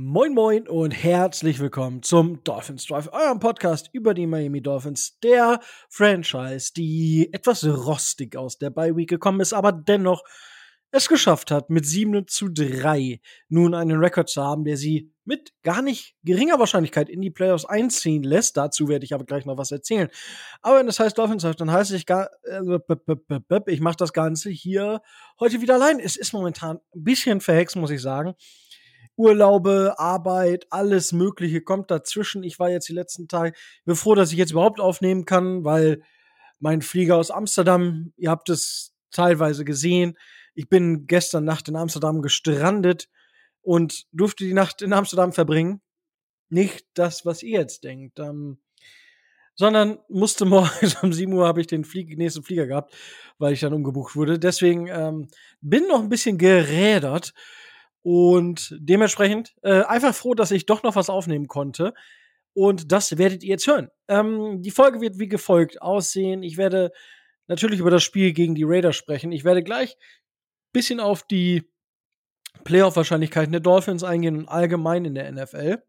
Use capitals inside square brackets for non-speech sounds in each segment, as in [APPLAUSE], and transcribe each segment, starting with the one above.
Moin Moin und herzlich willkommen zum Dolphins Drive, eurem Podcast über die Miami Dolphins, der Franchise, die etwas rostig aus der Bye Week gekommen ist, aber dennoch es geschafft hat, mit 7 zu 3 nun einen Rekord zu haben, der sie mit gar nicht geringer Wahrscheinlichkeit in die Playoffs einziehen lässt. Dazu werde ich aber gleich noch was erzählen. Aber wenn das heißt Dolphins Drive, dann heißt ich, gar, äh, ich mache das Ganze hier heute wieder allein. Es ist momentan ein bisschen verhext, muss ich sagen. Urlaube, Arbeit, alles Mögliche kommt dazwischen. Ich war jetzt die letzten Tage, bin froh, dass ich jetzt überhaupt aufnehmen kann, weil mein Flieger aus Amsterdam, ihr habt es teilweise gesehen. Ich bin gestern Nacht in Amsterdam gestrandet und durfte die Nacht in Amsterdam verbringen. Nicht das, was ihr jetzt denkt, ähm, sondern musste [LAUGHS] morgens um 7 Uhr habe ich den Flieg nächsten Flieger gehabt, weil ich dann umgebucht wurde. Deswegen ähm, bin noch ein bisschen gerädert und dementsprechend äh, einfach froh, dass ich doch noch was aufnehmen konnte. Und das werdet ihr jetzt hören. Ähm, die Folge wird wie gefolgt aussehen. Ich werde natürlich über das Spiel gegen die Raiders sprechen. Ich werde gleich ein bisschen auf die Playoff-Wahrscheinlichkeiten der Dolphins eingehen und allgemein in der NFL.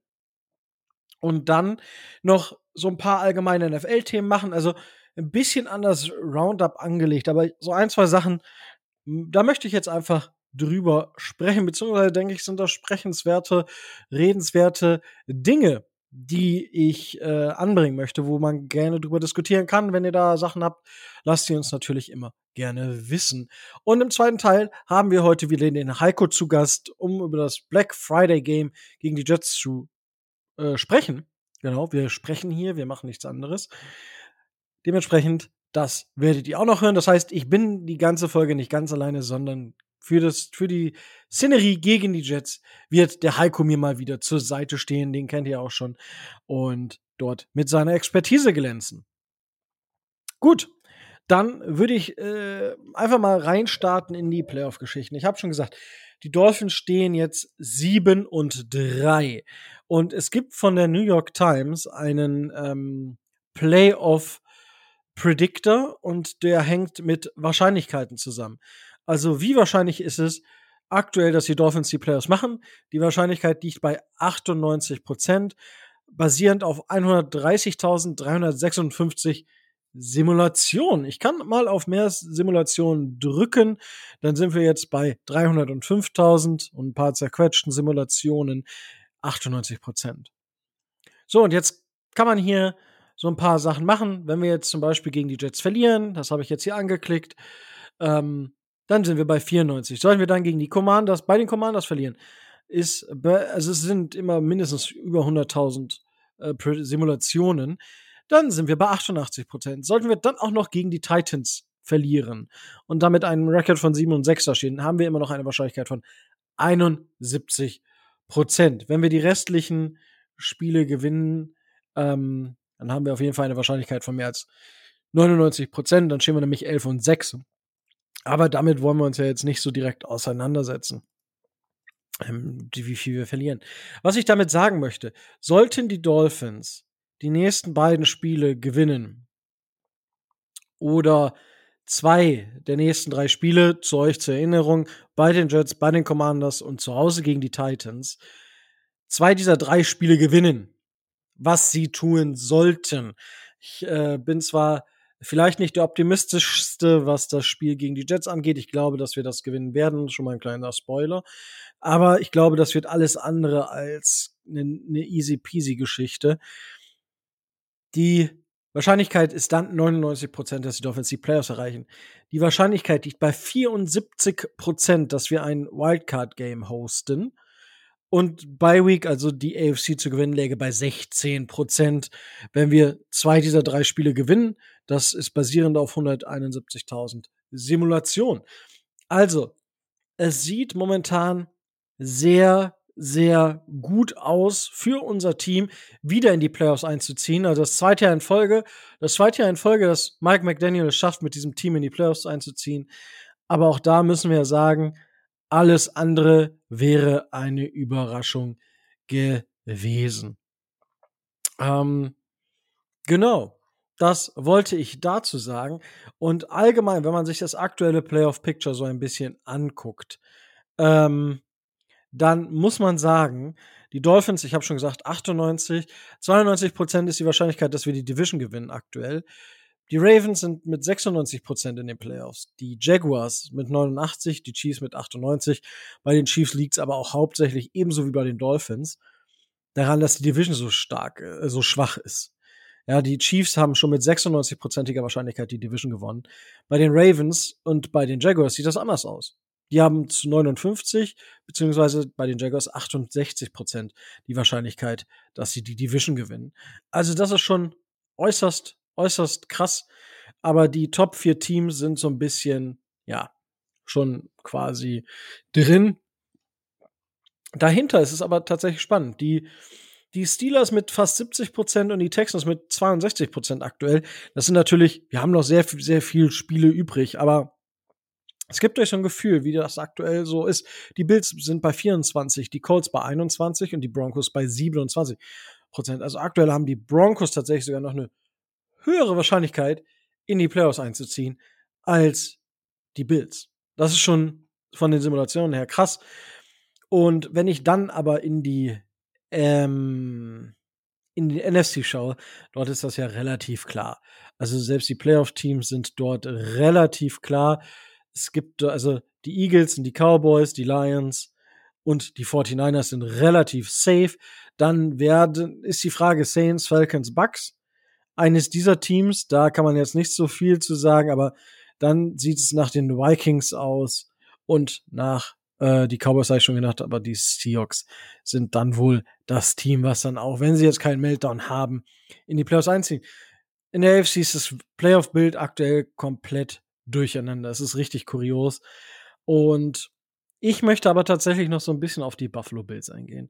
Und dann noch so ein paar allgemeine NFL-Themen machen. Also ein bisschen anders Roundup angelegt, aber so ein, zwei Sachen, da möchte ich jetzt einfach drüber sprechen, beziehungsweise denke ich, sind das sprechenswerte, redenswerte Dinge, die ich äh, anbringen möchte, wo man gerne drüber diskutieren kann. Wenn ihr da Sachen habt, lasst sie uns natürlich immer gerne wissen. Und im zweiten Teil haben wir heute wieder den Heiko zu Gast, um über das Black Friday Game gegen die Jets zu äh, sprechen. Genau, wir sprechen hier, wir machen nichts anderes. Dementsprechend, das werdet ihr auch noch hören. Das heißt, ich bin die ganze Folge nicht ganz alleine, sondern für, das, für die Szenerie gegen die Jets wird der Heiko mir mal wieder zur Seite stehen. Den kennt ihr auch schon. Und dort mit seiner Expertise glänzen. Gut, dann würde ich äh, einfach mal reinstarten in die Playoff-Geschichten. Ich habe schon gesagt, die Dolphins stehen jetzt 7 und 3. Und es gibt von der New York Times einen ähm, Playoff Predictor und der hängt mit Wahrscheinlichkeiten zusammen. Also wie wahrscheinlich ist es aktuell, dass die Dolphins die Playoffs machen? Die Wahrscheinlichkeit liegt bei 98 Prozent, basierend auf 130.356 Simulationen. Ich kann mal auf mehr Simulationen drücken, dann sind wir jetzt bei 305.000 und ein paar zerquetschten Simulationen 98 Prozent. So, und jetzt kann man hier so ein paar Sachen machen. Wenn wir jetzt zum Beispiel gegen die Jets verlieren, das habe ich jetzt hier angeklickt, ähm, dann sind wir bei 94. Sollten wir dann gegen die Commanders, bei den Commanders verlieren, ist, also es sind immer mindestens über 100.000 äh, Simulationen, dann sind wir bei 88 Prozent. Sollten wir dann auch noch gegen die Titans verlieren und damit einen Rekord von 7 und 6 da stehen, haben wir immer noch eine Wahrscheinlichkeit von 71 Prozent. Wenn wir die restlichen Spiele gewinnen, ähm, dann haben wir auf jeden Fall eine Wahrscheinlichkeit von mehr als 99 Prozent. Dann stehen wir nämlich 11 und 6. Aber damit wollen wir uns ja jetzt nicht so direkt auseinandersetzen, ähm, wie viel wir verlieren. Was ich damit sagen möchte, sollten die Dolphins die nächsten beiden Spiele gewinnen oder zwei der nächsten drei Spiele, zu euch zur Erinnerung, bei den Jets, bei den Commanders und zu Hause gegen die Titans, zwei dieser drei Spiele gewinnen, was sie tun sollten. Ich äh, bin zwar Vielleicht nicht der optimistischste, was das Spiel gegen die Jets angeht. Ich glaube, dass wir das gewinnen werden. Schon mal ein kleiner Spoiler. Aber ich glaube, das wird alles andere als eine, eine easy peasy Geschichte. Die Wahrscheinlichkeit ist dann 99 Prozent, dass die Dolphins die Playoffs erreichen. Die Wahrscheinlichkeit liegt bei 74 Prozent, dass wir ein Wildcard-Game hosten. Und bei Week, also die AFC zu gewinnen, läge bei 16 Prozent. Wenn wir zwei dieser drei Spiele gewinnen, das ist basierend auf 171.000 Simulationen. Also, es sieht momentan sehr, sehr gut aus für unser Team, wieder in die Playoffs einzuziehen. Also das zweite Jahr in Folge, das zweite Jahr in Folge, dass Mike McDaniel es schafft, mit diesem Team in die Playoffs einzuziehen. Aber auch da müssen wir sagen, alles andere wäre eine Überraschung gewesen. Ähm, genau. Das wollte ich dazu sagen. Und allgemein, wenn man sich das aktuelle Playoff Picture so ein bisschen anguckt, ähm, dann muss man sagen, die Dolphins, ich habe schon gesagt, 98, 92 Prozent ist die Wahrscheinlichkeit, dass wir die Division gewinnen aktuell. Die Ravens sind mit 96 Prozent in den Playoffs. Die Jaguars mit 89, die Chiefs mit 98. Bei den Chiefs liegt es aber auch hauptsächlich ebenso wie bei den Dolphins daran, dass die Division so stark, äh, so schwach ist. Ja, die Chiefs haben schon mit 96-prozentiger Wahrscheinlichkeit die Division gewonnen. Bei den Ravens und bei den Jaguars sieht das anders aus. Die haben zu 59, beziehungsweise bei den Jaguars 68 Prozent die Wahrscheinlichkeit, dass sie die Division gewinnen. Also das ist schon äußerst, äußerst krass. Aber die Top 4 Teams sind so ein bisschen, ja, schon quasi drin. Dahinter ist es aber tatsächlich spannend. Die, die Steelers mit fast 70 Prozent und die Texans mit 62 Prozent aktuell. Das sind natürlich, wir haben noch sehr, sehr viel Spiele übrig, aber es gibt euch so ein Gefühl, wie das aktuell so ist. Die Bills sind bei 24, die Colts bei 21 und die Broncos bei 27 Prozent. Also aktuell haben die Broncos tatsächlich sogar noch eine höhere Wahrscheinlichkeit, in die Playoffs einzuziehen, als die Bills. Das ist schon von den Simulationen her krass. Und wenn ich dann aber in die ähm, in die NFC schaue, dort ist das ja relativ klar. Also selbst die Playoff-Teams sind dort relativ klar. Es gibt also die Eagles und die Cowboys, die Lions und die 49ers sind relativ safe. Dann werden, ist die Frage Saints, Falcons, Bucks. Eines dieser Teams, da kann man jetzt nicht so viel zu sagen, aber dann sieht es nach den Vikings aus und nach äh, die Cowboys habe ich schon gedacht, aber die Seahawks sind dann wohl das Team, was dann auch, wenn sie jetzt keinen Meltdown haben, in die Playoffs einziehen. In der AFC ist das Playoff-Bild aktuell komplett durcheinander. Es ist richtig kurios. Und ich möchte aber tatsächlich noch so ein bisschen auf die Buffalo Bills eingehen.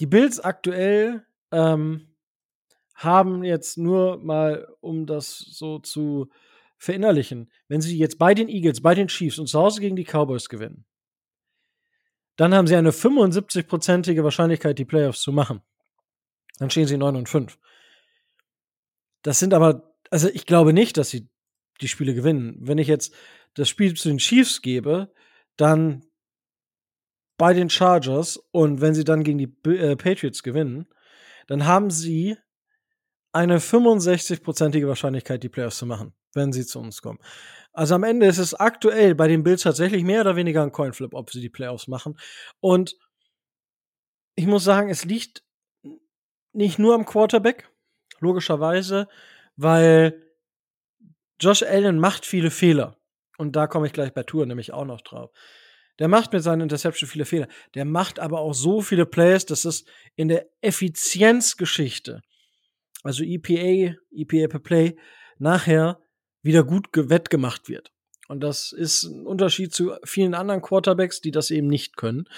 Die Bills aktuell ähm, haben jetzt nur mal, um das so zu verinnerlichen, wenn sie jetzt bei den Eagles, bei den Chiefs und zu Hause gegen die Cowboys gewinnen, dann haben sie eine 75-prozentige Wahrscheinlichkeit, die Playoffs zu machen. Dann stehen sie 9 und 5. Das sind aber, also ich glaube nicht, dass sie die Spiele gewinnen. Wenn ich jetzt das Spiel zu den Chiefs gebe, dann bei den Chargers und wenn sie dann gegen die äh, Patriots gewinnen, dann haben sie eine 65-prozentige Wahrscheinlichkeit, die Playoffs zu machen, wenn sie zu uns kommen. Also am Ende ist es aktuell bei den Bills tatsächlich mehr oder weniger ein Coinflip, ob sie die Playoffs machen. Und ich muss sagen, es liegt nicht nur am Quarterback, logischerweise, weil Josh Allen macht viele Fehler. Und da komme ich gleich bei Tour nämlich auch noch drauf. Der macht mit seinen Interception viele Fehler. Der macht aber auch so viele Plays, dass es in der Effizienzgeschichte, also EPA, EPA per Play, nachher wieder gut wettgemacht wird. Und das ist ein Unterschied zu vielen anderen Quarterbacks, die das eben nicht können.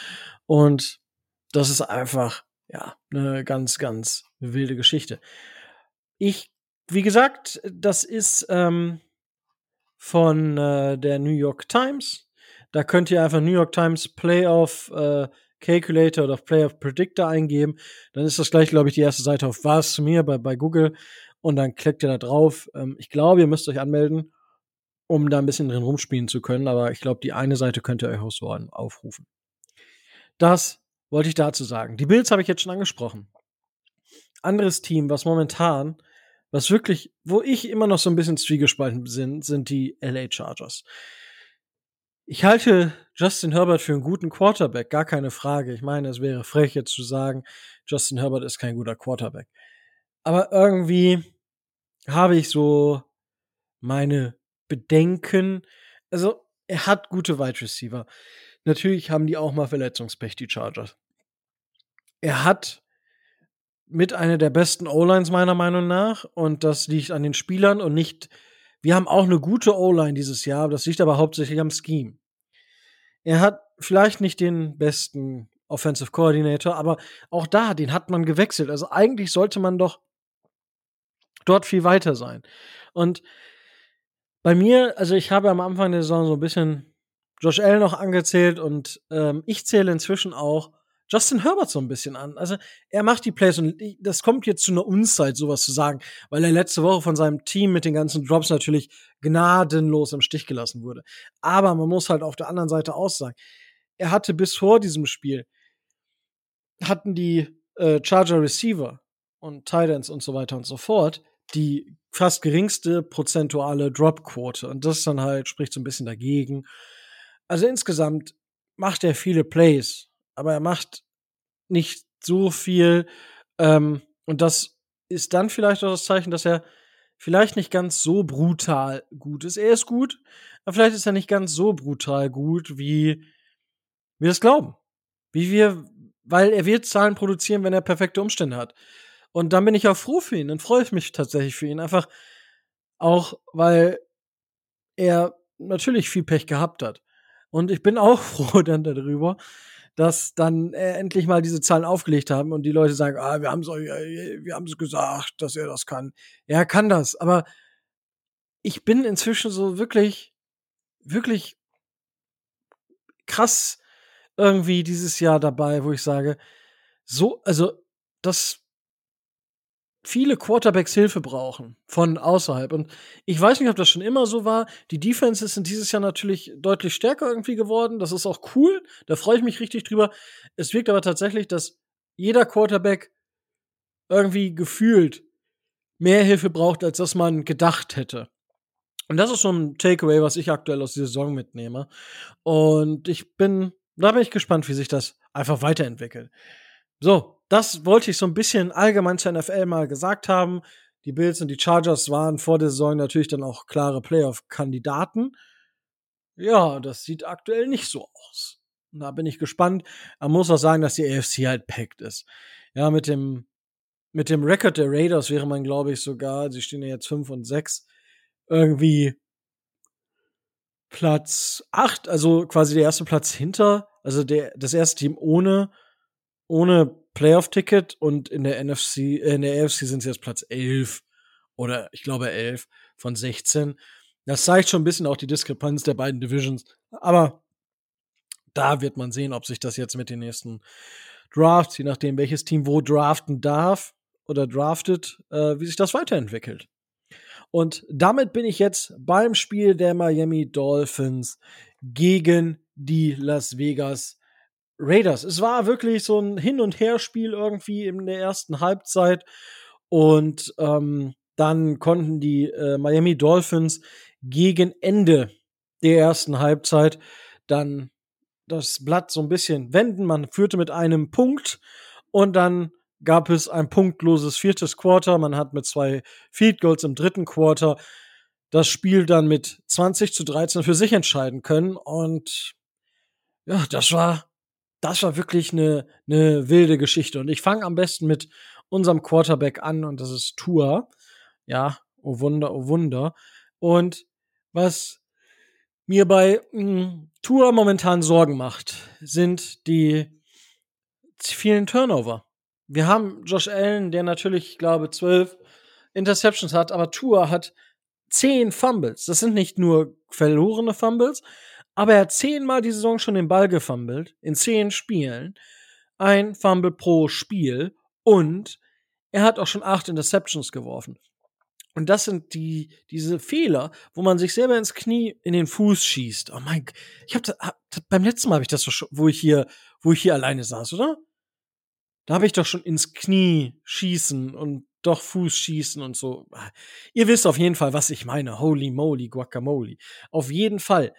Und das ist einfach, ja, eine ganz, ganz wilde Geschichte. Ich, wie gesagt, das ist ähm, von äh, der New York Times. Da könnt ihr einfach New York Times Playoff äh, Calculator oder Playoff Predictor eingeben. Dann ist das gleich, glaube ich, die erste Seite auf was mir bei, bei Google und dann klickt ihr da drauf. Ähm, ich glaube, ihr müsst euch anmelden, um da ein bisschen drin rumspielen zu können, aber ich glaube, die eine Seite könnt ihr euch auch so aufrufen. Das wollte ich dazu sagen. Die Bills habe ich jetzt schon angesprochen. Anderes Team, was momentan, was wirklich, wo ich immer noch so ein bisschen zwiegespalten bin, sind die LA Chargers. Ich halte Justin Herbert für einen guten Quarterback, gar keine Frage. Ich meine, es wäre frech jetzt zu sagen, Justin Herbert ist kein guter Quarterback. Aber irgendwie habe ich so meine Bedenken. Also, er hat gute Wide Receiver. Natürlich haben die auch mal Verletzungspech, die Chargers. Er hat mit einer der besten O-Lines meiner Meinung nach und das liegt an den Spielern und nicht wir haben auch eine gute O-Line dieses Jahr, das liegt aber hauptsächlich am Scheme. Er hat vielleicht nicht den besten Offensive Coordinator, aber auch da, den hat man gewechselt. Also eigentlich sollte man doch dort viel weiter sein. Und bei mir, also ich habe am Anfang der Saison so ein bisschen Josh Allen noch angezählt und ähm, ich zähle inzwischen auch Justin Herbert so ein bisschen an. Also er macht die Plays und das kommt jetzt zu einer Unzeit, sowas zu sagen, weil er letzte Woche von seinem Team mit den ganzen Drops natürlich gnadenlos im Stich gelassen wurde. Aber man muss halt auf der anderen Seite auch sagen, er hatte bis vor diesem Spiel, hatten die äh, Charger Receiver und Titans und so weiter und so fort die fast geringste prozentuale Dropquote. Und das dann halt spricht so ein bisschen dagegen. Also insgesamt macht er viele Plays, aber er macht nicht so viel. Ähm, und das ist dann vielleicht auch das Zeichen, dass er vielleicht nicht ganz so brutal gut ist. Er ist gut, aber vielleicht ist er nicht ganz so brutal gut, wie wir es glauben. Wie wir, weil er wird Zahlen produzieren, wenn er perfekte Umstände hat. Und dann bin ich auch froh für ihn. Dann freue ich mich tatsächlich für ihn. Einfach auch, weil er natürlich viel Pech gehabt hat. Und ich bin auch [LAUGHS] froh dann darüber, dass dann äh, endlich mal diese Zahlen aufgelegt haben und die Leute sagen, ah, wir haben es wir haben es gesagt, dass er das kann. Er kann das, aber ich bin inzwischen so wirklich wirklich krass irgendwie dieses Jahr dabei, wo ich sage, so also das viele Quarterbacks Hilfe brauchen von außerhalb. Und ich weiß nicht, ob das schon immer so war. Die Defenses sind dieses Jahr natürlich deutlich stärker irgendwie geworden. Das ist auch cool. Da freue ich mich richtig drüber. Es wirkt aber tatsächlich, dass jeder Quarterback irgendwie gefühlt mehr Hilfe braucht, als dass man gedacht hätte. Und das ist schon ein Takeaway, was ich aktuell aus dieser Saison mitnehme. Und ich bin, da bin ich gespannt, wie sich das einfach weiterentwickelt. So, das wollte ich so ein bisschen allgemein zur NFL mal gesagt haben. Die Bills und die Chargers waren vor der Saison natürlich dann auch klare Playoff-Kandidaten. Ja, das sieht aktuell nicht so aus. Da bin ich gespannt. Man muss auch sagen, dass die AFC halt packt ist. Ja, mit dem, mit dem Record der Raiders wäre man, glaube ich, sogar, sie stehen ja jetzt 5 und 6, irgendwie Platz 8, also quasi der erste Platz hinter, also der, das erste Team ohne ohne Playoff-Ticket und in der NFC, äh, in der AFC sind sie jetzt Platz 11 oder ich glaube 11 von 16. Das zeigt schon ein bisschen auch die Diskrepanz der beiden Divisions. Aber da wird man sehen, ob sich das jetzt mit den nächsten Drafts, je nachdem welches Team wo draften darf oder draftet, äh, wie sich das weiterentwickelt. Und damit bin ich jetzt beim Spiel der Miami Dolphins gegen die Las Vegas Raiders. Es war wirklich so ein Hin- und Herspiel irgendwie in der ersten Halbzeit. Und ähm, dann konnten die äh, Miami Dolphins gegen Ende der ersten Halbzeit dann das Blatt so ein bisschen wenden. Man führte mit einem Punkt und dann gab es ein punktloses viertes Quarter. Man hat mit zwei Field Goals im dritten Quarter das Spiel dann mit 20 zu 13 für sich entscheiden können. Und ja, das war das war wirklich eine, eine wilde Geschichte. Und ich fange am besten mit unserem Quarterback an und das ist Tua. Ja, oh Wunder, oh Wunder. Und was mir bei mh, hm, Tua momentan Sorgen macht, sind die vielen Turnover. Wir haben Josh Allen, der natürlich, ich glaube, zwölf Interceptions hat, aber Tua hat zehn Fumbles. Das sind nicht nur verlorene Fumbles, aber er hat zehnmal die Saison schon den Ball gefummelt, in zehn Spielen. Ein Fumble pro Spiel. Und er hat auch schon acht Interceptions geworfen. Und das sind die, diese Fehler, wo man sich selber ins Knie, in den Fuß schießt. Oh mein, ich hab, hab beim letzten Mal habe ich das doch schon, wo ich hier, wo ich hier alleine saß, oder? Da habe ich doch schon ins Knie schießen und doch Fuß schießen und so. Ihr wisst auf jeden Fall, was ich meine. Holy moly, guacamole. Auf jeden Fall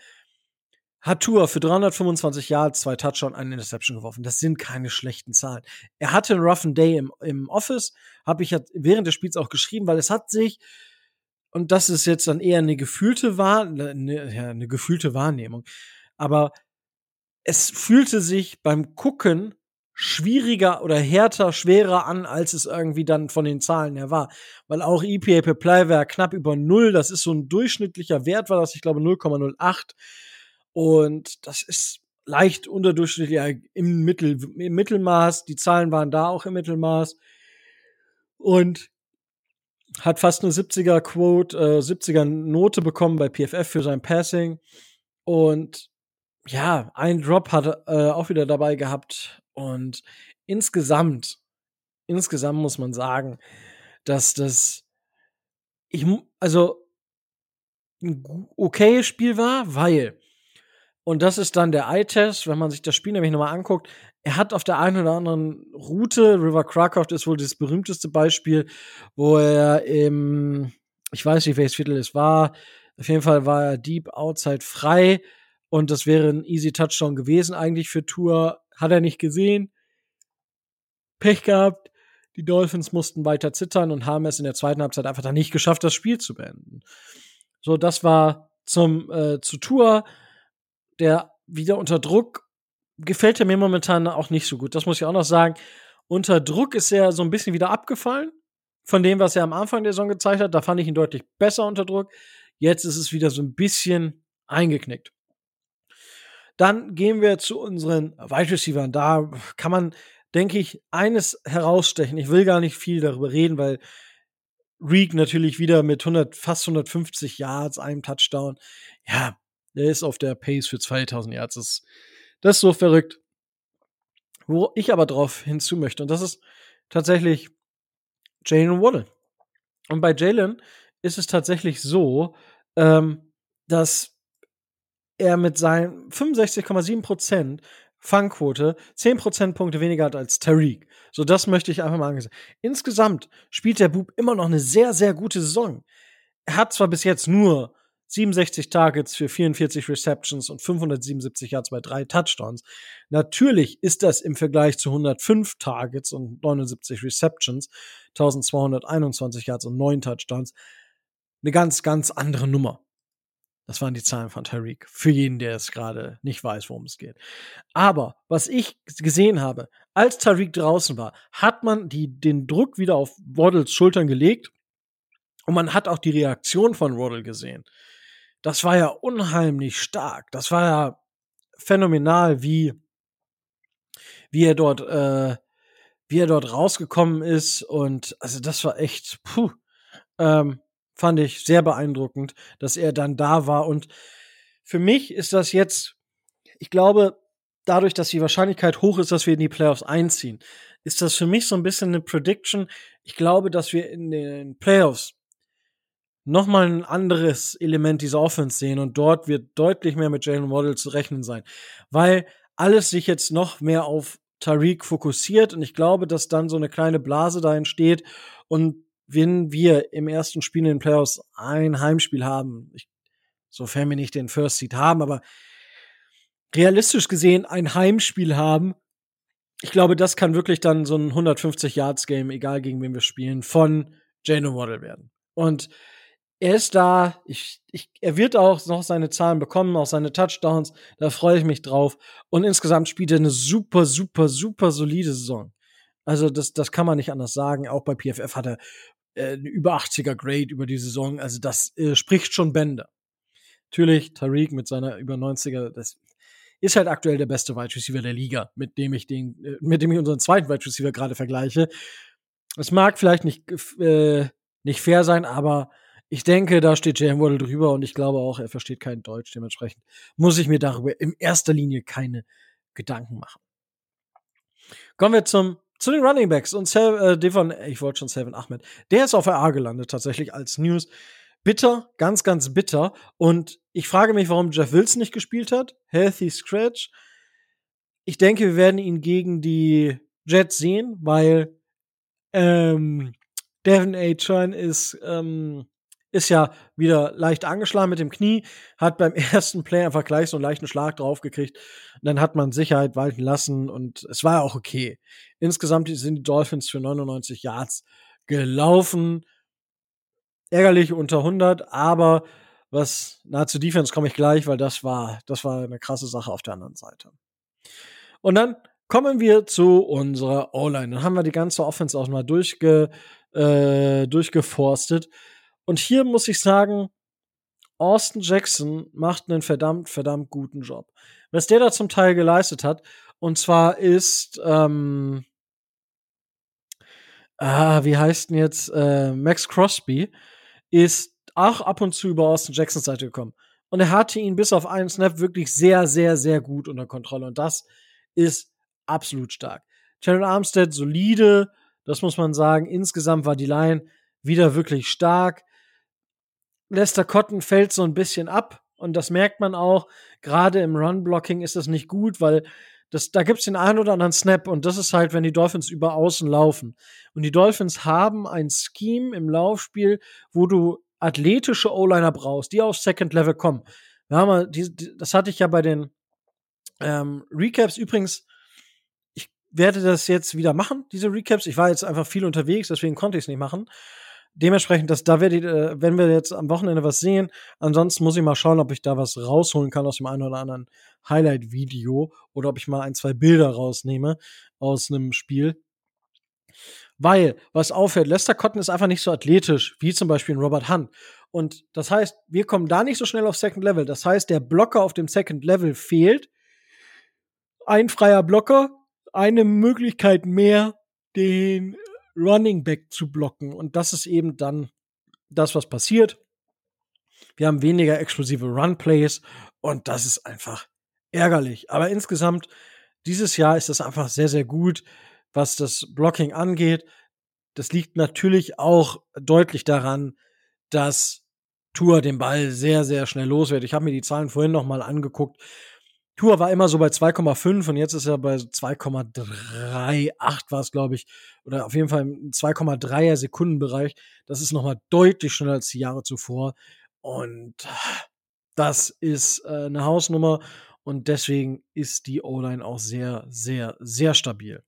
hat Tour für 325 Yards, zwei Touchdown, eine Interception geworfen. Das sind keine schlechten Zahlen. Er hatte einen roughen Day im, im Office, habe ich während des Spiels auch geschrieben, weil es hat sich, und das ist jetzt dann eher eine gefühlte, Wahr, eine, ja, eine gefühlte Wahrnehmung, aber es fühlte sich beim Gucken schwieriger oder härter, schwerer an, als es irgendwie dann von den Zahlen her war. Weil auch EPA per Play war knapp über null. Das ist so ein durchschnittlicher Wert, war das, ich glaube, 0,08. Und das ist leicht unterdurchschnittlich im, Mittel, im Mittelmaß. Die Zahlen waren da auch im Mittelmaß. Und hat fast eine 70er Quote, äh, 70er Note bekommen bei PFF für sein Passing. Und ja, ein Drop hat er äh, auch wieder dabei gehabt. Und insgesamt, insgesamt muss man sagen, dass das, ich, also, ein okayes Spiel war, weil Und das ist dann der Eye-Test, wenn man sich das Spiel nämlich nochmal anguckt. Er hat auf der einen oder anderen Route, River Krakow ist wohl das berühmteste Beispiel, wo er im, ich weiß nicht, welches Viertel es war, auf jeden Fall war er deep outside frei und das wäre ein easy Touchdown gewesen eigentlich für Tour. Hat er nicht gesehen. Pech gehabt. Die Dolphins mussten weiter zittern und haben es in der zweiten Halbzeit einfach dann nicht geschafft, das Spiel zu beenden. So, das war zum äh, zu Tour der wieder unter Druck gefällt er mir momentan auch nicht so gut. Das muss ich auch noch sagen. Unter Druck ist er so ein bisschen wieder abgefallen von dem, was er am Anfang der Saison gezeigt hat. Da fand ich ihn deutlich besser unter Druck. Jetzt ist es wieder so ein bisschen eingeknickt. Dann gehen wir zu unseren Wide Receivers. Da kann man, denke ich, eines herausstechen. Ich will gar nicht viel darüber reden, weil Reek natürlich wieder mit 100, fast 150 Yards, einem Touchdown. Ja, der ist auf der Pace für 2000 Yards. Das, das ist so verrückt. Wo ich aber drauf hinzu möchte, und das ist tatsächlich Jalen Waddle. Und bei Jalen ist es tatsächlich so, ähm, dass er mit seinen 65,7% Fangquote 10 Prozentpunkte weniger hat als Tariq. So, das möchte ich einfach mal angesehen. Insgesamt spielt der Bub immer noch eine sehr, sehr gute Saison. Er hat zwar bis jetzt nur 67 Targets für 44 Receptions und 577 Yards bei drei Touchdowns. Natürlich ist das im Vergleich zu 105 Targets und 79 Receptions, 1221 Yards und 9 Touchdowns eine ganz, ganz andere Nummer. Das waren die Zahlen von Tariq. Für jeden, der es gerade nicht weiß, worum es geht. Aber was ich gesehen habe, als Tariq draußen war, hat man die, den Druck wieder auf Waddles Schultern gelegt und man hat auch die Reaktion von Waddle gesehen das war ja unheimlich stark. Das war ja phänomenal, wie, wie er dort, äh, wie er dort rausgekommen ist. Und also das war echt, puh, ähm, fand ich sehr beeindruckend, dass er dann da war. Und für mich ist das jetzt, ich glaube, dadurch, dass die Wahrscheinlichkeit hoch ist, dass wir in die Playoffs einziehen, ist das für mich so ein bisschen eine Prediction. Ich glaube, dass wir in den Playoffs nochmal ein anderes Element dieser Offense sehen und dort wird deutlich mehr mit Jalen Waddle zu rechnen sein, weil alles sich jetzt noch mehr auf Tariq fokussiert und ich glaube, dass dann so eine kleine Blase da entsteht und wenn wir im ersten Spiel in den Playoffs ein Heimspiel haben, ich, sofern wir nicht den First Seed haben, aber realistisch gesehen ein Heimspiel haben, ich glaube, das kann wirklich dann so ein 150 Yards Game, egal gegen wen wir spielen, von Jalen Waddle werden. Und er ist da. Ich, ich, er wird auch noch seine Zahlen bekommen, auch seine Touchdowns. Da freue ich mich drauf. Und insgesamt spielt er eine super, super, super solide Saison. Also das, das kann man nicht anders sagen. Auch bei PFF hat er äh, eine über 80er Grade über die Saison. Also das äh, spricht schon Bände. Natürlich, Tariq mit seiner über 90er, das ist halt aktuell der beste Wide Receiver der Liga, mit dem ich den, äh, mit dem ich unseren zweiten Wide Receiver gerade vergleiche. Es mag vielleicht nicht, äh, nicht fair sein, aber ich denke, da steht Jalen Waddle drüber und ich glaube auch, er versteht kein Deutsch. Dementsprechend muss ich mir darüber in erster Linie keine Gedanken machen. Kommen wir zum, zu den Running Backs und Sel, äh, Devon, ich wollte schon Selvin Ahmed. Der ist auf RA gelandet tatsächlich als News. Bitter, ganz, ganz bitter. Und ich frage mich, warum Jeff Wilson nicht gespielt hat. Healthy Scratch. Ich denke, wir werden ihn gegen die Jets sehen, weil ähm, Devin A. Chan ist ähm, ist ja wieder leicht angeschlagen mit dem Knie, hat beim [LAUGHS] ersten Play einfach gleich so einen leichten Schlag draufgekriegt. Und dann hat man Sicherheit walten lassen und es war auch okay. Insgesamt sind die Dolphins für 99 Yards gelaufen. Ärgerlich unter 100, aber was nahezu Defense komme ich gleich, weil das war, das war eine krasse Sache auf der anderen Seite. Und dann kommen wir zu unserer O-Line. Dann haben wir die ganze Offense auch mal durchge, äh, durchgeforstet. Und hier muss ich sagen, Austin Jackson macht einen verdammt, verdammt guten Job. Was der da zum Teil geleistet hat, und zwar ist, ähm, ah, wie heißt denn jetzt, äh, Max Crosby, ist auch ab und zu über Austin Jacksons Seite gekommen. Und er hatte ihn bis auf einen Snap wirklich sehr, sehr, sehr gut unter Kontrolle. Und das ist absolut stark. Jared Armstead solide, das muss man sagen. Insgesamt war die Line wieder wirklich stark. Lester Cotton fällt so ein bisschen ab. Und das merkt man auch. Gerade im Run-Blocking ist das nicht gut, weil das, da gibt es den einen oder anderen Snap und das ist halt, wenn die Dolphins über außen laufen. Und die Dolphins haben ein Scheme im Laufspiel, wo du athletische O-Liner brauchst, die auf Second Level kommen. Wir haben, die, die, das hatte ich ja bei den ähm, Recaps übrigens. Ich werde das jetzt wieder machen, diese Recaps. Ich war jetzt einfach viel unterwegs, deswegen konnte ich es nicht machen dementsprechend, dass da werdet, äh, wenn wir jetzt am Wochenende was sehen, ansonsten muss ich mal schauen, ob ich da was rausholen kann aus dem einen oder anderen Highlight-Video oder ob ich mal ein, zwei Bilder rausnehme aus einem Spiel. Weil, was auffällt, Lester Cotton ist einfach nicht so athletisch, wie zum Beispiel Robert Hunt. Und das heißt, wir kommen da nicht so schnell auf Second Level. Das heißt, der Blocker auf dem Second Level fehlt. Ein freier Blocker, eine Möglichkeit mehr, den Running Back zu blocken. Und das ist eben dann das, was passiert. Wir haben weniger explosive Run Plays und das ist einfach ärgerlich. Aber insgesamt, dieses Jahr ist das einfach sehr, sehr gut, was das Blocking angeht. Das liegt natürlich auch deutlich daran, dass Tour den Ball sehr, sehr schnell los wird. Ich habe mir die Zahlen vorhin noch mal angeguckt. Tour war immer so bei 2,5 und jetzt ist er bei 2,38 war es, glaube ich. Oder auf jeden Fall im 2,3er Sekundenbereich. Das ist nochmal deutlich schneller als die Jahre zuvor. Und das ist äh, eine Hausnummer. Und deswegen ist die O-Line auch sehr, sehr, sehr stabil.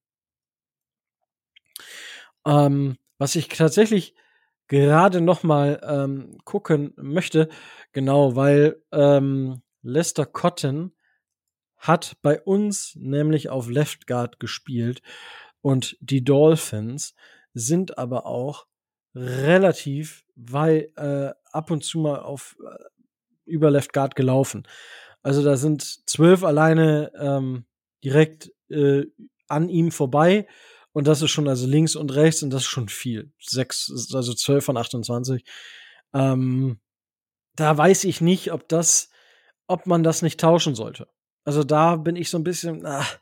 Ähm, was ich tatsächlich gerade noch mal ähm, gucken möchte, genau, weil ähm, Lester Cotton hat bei uns nämlich auf Left Guard gespielt und die Dolphins sind aber auch relativ weil äh, ab und zu mal auf äh, über Left Guard gelaufen. Also da sind zwölf alleine ähm, direkt äh, an ihm vorbei und das ist schon also links und rechts und das ist schon viel. Sechs, also zwölf von 28. Ähm, da weiß ich nicht, ob das, ob man das nicht tauschen sollte. Also da bin ich so ein bisschen, ach,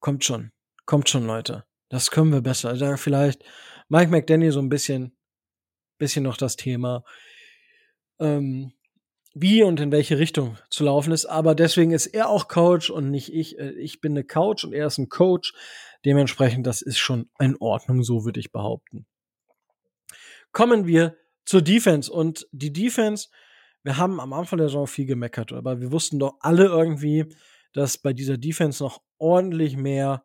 kommt schon, kommt schon, Leute. Das können wir besser. Da vielleicht Mike McDaniel so ein bisschen, bisschen noch das Thema, ähm, wie und in welche Richtung zu laufen ist. Aber deswegen ist er auch Coach und nicht ich. Äh, ich bin eine Coach und er ist ein Coach. Dementsprechend, das ist schon in Ordnung, so würde ich behaupten. Kommen wir zur Defense. Und die Defense wir haben am Anfang der Saison viel gemeckert, aber wir wussten doch alle irgendwie, dass bei dieser Defense noch ordentlich mehr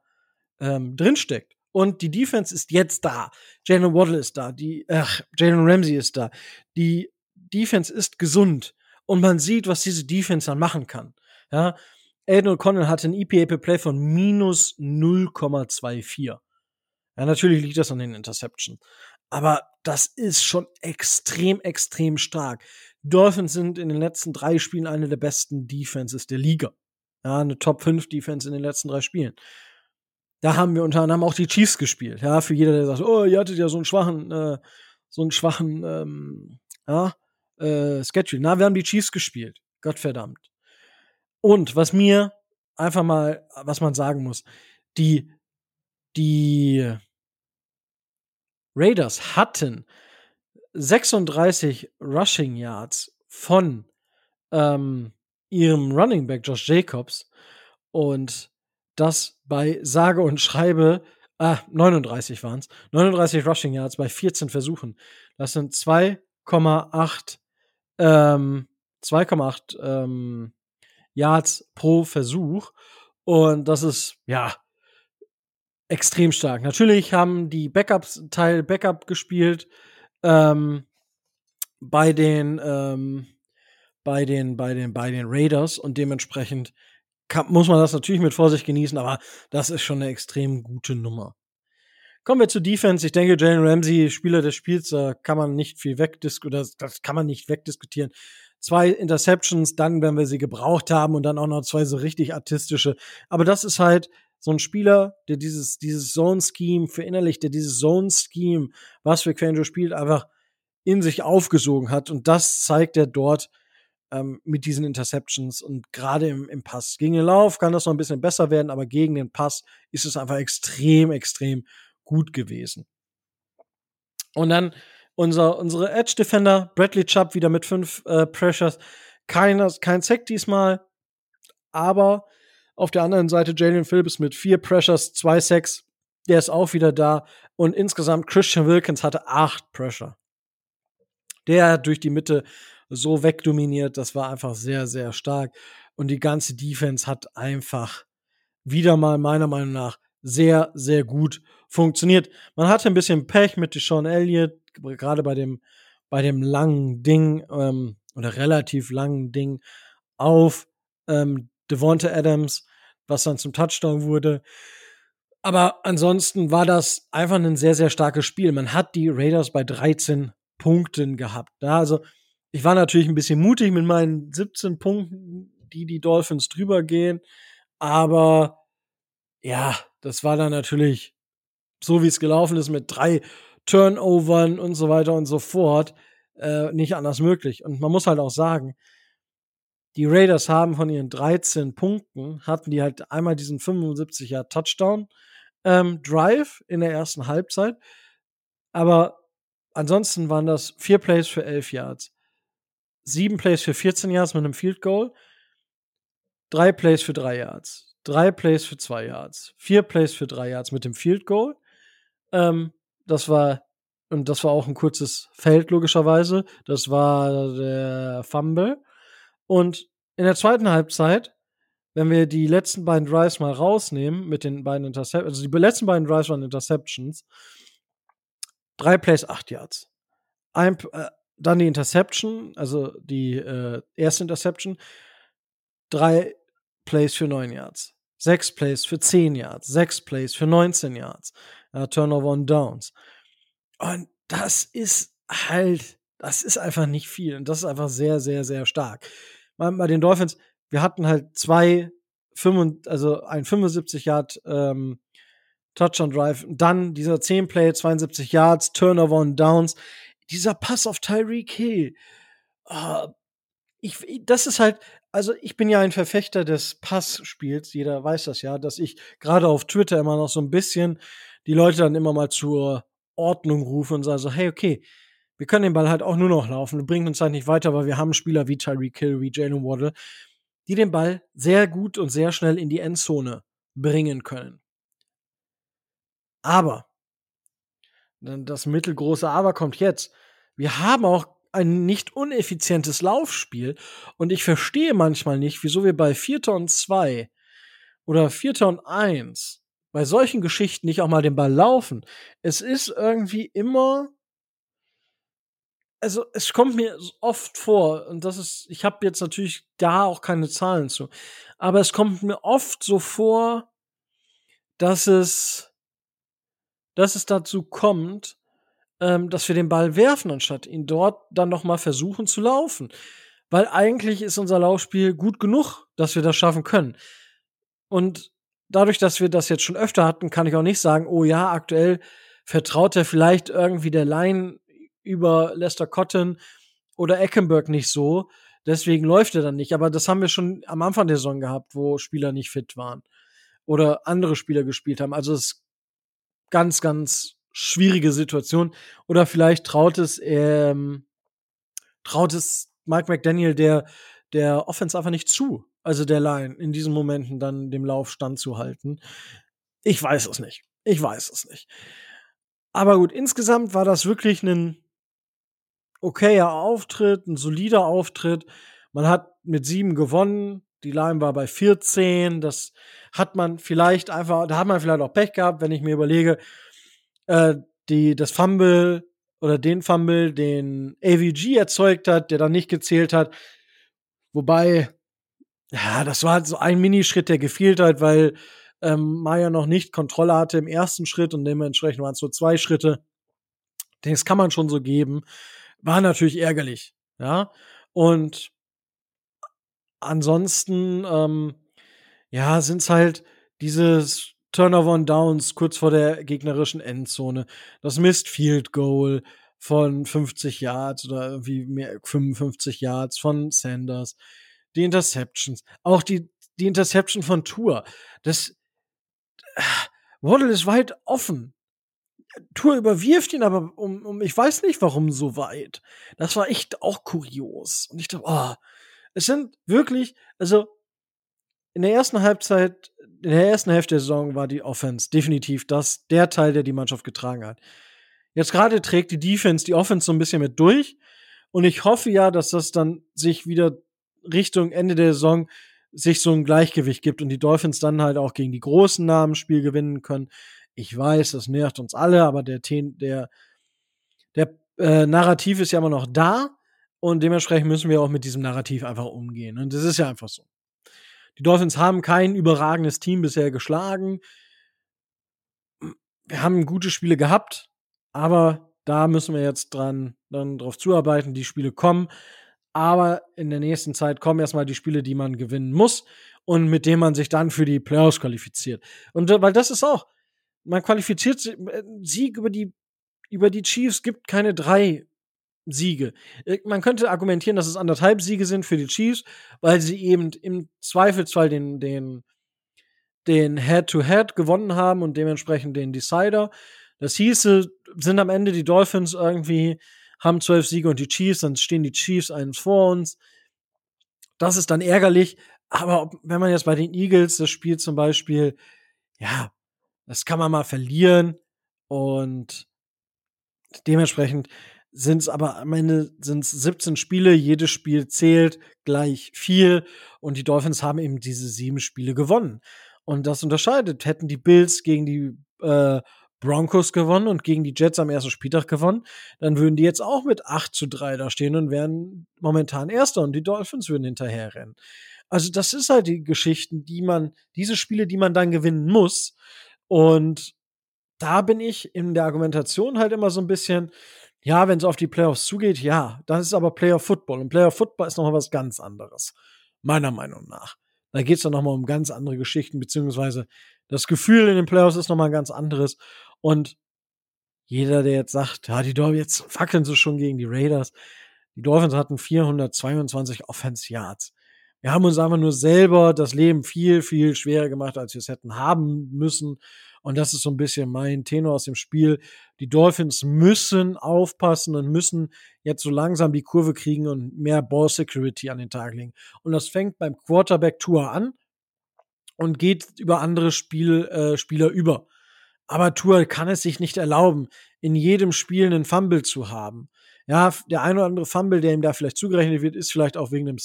ähm, drinsteckt. Und die Defense ist jetzt da. Jalen Waddle ist da. Die, ach, Jalen Ramsey ist da. Die Defense ist gesund. Und man sieht, was diese Defense dann machen kann. Ja. Aiden O'Connell hatte ein EPA per Play von minus 0,24. Ja, natürlich liegt das an den Interception. Aber das ist schon extrem, extrem stark. Dolphins sind in den letzten drei Spielen eine der besten Defenses der Liga. Ja, eine Top 5 Defense in den letzten drei Spielen. Da haben wir unter anderem auch die Chiefs gespielt. Ja, für jeder, der sagt, oh, ihr hattet ja so einen schwachen, äh, so einen schwachen, ähm, ja, äh, Schedule. Na, wir haben die Chiefs gespielt. Gottverdammt. Und was mir einfach mal, was man sagen muss, die, die Raiders hatten 36 Rushing Yards von ähm, ihrem Running Back Josh Jacobs und das bei sage und schreibe, ah, 39 waren es, 39 Rushing Yards bei 14 Versuchen. Das sind 2,8 ähm, 2,8 ähm, Yards pro Versuch und das ist ja extrem stark. Natürlich haben die Backups Teil Backup gespielt ähm, bei den ähm, bei den bei den bei den Raiders und dementsprechend kann, muss man das natürlich mit Vorsicht genießen, aber das ist schon eine extrem gute Nummer. Kommen wir zur Defense. Ich denke, Jalen Ramsey, Spieler des Spiels, da kann man nicht viel wegdiskutieren, das kann man nicht wegdiskutieren. Zwei Interceptions, dann, wenn wir sie gebraucht haben und dann auch noch zwei so richtig artistische. Aber das ist halt so ein Spieler, der dieses, dieses Zone-Scheme verinnerlicht, der dieses Zone-Scheme, was für Quenjo spielt, einfach in sich aufgesogen hat. Und das zeigt er dort ähm, mit diesen Interceptions und gerade im, im Pass. Gegen den Lauf kann das noch ein bisschen besser werden, aber gegen den Pass ist es einfach extrem, extrem gut gewesen. Und dann unser, unsere Edge Defender, Bradley Chubb wieder mit fünf äh, Pressures, Keiner, kein Sack diesmal, aber auf der anderen Seite Jalen Phillips mit vier Pressures, zwei Sacks, der ist auch wieder da. Und insgesamt Christian Wilkins hatte acht Pressure. Der hat durch die Mitte so wegdominiert, das war einfach sehr, sehr stark. Und die ganze Defense hat einfach wieder mal meiner Meinung nach sehr, sehr gut funktioniert. Man hatte ein bisschen Pech mit Deshaun Elliott, gerade bei dem, bei dem langen Ding ähm, oder relativ langen Ding auf ähm, Devonta Adams, was dann zum Touchdown wurde. Aber ansonsten war das einfach ein sehr, sehr starkes Spiel. Man hat die Raiders bei 13 Punkten gehabt. Ja, also ich war natürlich ein bisschen mutig mit meinen 17 Punkten, die die Dolphins drüber gehen. Aber ja, das war dann natürlich so, wie es gelaufen ist, mit drei Turnovern und so weiter und so fort, äh, nicht anders möglich. Und man muss halt auch sagen, die Raiders haben von ihren 13 Punkten, hatten die halt einmal diesen 75er Touchdown ähm, Drive in der ersten Halbzeit. Aber ansonsten waren das vier Plays für 11 Yards, sieben Plays für 14 Yards mit einem Field Goal, drei Plays für drei Yards, drei Plays für zwei Yards, vier Plays für drei Yards mit dem Field Goal. Ähm, das war und das war auch ein kurzes Feld logischerweise. Das war der Fumble. Und in der zweiten Halbzeit, wenn wir die letzten beiden Drives mal rausnehmen mit den beiden Interceptions, also die letzten beiden Drives waren Interceptions, drei Plays, acht Yards. Ein, äh, dann die Interception, also die äh, erste Interception, drei Plays für neun Yards. Sechs Plays für zehn Yards. Sechs Plays für 19 Yards. Ja, Turnover on Downs. Und das ist halt, das ist einfach nicht viel. Und das ist einfach sehr, sehr, sehr stark. Bei den Dolphins, wir hatten halt zwei, also ein 75 Yard ähm, Touchdown Drive, dann dieser 10 Play, 72 Yards, Turnover on Downs, dieser Pass auf Tyreek Hill. Uh, ich, das ist halt, also ich bin ja ein Verfechter des Passspiels, jeder weiß das ja, dass ich gerade auf Twitter immer noch so ein bisschen die Leute dann immer mal zur Ordnung rufe und sage so, hey, okay, wir können den Ball halt auch nur noch laufen, bringt uns halt nicht weiter, weil wir haben Spieler wie Tyreek Hill, wie Jalen Waddle, die den Ball sehr gut und sehr schnell in die Endzone bringen können. Aber, das mittelgroße Aber kommt jetzt. Wir haben auch ein nicht uneffizientes Laufspiel und ich verstehe manchmal nicht, wieso wir bei Vierter und zwei oder Vierter und eins bei solchen Geschichten nicht auch mal den Ball laufen. Es ist irgendwie immer also es kommt mir oft vor und das ist ich habe jetzt natürlich da auch keine Zahlen zu, aber es kommt mir oft so vor, dass es dass es dazu kommt, ähm, dass wir den Ball werfen, anstatt ihn dort dann noch mal versuchen zu laufen. Weil eigentlich ist unser Laufspiel gut genug, dass wir das schaffen können. Und dadurch, dass wir das jetzt schon öfter hatten, kann ich auch nicht sagen, oh ja, aktuell vertraut er vielleicht irgendwie der Line über Lester Cotton oder Eckenberg nicht so. Deswegen läuft er dann nicht. Aber das haben wir schon am Anfang der Saison gehabt, wo Spieler nicht fit waren. Oder andere Spieler gespielt haben. Also es ist ganz, ganz schwierige Situation. Oder vielleicht traut es, ähm, traut es Mike McDaniel der, der Offense einfach nicht zu. Also der Line in diesen Momenten dann dem Lauf standzuhalten. Ich weiß es nicht. Ich weiß es nicht. Aber gut, insgesamt war das wirklich ein okayer Auftritt, ein solider Auftritt. Man hat mit sieben gewonnen. Die Line war bei 14. Das hat man vielleicht einfach, da hat man vielleicht auch Pech gehabt, wenn ich mir überlege, äh, die, das Fumble oder den Fumble, den AVG erzeugt hat, der dann nicht gezählt hat. Wobei, ja, das war so ein Minischritt, der gefehlt hat, weil ähm, Maya noch nicht Kontrolle hatte im ersten Schritt und dementsprechend waren es so zwei Schritte. Das kann man schon so geben. War natürlich ärgerlich, ja. Und ansonsten, ähm, ja, sind's halt dieses Turnover und Downs kurz vor der gegnerischen Endzone, das Missed Field Goal von 50 Yards oder irgendwie mehr 55 Yards von Sanders, die Interceptions, auch die die Interception von Tour. Das äh, Waddle ist weit offen. Tour überwirft ihn aber um, um ich weiß nicht warum so weit. Das war echt auch kurios und ich dachte, oh, Es sind wirklich, also in der ersten Halbzeit, in der ersten Hälfte der Saison war die Offense definitiv das, der Teil, der die Mannschaft getragen hat. Jetzt gerade trägt die Defense die Offense so ein bisschen mit durch. Und ich hoffe ja, dass das dann sich wieder Richtung Ende der Saison sich so ein Gleichgewicht gibt und die Dolphins dann halt auch gegen die großen Namen Spiel gewinnen können. Ich weiß, das nervt uns alle, aber der, der, der äh, Narrativ ist ja immer noch da und dementsprechend müssen wir auch mit diesem Narrativ einfach umgehen. Und das ist ja einfach so. Die Dolphins haben kein überragendes Team bisher geschlagen. Wir haben gute Spiele gehabt, aber da müssen wir jetzt dran dann drauf zuarbeiten. Die Spiele kommen, aber in der nächsten Zeit kommen erstmal die Spiele, die man gewinnen muss und mit denen man sich dann für die Playoffs qualifiziert. Und äh, weil das ist auch, man qualifiziert äh, Sieg über die über die Chiefs gibt keine drei Siege. Äh, man könnte argumentieren, dass es anderthalb Siege sind für die Chiefs, weil sie eben im Zweifelsfall den, den, den Head-to-Head -Head gewonnen haben und dementsprechend den Decider. Das hieße, sind am Ende die Dolphins irgendwie, haben zwölf Siege und die Chiefs, dann stehen die Chiefs eins vor uns. Das ist dann ärgerlich. Aber ob, wenn man jetzt bei den Eagles das Spiel zum Beispiel, ja, das kann man mal verlieren und dementsprechend sind es aber am Ende sind es 17 Spiele, jedes Spiel zählt gleich viel und die Dolphins haben eben diese sieben Spiele gewonnen. Und das unterscheidet. Hätten die Bills gegen die äh, Broncos gewonnen und gegen die Jets am ersten Spieltag gewonnen, dann würden die jetzt auch mit 8 zu 3 da stehen und wären momentan Erster und die Dolphins würden hinterher rennen. Also das ist halt die Geschichten, die man, diese Spiele, die man dann gewinnen muss. Und da bin ich in der Argumentation halt immer so ein bisschen, ja, wenn es auf die Playoffs zugeht, ja, das ist aber Playoff Football. Und Playoff Football ist nochmal was ganz anderes. Meiner Meinung nach. Da geht es dann nochmal um ganz andere Geschichten, beziehungsweise das Gefühl in den Playoffs ist nochmal ein ganz anderes. Und jeder, der jetzt sagt, ja, die Dolphins, jetzt fackeln sie schon gegen die Raiders. Die Dolphins hatten 422 Offense Yards. Wir haben uns einfach nur selber das Leben viel, viel schwerer gemacht, als wir es hätten haben müssen. Und das ist so ein bisschen mein Tenor aus dem Spiel. Die Dolphins müssen aufpassen und müssen jetzt so langsam die Kurve kriegen und mehr Ball Security an den Tag legen. Und das fängt beim Quarterback Tour an und geht über andere Spiel, äh, Spieler über. Aber Tour kann es sich nicht erlauben, in jedem Spiel einen Fumble zu haben. Ja, der ein oder andere Fumble, der ihm da vielleicht zugerechnet wird, ist vielleicht auch wegen einem,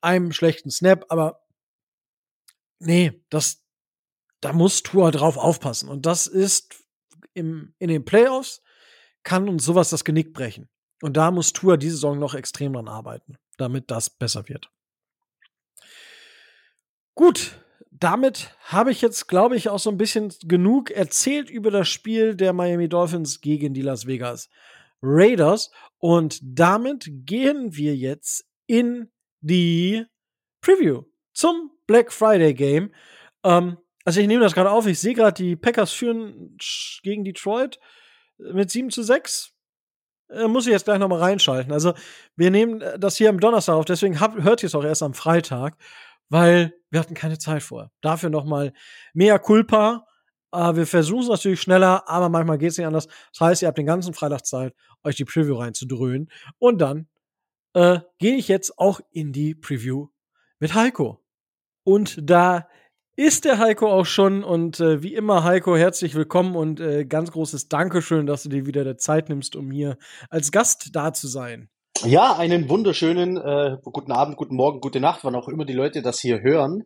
einem schlechten Snap, aber nee, das, da muss Tour drauf aufpassen. Und das ist im, in den Playoffs kann uns sowas das Genick brechen. Und da muss Tour diese Saison noch extrem dran arbeiten, damit das besser wird. Gut, damit habe ich jetzt, glaube ich, auch so ein bisschen genug erzählt über das Spiel der Miami Dolphins gegen die Las Vegas Raiders. Und damit gehen wir jetzt in die Preview zum Black Friday Game. Ähm, also ich nehme das gerade auf, ich sehe gerade, die Packers führen gegen Detroit mit 7 zu 6. Äh, muss ich jetzt gleich nochmal reinschalten. Also, wir nehmen das hier am Donnerstag auf, deswegen hab, hört ihr es auch erst am Freitag weil wir hatten keine Zeit vor. Dafür nochmal mehr Culpa. Äh, wir versuchen es natürlich schneller, aber manchmal geht es nicht anders. Das heißt, ihr habt den ganzen Freitag Zeit, euch die Preview reinzudröhnen. Und dann äh, gehe ich jetzt auch in die Preview mit Heiko. Und da ist der Heiko auch schon. Und äh, wie immer, Heiko, herzlich willkommen und äh, ganz großes Dankeschön, dass du dir wieder der Zeit nimmst, um hier als Gast da zu sein. Ja, einen wunderschönen äh, guten Abend, guten Morgen, gute Nacht, wann auch immer die Leute das hier hören.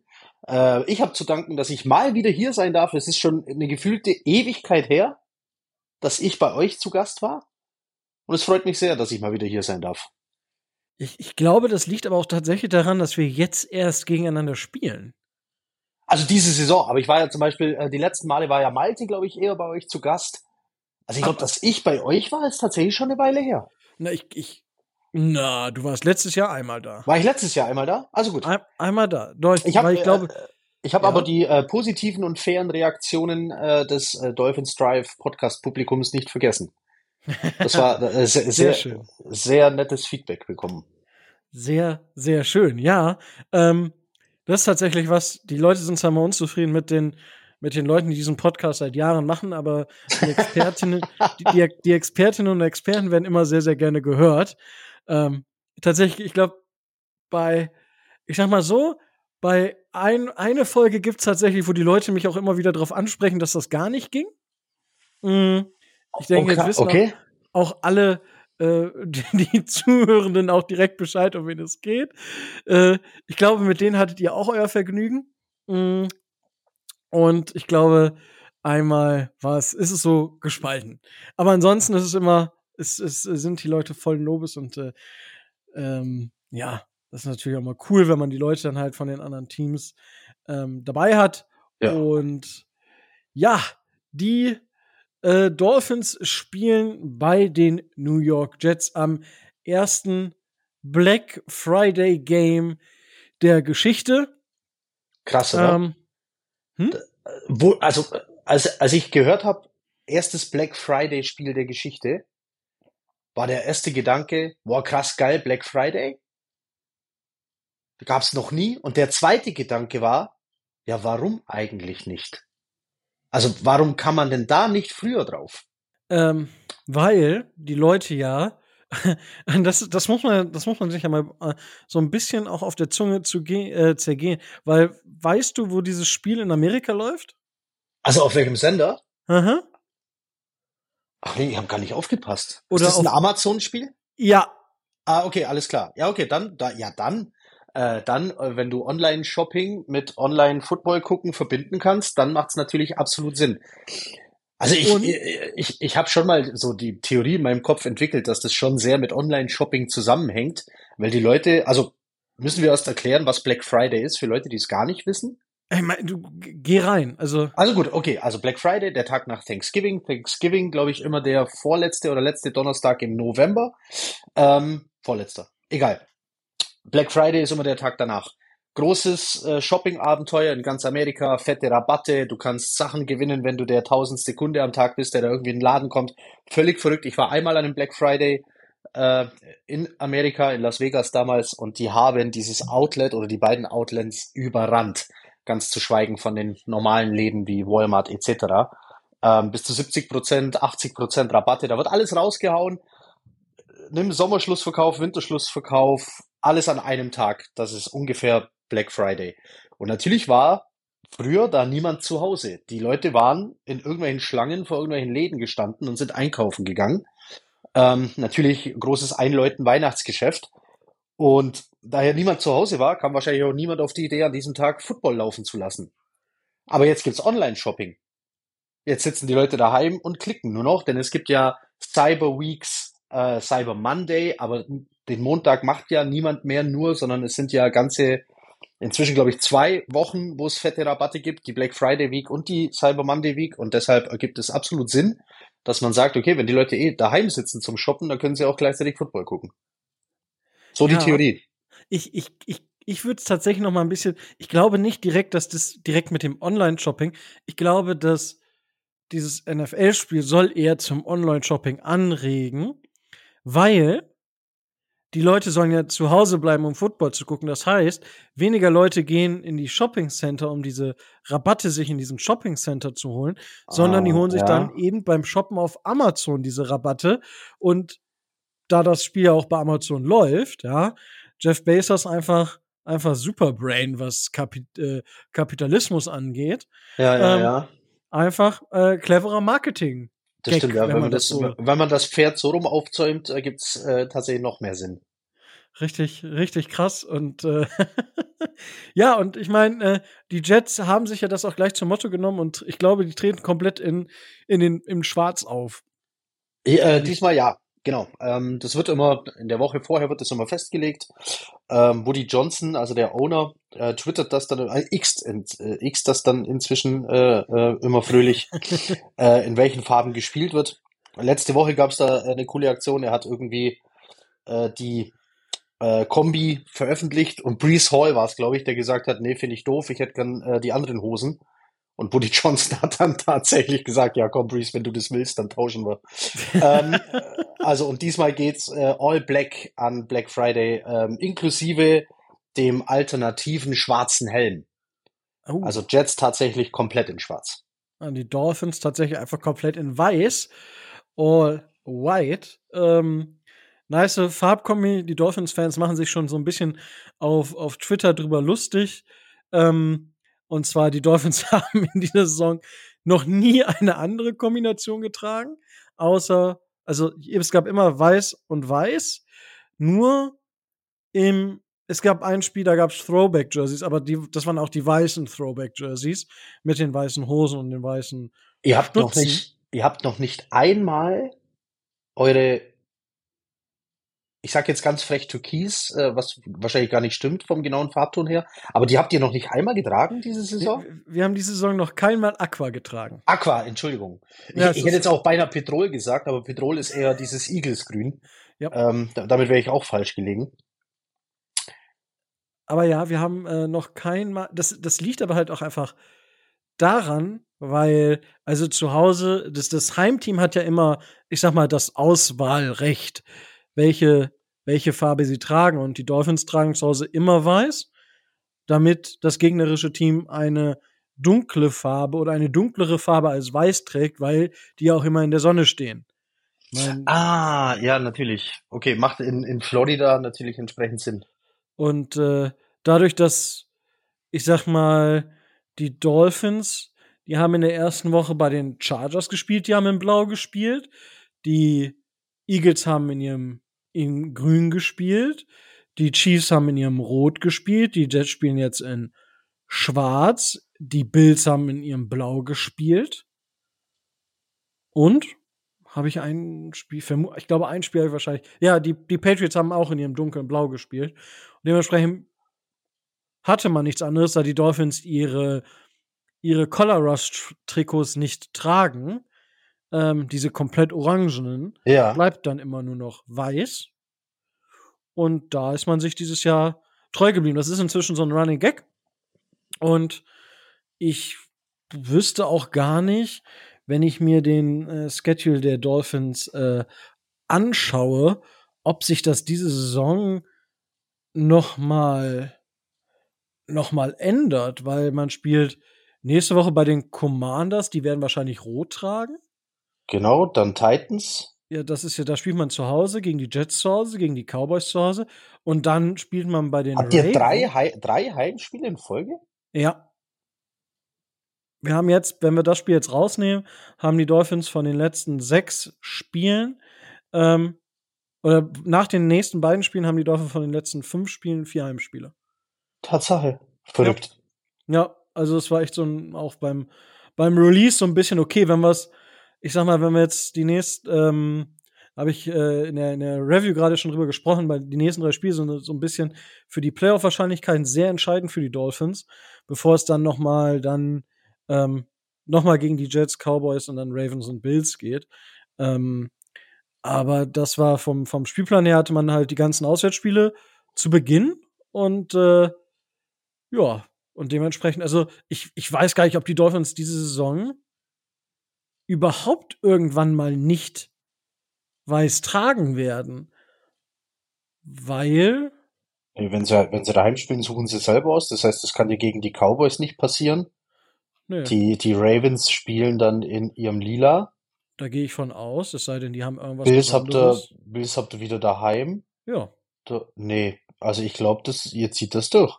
Äh, ich habe zu danken, dass ich mal wieder hier sein darf. Es ist schon eine gefühlte Ewigkeit her, dass ich bei euch zu Gast war. Und es freut mich sehr, dass ich mal wieder hier sein darf. Ich, ich glaube, das liegt aber auch tatsächlich daran, dass wir jetzt erst gegeneinander spielen. Also diese Saison, aber ich war ja zum Beispiel, äh, die letzten Male war ja Malte, glaube ich, eher bei euch zu Gast. Also ich glaube, dass ich bei euch war, ist tatsächlich schon eine Weile her. Na, ich, ich na, du warst letztes Jahr einmal da. War ich letztes Jahr einmal da? Also gut. Ein, einmal da. Doch, ich, habe, äh, ich habe ja. aber die äh, positiven und fairen Reaktionen äh, des äh, Dolphins Drive Podcast Publikums nicht vergessen. Das war äh, sehr, sehr, sehr, sehr, nettes Feedback bekommen. Sehr, sehr schön. Ja, ähm, das ist tatsächlich was. Die Leute sind zwar mal unzufrieden mit den mit den Leuten, die diesen Podcast seit Jahren machen, aber die Expertinnen, [LAUGHS] die, die, Expertinnen und Experten werden immer sehr, sehr gerne gehört. Ähm, tatsächlich, ich glaube, bei, ich sag mal so, bei ein, eine Folge gibt's tatsächlich, wo die Leute mich auch immer wieder darauf ansprechen, dass das gar nicht ging. Mhm. Ich denke, okay. jetzt wissen okay. auch, auch alle äh, [LAUGHS] die, die Zuhörenden auch direkt Bescheid, um wen es geht. Äh, ich glaube, mit denen hattet ihr auch euer Vergnügen. Mhm. Und ich glaube, einmal war es, ist es so gespalten. Aber ansonsten ist es immer, es, es sind die Leute voll Lobes und äh, ähm, ja, das ist natürlich auch mal cool, wenn man die Leute dann halt von den anderen Teams ähm, dabei hat. Ja. Und ja, die äh, Dolphins spielen bei den New York Jets am ersten Black Friday Game der Geschichte. Krass, oder? Ähm, hm? Wo, also, als, als ich gehört habe, erstes Black Friday Spiel der Geschichte, war der erste Gedanke, boah, krass geil, Black Friday. Gab's noch nie. Und der zweite Gedanke war, ja, warum eigentlich nicht? Also warum kann man denn da nicht früher drauf? Ähm, weil die Leute ja, [LAUGHS] das, das, muss man, das muss man sich ja mal äh, so ein bisschen auch auf der Zunge zu äh, zergehen. Weil weißt du, wo dieses Spiel in Amerika läuft? Also auf welchem Sender? Aha. Ach nee, ich habe gar nicht aufgepasst. Oder ist das ein Amazon-Spiel? Ja. Ah, okay, alles klar. Ja, okay, dann, da, ja, dann äh, dann, äh, wenn du Online-Shopping mit Online-Football gucken verbinden kannst, dann macht es natürlich absolut Sinn. Also ich, Und? ich, ich, ich habe schon mal so die Theorie in meinem Kopf entwickelt, dass das schon sehr mit Online-Shopping zusammenhängt, weil die Leute, also müssen wir erst erklären, was Black Friday ist für Leute, die es gar nicht wissen. Ich mein, du geh rein. Also also gut, okay. Also Black Friday, der Tag nach Thanksgiving. Thanksgiving, glaube ich, immer der vorletzte oder letzte Donnerstag im November. Ähm, vorletzter. Egal. Black Friday ist immer der Tag danach. Großes äh, Shopping-Abenteuer in ganz Amerika, fette Rabatte, du kannst Sachen gewinnen, wenn du der tausendste Kunde am Tag bist, der da irgendwie in den Laden kommt. Völlig verrückt. Ich war einmal an einem Black Friday äh, in Amerika, in Las Vegas damals, und die haben dieses Outlet oder die beiden Outlets überrannt. Ganz zu schweigen von den normalen Läden wie Walmart etc. Ähm, bis zu 70 Prozent, 80 Prozent Rabatte, da wird alles rausgehauen. Nimm Sommerschlussverkauf, Winterschlussverkauf, alles an einem Tag. Das ist ungefähr Black Friday. Und natürlich war früher da niemand zu Hause. Die Leute waren in irgendwelchen Schlangen vor irgendwelchen Läden gestanden und sind einkaufen gegangen. Ähm, natürlich großes Einläuten Weihnachtsgeschäft. Und daher niemand zu Hause war, kam wahrscheinlich auch niemand auf die Idee, an diesem Tag Football laufen zu lassen. Aber jetzt gibt's Online-Shopping. Jetzt sitzen die Leute daheim und klicken nur noch, denn es gibt ja Cyber Weeks, äh, Cyber Monday, aber den Montag macht ja niemand mehr nur, sondern es sind ja ganze, inzwischen glaube ich zwei Wochen, wo es fette Rabatte gibt, die Black Friday Week und die Cyber Monday Week und deshalb ergibt es absolut Sinn, dass man sagt, okay, wenn die Leute eh daheim sitzen zum Shoppen, dann können sie auch gleichzeitig Football gucken. So ja, die Theorie. Ich, ich, ich, ich würde es tatsächlich noch mal ein bisschen, ich glaube nicht direkt, dass das direkt mit dem Online-Shopping, ich glaube, dass dieses NFL-Spiel soll eher zum Online-Shopping anregen, weil die Leute sollen ja zu Hause bleiben, um Football zu gucken. Das heißt, weniger Leute gehen in die Shopping Center, um diese Rabatte sich in diesem Shopping Center zu holen, ah, sondern die ah, holen sich ja. dann eben beim Shoppen auf Amazon diese Rabatte. Und da das Spiel ja auch bei Amazon läuft, ja, Jeff Bezos einfach einfach Superbrain, was Kapi äh, Kapitalismus angeht. Ja, ja, ähm, ja. Einfach äh, cleverer Marketing. Das Gag, stimmt, ja. Wenn, wenn man das, so wenn man das Pferd so rum aufzäumt, ergibt es äh, tatsächlich noch mehr Sinn. Richtig, richtig krass. Und äh, [LAUGHS] ja, und ich meine, äh, die Jets haben sich ja das auch gleich zum Motto genommen und ich glaube, die treten komplett in, in den, im Schwarz auf. Ja, äh, diesmal ja. Genau, ähm, das wird immer, in der Woche vorher wird das immer festgelegt. Ähm, Woody Johnson, also der Owner, äh, twittert das dann, äh, X, äh, X das dann inzwischen äh, äh, immer fröhlich, [LAUGHS] äh, in welchen Farben gespielt wird. Letzte Woche gab es da eine coole Aktion, er hat irgendwie äh, die äh, Kombi veröffentlicht und Brees Hall war es, glaube ich, der gesagt hat, nee, finde ich doof, ich hätte gern äh, die anderen Hosen. Und Woody [LAUGHS] Johnson hat dann tatsächlich gesagt, ja komm Breeze, wenn du das willst, dann tauschen wir. [LAUGHS] ähm, also und diesmal geht's äh, all black an Black Friday, ähm, inklusive dem alternativen schwarzen Helm. Oh. Also Jets tatsächlich komplett in schwarz. Und die Dolphins tatsächlich einfach komplett in weiß. All white. Ähm, nice Farbkombi. Die Dolphins-Fans machen sich schon so ein bisschen auf, auf Twitter drüber lustig. Ähm, und zwar, die Dolphins [LAUGHS] haben in dieser Saison noch nie eine andere Kombination getragen, außer, also es gab immer weiß und weiß. Nur im, es gab ein Spiel, da gab es Throwback-Jerseys, aber die, das waren auch die weißen Throwback-Jerseys mit den weißen Hosen und den weißen. Ihr habt Stutzen. noch nicht, ihr habt noch nicht einmal eure ich sag jetzt ganz frech Türkis, äh, was wahrscheinlich gar nicht stimmt vom genauen Farbton her, aber die habt ihr noch nicht einmal getragen diese Saison? Wir, wir haben diese Saison noch keinmal Aqua getragen. Aqua, Entschuldigung. Ja, ich, ich hätte jetzt auch beinahe Petrol gesagt, aber Petrol ist eher dieses Igelsgrün. Ja. Ähm, damit wäre ich auch falsch gelegen. Aber ja, wir haben äh, noch keinmal. Das, das liegt aber halt auch einfach daran, weil, also zu Hause, das, das Heimteam hat ja immer, ich sag mal, das Auswahlrecht welche, welche Farbe sie tragen. Und die Dolphins tragen zu Hause immer weiß, damit das gegnerische Team eine dunkle Farbe oder eine dunklere Farbe als weiß trägt, weil die auch immer in der Sonne stehen. Mein ah, ja, natürlich. Okay, macht in, in Florida natürlich entsprechend Sinn. Und äh, dadurch, dass, ich sag mal, die Dolphins, die haben in der ersten Woche bei den Chargers gespielt, die haben in Blau gespielt. Die Eagles haben in ihrem in Grün gespielt. Die Chiefs haben in ihrem Rot gespielt. Die Jets spielen jetzt in Schwarz. Die Bills haben in ihrem Blau gespielt. Und habe ich ein Spiel, ich glaube, ein Spiel habe ich wahrscheinlich. Ja, die, die Patriots haben auch in ihrem dunklen Blau gespielt. Und dementsprechend hatte man nichts anderes, da die Dolphins ihre, ihre Collar Rush Trikots nicht tragen ähm, diese komplett orangenen, ja. bleibt dann immer nur noch weiß. Und da ist man sich dieses Jahr treu geblieben. Das ist inzwischen so ein Running Gag. Und ich wüsste auch gar nicht, wenn ich mir den äh, Schedule der Dolphins äh, anschaue, ob sich das diese Saison noch mal noch mal ändert, weil man spielt nächste Woche bei den Commanders, die werden wahrscheinlich rot tragen. Genau, dann Titans. Ja, das ist ja, da spielt man zu Hause gegen die Jets zu Hause, gegen die Cowboys zu Hause und dann spielt man bei den Habt ihr drei, Hei drei Heimspiele in Folge? Ja. Wir haben jetzt, wenn wir das Spiel jetzt rausnehmen, haben die Dolphins von den letzten sechs Spielen ähm, oder nach den nächsten beiden Spielen haben die Dolphins von den letzten fünf Spielen vier Heimspiele. Tatsache. Verrückt. Ja, ja also es war echt so ein, auch beim, beim Release so ein bisschen okay, wenn wir es ich sag mal, wenn wir jetzt die nächsten, ähm, habe ich äh, in, der, in der Review gerade schon drüber gesprochen, weil die nächsten drei Spiele sind so ein bisschen für die Playoff-Wahrscheinlichkeiten sehr entscheidend für die Dolphins, bevor es dann nochmal dann ähm, noch gegen die Jets, Cowboys und dann Ravens und Bills geht. Ähm, aber das war vom, vom Spielplan her hatte man halt die ganzen Auswärtsspiele zu Beginn und äh, ja, und dementsprechend, also ich, ich weiß gar nicht, ob die Dolphins diese Saison überhaupt irgendwann mal nicht weiß tragen werden. Weil. Wenn sie, wenn sie daheim spielen, suchen sie selber aus. Das heißt, das kann dir gegen die Cowboys nicht passieren. Nee. Die, die Ravens spielen dann in ihrem Lila. Da gehe ich von aus, es sei denn, die haben irgendwas. Bills habt, ihr, Bills habt ihr wieder daheim. Ja. Da, nee, also ich glaube, ihr zieht das durch.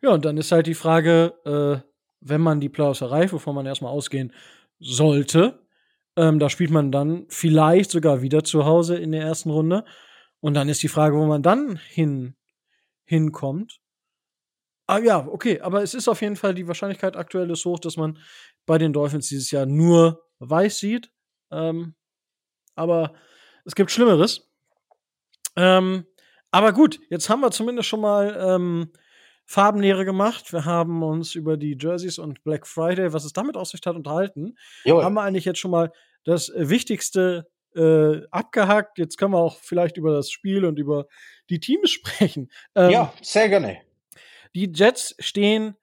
Ja, und dann ist halt die Frage, äh, wenn man die Playoffs erreicht, wovon man erstmal ausgehen sollte. Ähm, da spielt man dann vielleicht sogar wieder zu Hause in der ersten Runde. Und dann ist die Frage, wo man dann hin, hinkommt. Ah ja, okay, aber es ist auf jeden Fall die Wahrscheinlichkeit aktuell ist hoch, dass man bei den Dolphins dieses Jahr nur weiß sieht. Ähm, aber es gibt Schlimmeres. Ähm, aber gut, jetzt haben wir zumindest schon mal ähm, Farbenlehre gemacht. Wir haben uns über die Jerseys und Black Friday, was es damit aus sich hat, unterhalten. Jawohl. Haben wir eigentlich jetzt schon mal das Wichtigste äh, abgehakt. Jetzt können wir auch vielleicht über das Spiel und über die Teams [LAUGHS] sprechen. Ähm, ja, sehr gerne. Die Jets stehen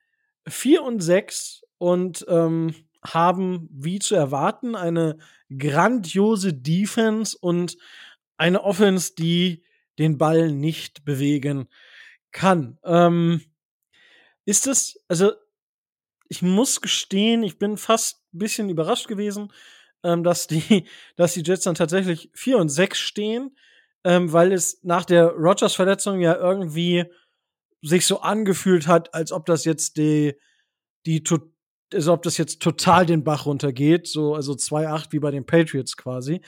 4 und 6 und ähm, haben, wie zu erwarten, eine grandiose Defense und eine Offense, die den Ball nicht bewegen kann. Ähm, ist es, also ich muss gestehen, ich bin fast ein bisschen überrascht gewesen, ähm, dass die, [LAUGHS] dass die Jets dann tatsächlich 4 und 6 stehen. ähm, weil es nach der Rogers-Verletzung ja irgendwie sich so angefühlt hat, als ob das jetzt die, die, also ob das jetzt total den Bach runtergeht, so, also 2-8 wie bei den Patriots quasi.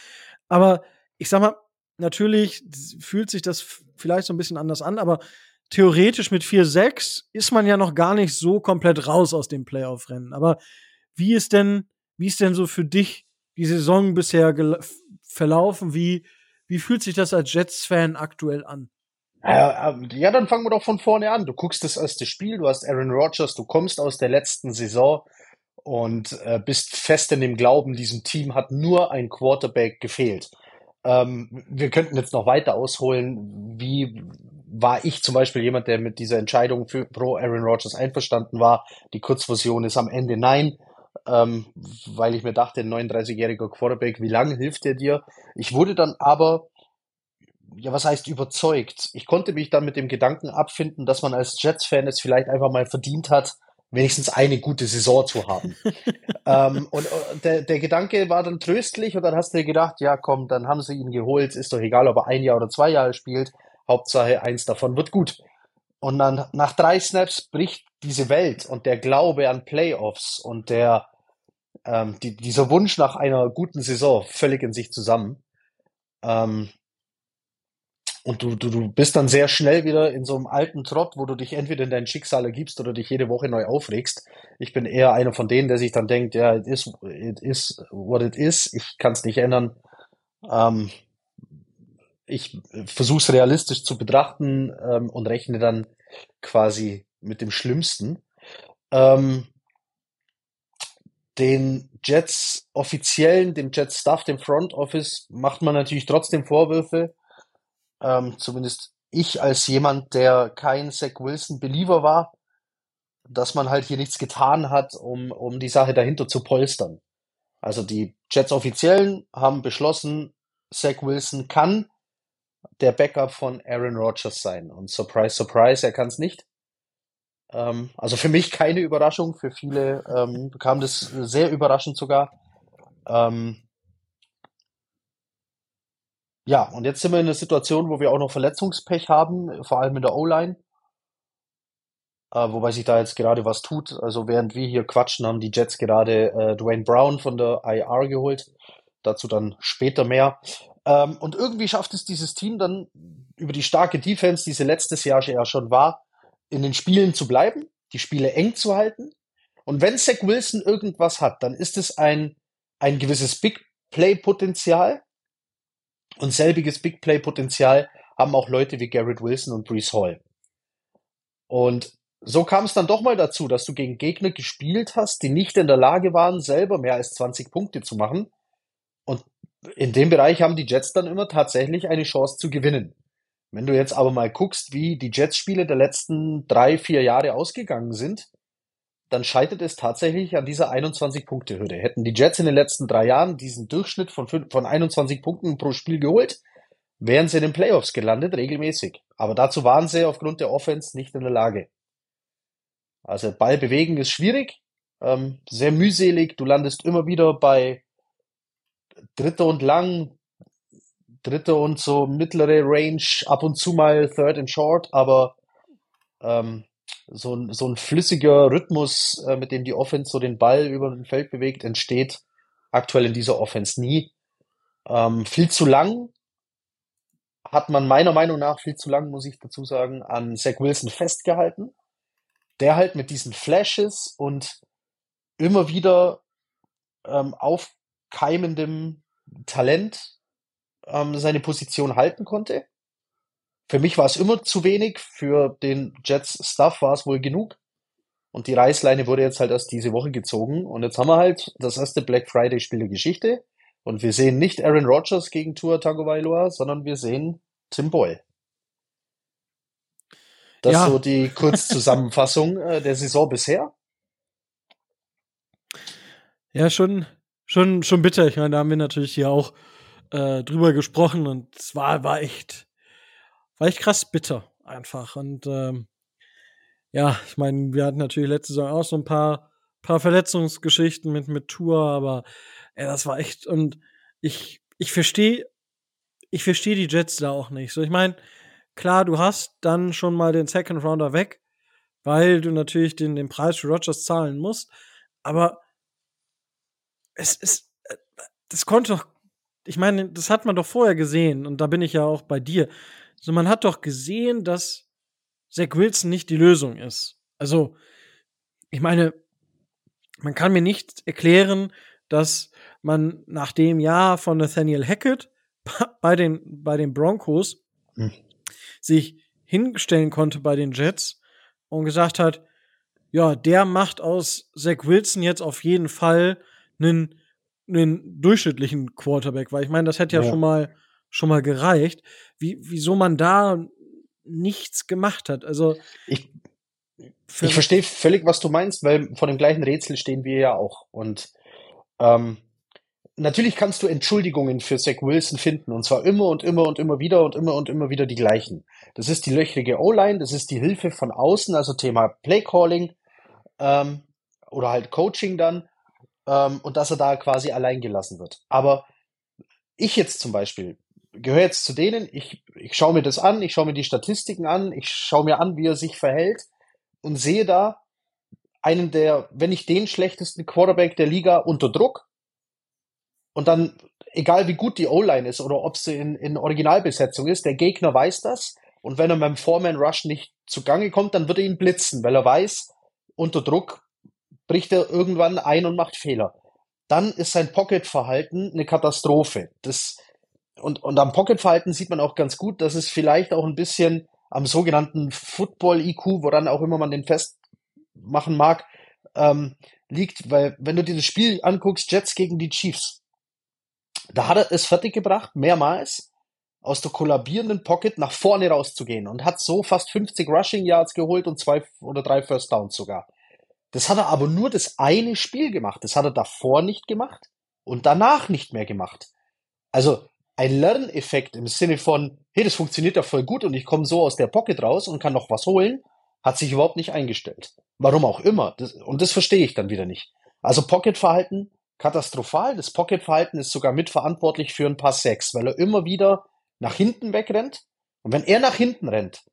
Aber ich sag mal, natürlich fühlt sich das vielleicht so ein bisschen anders an, aber theoretisch mit 4-6 ist man ja noch gar nicht so komplett raus aus dem Playoff-Rennen. Aber wie ist denn, wie ist denn so für dich die Saison bisher verlaufen? Wie, wie fühlt sich das als Jets-Fan aktuell an? Ja, ja, dann fangen wir doch von vorne an. Du guckst das erste Spiel, du hast Aaron Rodgers, du kommst aus der letzten Saison und äh, bist fest in dem Glauben, diesem Team hat nur ein Quarterback gefehlt. Ähm, wir könnten jetzt noch weiter ausholen, wie war ich zum Beispiel jemand, der mit dieser Entscheidung für pro Aaron Rodgers einverstanden war. Die Kurzversion ist am Ende nein, ähm, weil ich mir dachte, ein 39-jähriger Quarterback, wie lange hilft der dir? Ich wurde dann aber ja, was heißt überzeugt? Ich konnte mich dann mit dem Gedanken abfinden, dass man als Jets-Fan es vielleicht einfach mal verdient hat, wenigstens eine gute Saison zu haben. [LAUGHS] ähm, und der, der Gedanke war dann tröstlich und dann hast du dir gedacht, ja komm, dann haben sie ihn geholt, ist doch egal, ob er ein Jahr oder zwei Jahre spielt, Hauptsache eins davon wird gut. Und dann nach drei Snaps bricht diese Welt und der Glaube an Playoffs und der ähm, die, dieser Wunsch nach einer guten Saison völlig in sich zusammen. Ähm, und du, du, du bist dann sehr schnell wieder in so einem alten Trott, wo du dich entweder in dein Schicksal ergibst oder dich jede Woche neu aufregst. Ich bin eher einer von denen, der sich dann denkt, ja, it is, it is what it is. Ich kann es nicht ändern. Ähm, ich versuche es realistisch zu betrachten ähm, und rechne dann quasi mit dem Schlimmsten. Ähm, den Jets offiziellen, dem Jets Staff, dem Front Office macht man natürlich trotzdem Vorwürfe ähm, zumindest ich als jemand, der kein Zach Wilson Believer war, dass man halt hier nichts getan hat, um, um die Sache dahinter zu polstern. Also die Jets Offiziellen haben beschlossen, Zach Wilson kann der Backup von Aaron Rodgers sein. Und surprise, surprise, er kann es nicht. Ähm, also für mich keine Überraschung, für viele ähm, kam das sehr überraschend sogar. Ähm, ja, und jetzt sind wir in einer Situation, wo wir auch noch Verletzungspech haben, vor allem in der O-Line. Äh, wobei sich da jetzt gerade was tut. Also während wir hier quatschen, haben die Jets gerade äh, Dwayne Brown von der IR geholt. Dazu dann später mehr. Ähm, und irgendwie schafft es dieses Team dann über die starke Defense, die sie letztes Jahr ja schon war, in den Spielen zu bleiben, die Spiele eng zu halten. Und wenn Zach Wilson irgendwas hat, dann ist es ein, ein gewisses Big Play Potenzial, und selbiges Big Play Potenzial haben auch Leute wie Garrett Wilson und Brees Hall. Und so kam es dann doch mal dazu, dass du gegen Gegner gespielt hast, die nicht in der Lage waren, selber mehr als 20 Punkte zu machen. Und in dem Bereich haben die Jets dann immer tatsächlich eine Chance zu gewinnen. Wenn du jetzt aber mal guckst, wie die Jets-Spiele der letzten drei, vier Jahre ausgegangen sind, dann scheitert es tatsächlich an dieser 21-Punkte-Hürde. Hätten die Jets in den letzten drei Jahren diesen Durchschnitt von, von 21 Punkten pro Spiel geholt, wären sie in den Playoffs gelandet, regelmäßig. Aber dazu waren sie aufgrund der Offense nicht in der Lage. Also Ball bewegen ist schwierig, ähm, sehr mühselig. Du landest immer wieder bei Dritter und Lang, Dritte und so mittlere Range, ab und zu mal Third and Short, aber ähm, so ein, so ein flüssiger Rhythmus, äh, mit dem die Offense so den Ball über den Feld bewegt, entsteht aktuell in dieser Offense nie. Ähm, viel zu lang hat man meiner Meinung nach viel zu lang, muss ich dazu sagen, an Zach Wilson festgehalten, der halt mit diesen Flashes und immer wieder ähm, aufkeimendem Talent ähm, seine Position halten konnte. Für mich war es immer zu wenig, für den Jets Stuff war es wohl genug. Und die Reißleine wurde jetzt halt erst diese Woche gezogen. Und jetzt haben wir halt das erste Black Friday Spiel der Geschichte. Und wir sehen nicht Aaron Rodgers gegen Tua Tagovailoa, sondern wir sehen Tim Boyle. Das ja. ist so die Kurzzusammenfassung [LAUGHS] äh, der Saison bisher. Ja, schon, schon, schon bitter. Ich meine, da haben wir natürlich hier auch äh, drüber gesprochen und es war, war echt, war echt krass bitter einfach. Und ähm, ja, ich meine, wir hatten natürlich letzte Saison auch so ein paar, paar Verletzungsgeschichten mit, mit Tour, aber ey, das war echt, und ich, ich verstehe, ich verstehe die Jets da auch nicht. So, ich meine, klar, du hast dann schon mal den Second Rounder weg, weil du natürlich den, den Preis für Rogers zahlen musst. Aber es ist, äh, das konnte doch, ich meine, das hat man doch vorher gesehen und da bin ich ja auch bei dir. So, man hat doch gesehen, dass Zach Wilson nicht die Lösung ist. Also, ich meine, man kann mir nicht erklären, dass man nach dem Jahr von Nathaniel Hackett [LAUGHS] bei den, bei den Broncos hm. sich hinstellen konnte bei den Jets und gesagt hat, ja, der macht aus Zach Wilson jetzt auf jeden Fall einen, einen durchschnittlichen Quarterback, weil ich meine, das hätte ja, ja, schon mal schon mal gereicht. Wie, wieso man da nichts gemacht hat. Also ich, ich verstehe völlig, was du meinst, weil vor dem gleichen Rätsel stehen wir ja auch. Und ähm, natürlich kannst du Entschuldigungen für Zach Wilson finden und zwar immer und immer und immer wieder und immer und immer wieder die gleichen. Das ist die löchrige O-Line, das ist die Hilfe von außen, also Thema Playcalling ähm, oder halt Coaching dann ähm, und dass er da quasi allein gelassen wird. Aber ich jetzt zum Beispiel gehöre jetzt zu denen, ich, ich schaue mir das an, ich schaue mir die Statistiken an, ich schaue mir an, wie er sich verhält und sehe da einen der, wenn nicht den schlechtesten Quarterback der Liga unter Druck und dann, egal wie gut die O-Line ist oder ob sie in, in Originalbesetzung ist, der Gegner weiß das. Und wenn er beim Foreman Rush nicht zugange kommt, dann wird er ihn blitzen, weil er weiß, unter Druck bricht er irgendwann ein und macht Fehler. Dann ist sein Pocket-Verhalten eine Katastrophe. Das, und, und am Pocket-Verhalten sieht man auch ganz gut, dass es vielleicht auch ein bisschen am sogenannten Football-IQ, woran auch immer man den festmachen mag, ähm, liegt, weil wenn du dir das Spiel anguckst, Jets gegen die Chiefs, da hat er es fertiggebracht, mehrmals aus der kollabierenden Pocket nach vorne rauszugehen und hat so fast 50 Rushing Yards geholt und zwei oder drei First Downs sogar. Das hat er aber nur das eine Spiel gemacht. Das hat er davor nicht gemacht und danach nicht mehr gemacht. Also ein Lerneffekt im Sinne von, hey, das funktioniert ja voll gut und ich komme so aus der Pocket raus und kann noch was holen, hat sich überhaupt nicht eingestellt. Warum auch immer. Das, und das verstehe ich dann wieder nicht. Also Pocket-Verhalten katastrophal. Das Pocket-Verhalten ist sogar mitverantwortlich für ein paar Sacks, weil er immer wieder nach hinten wegrennt. Und wenn er nach hinten rennt,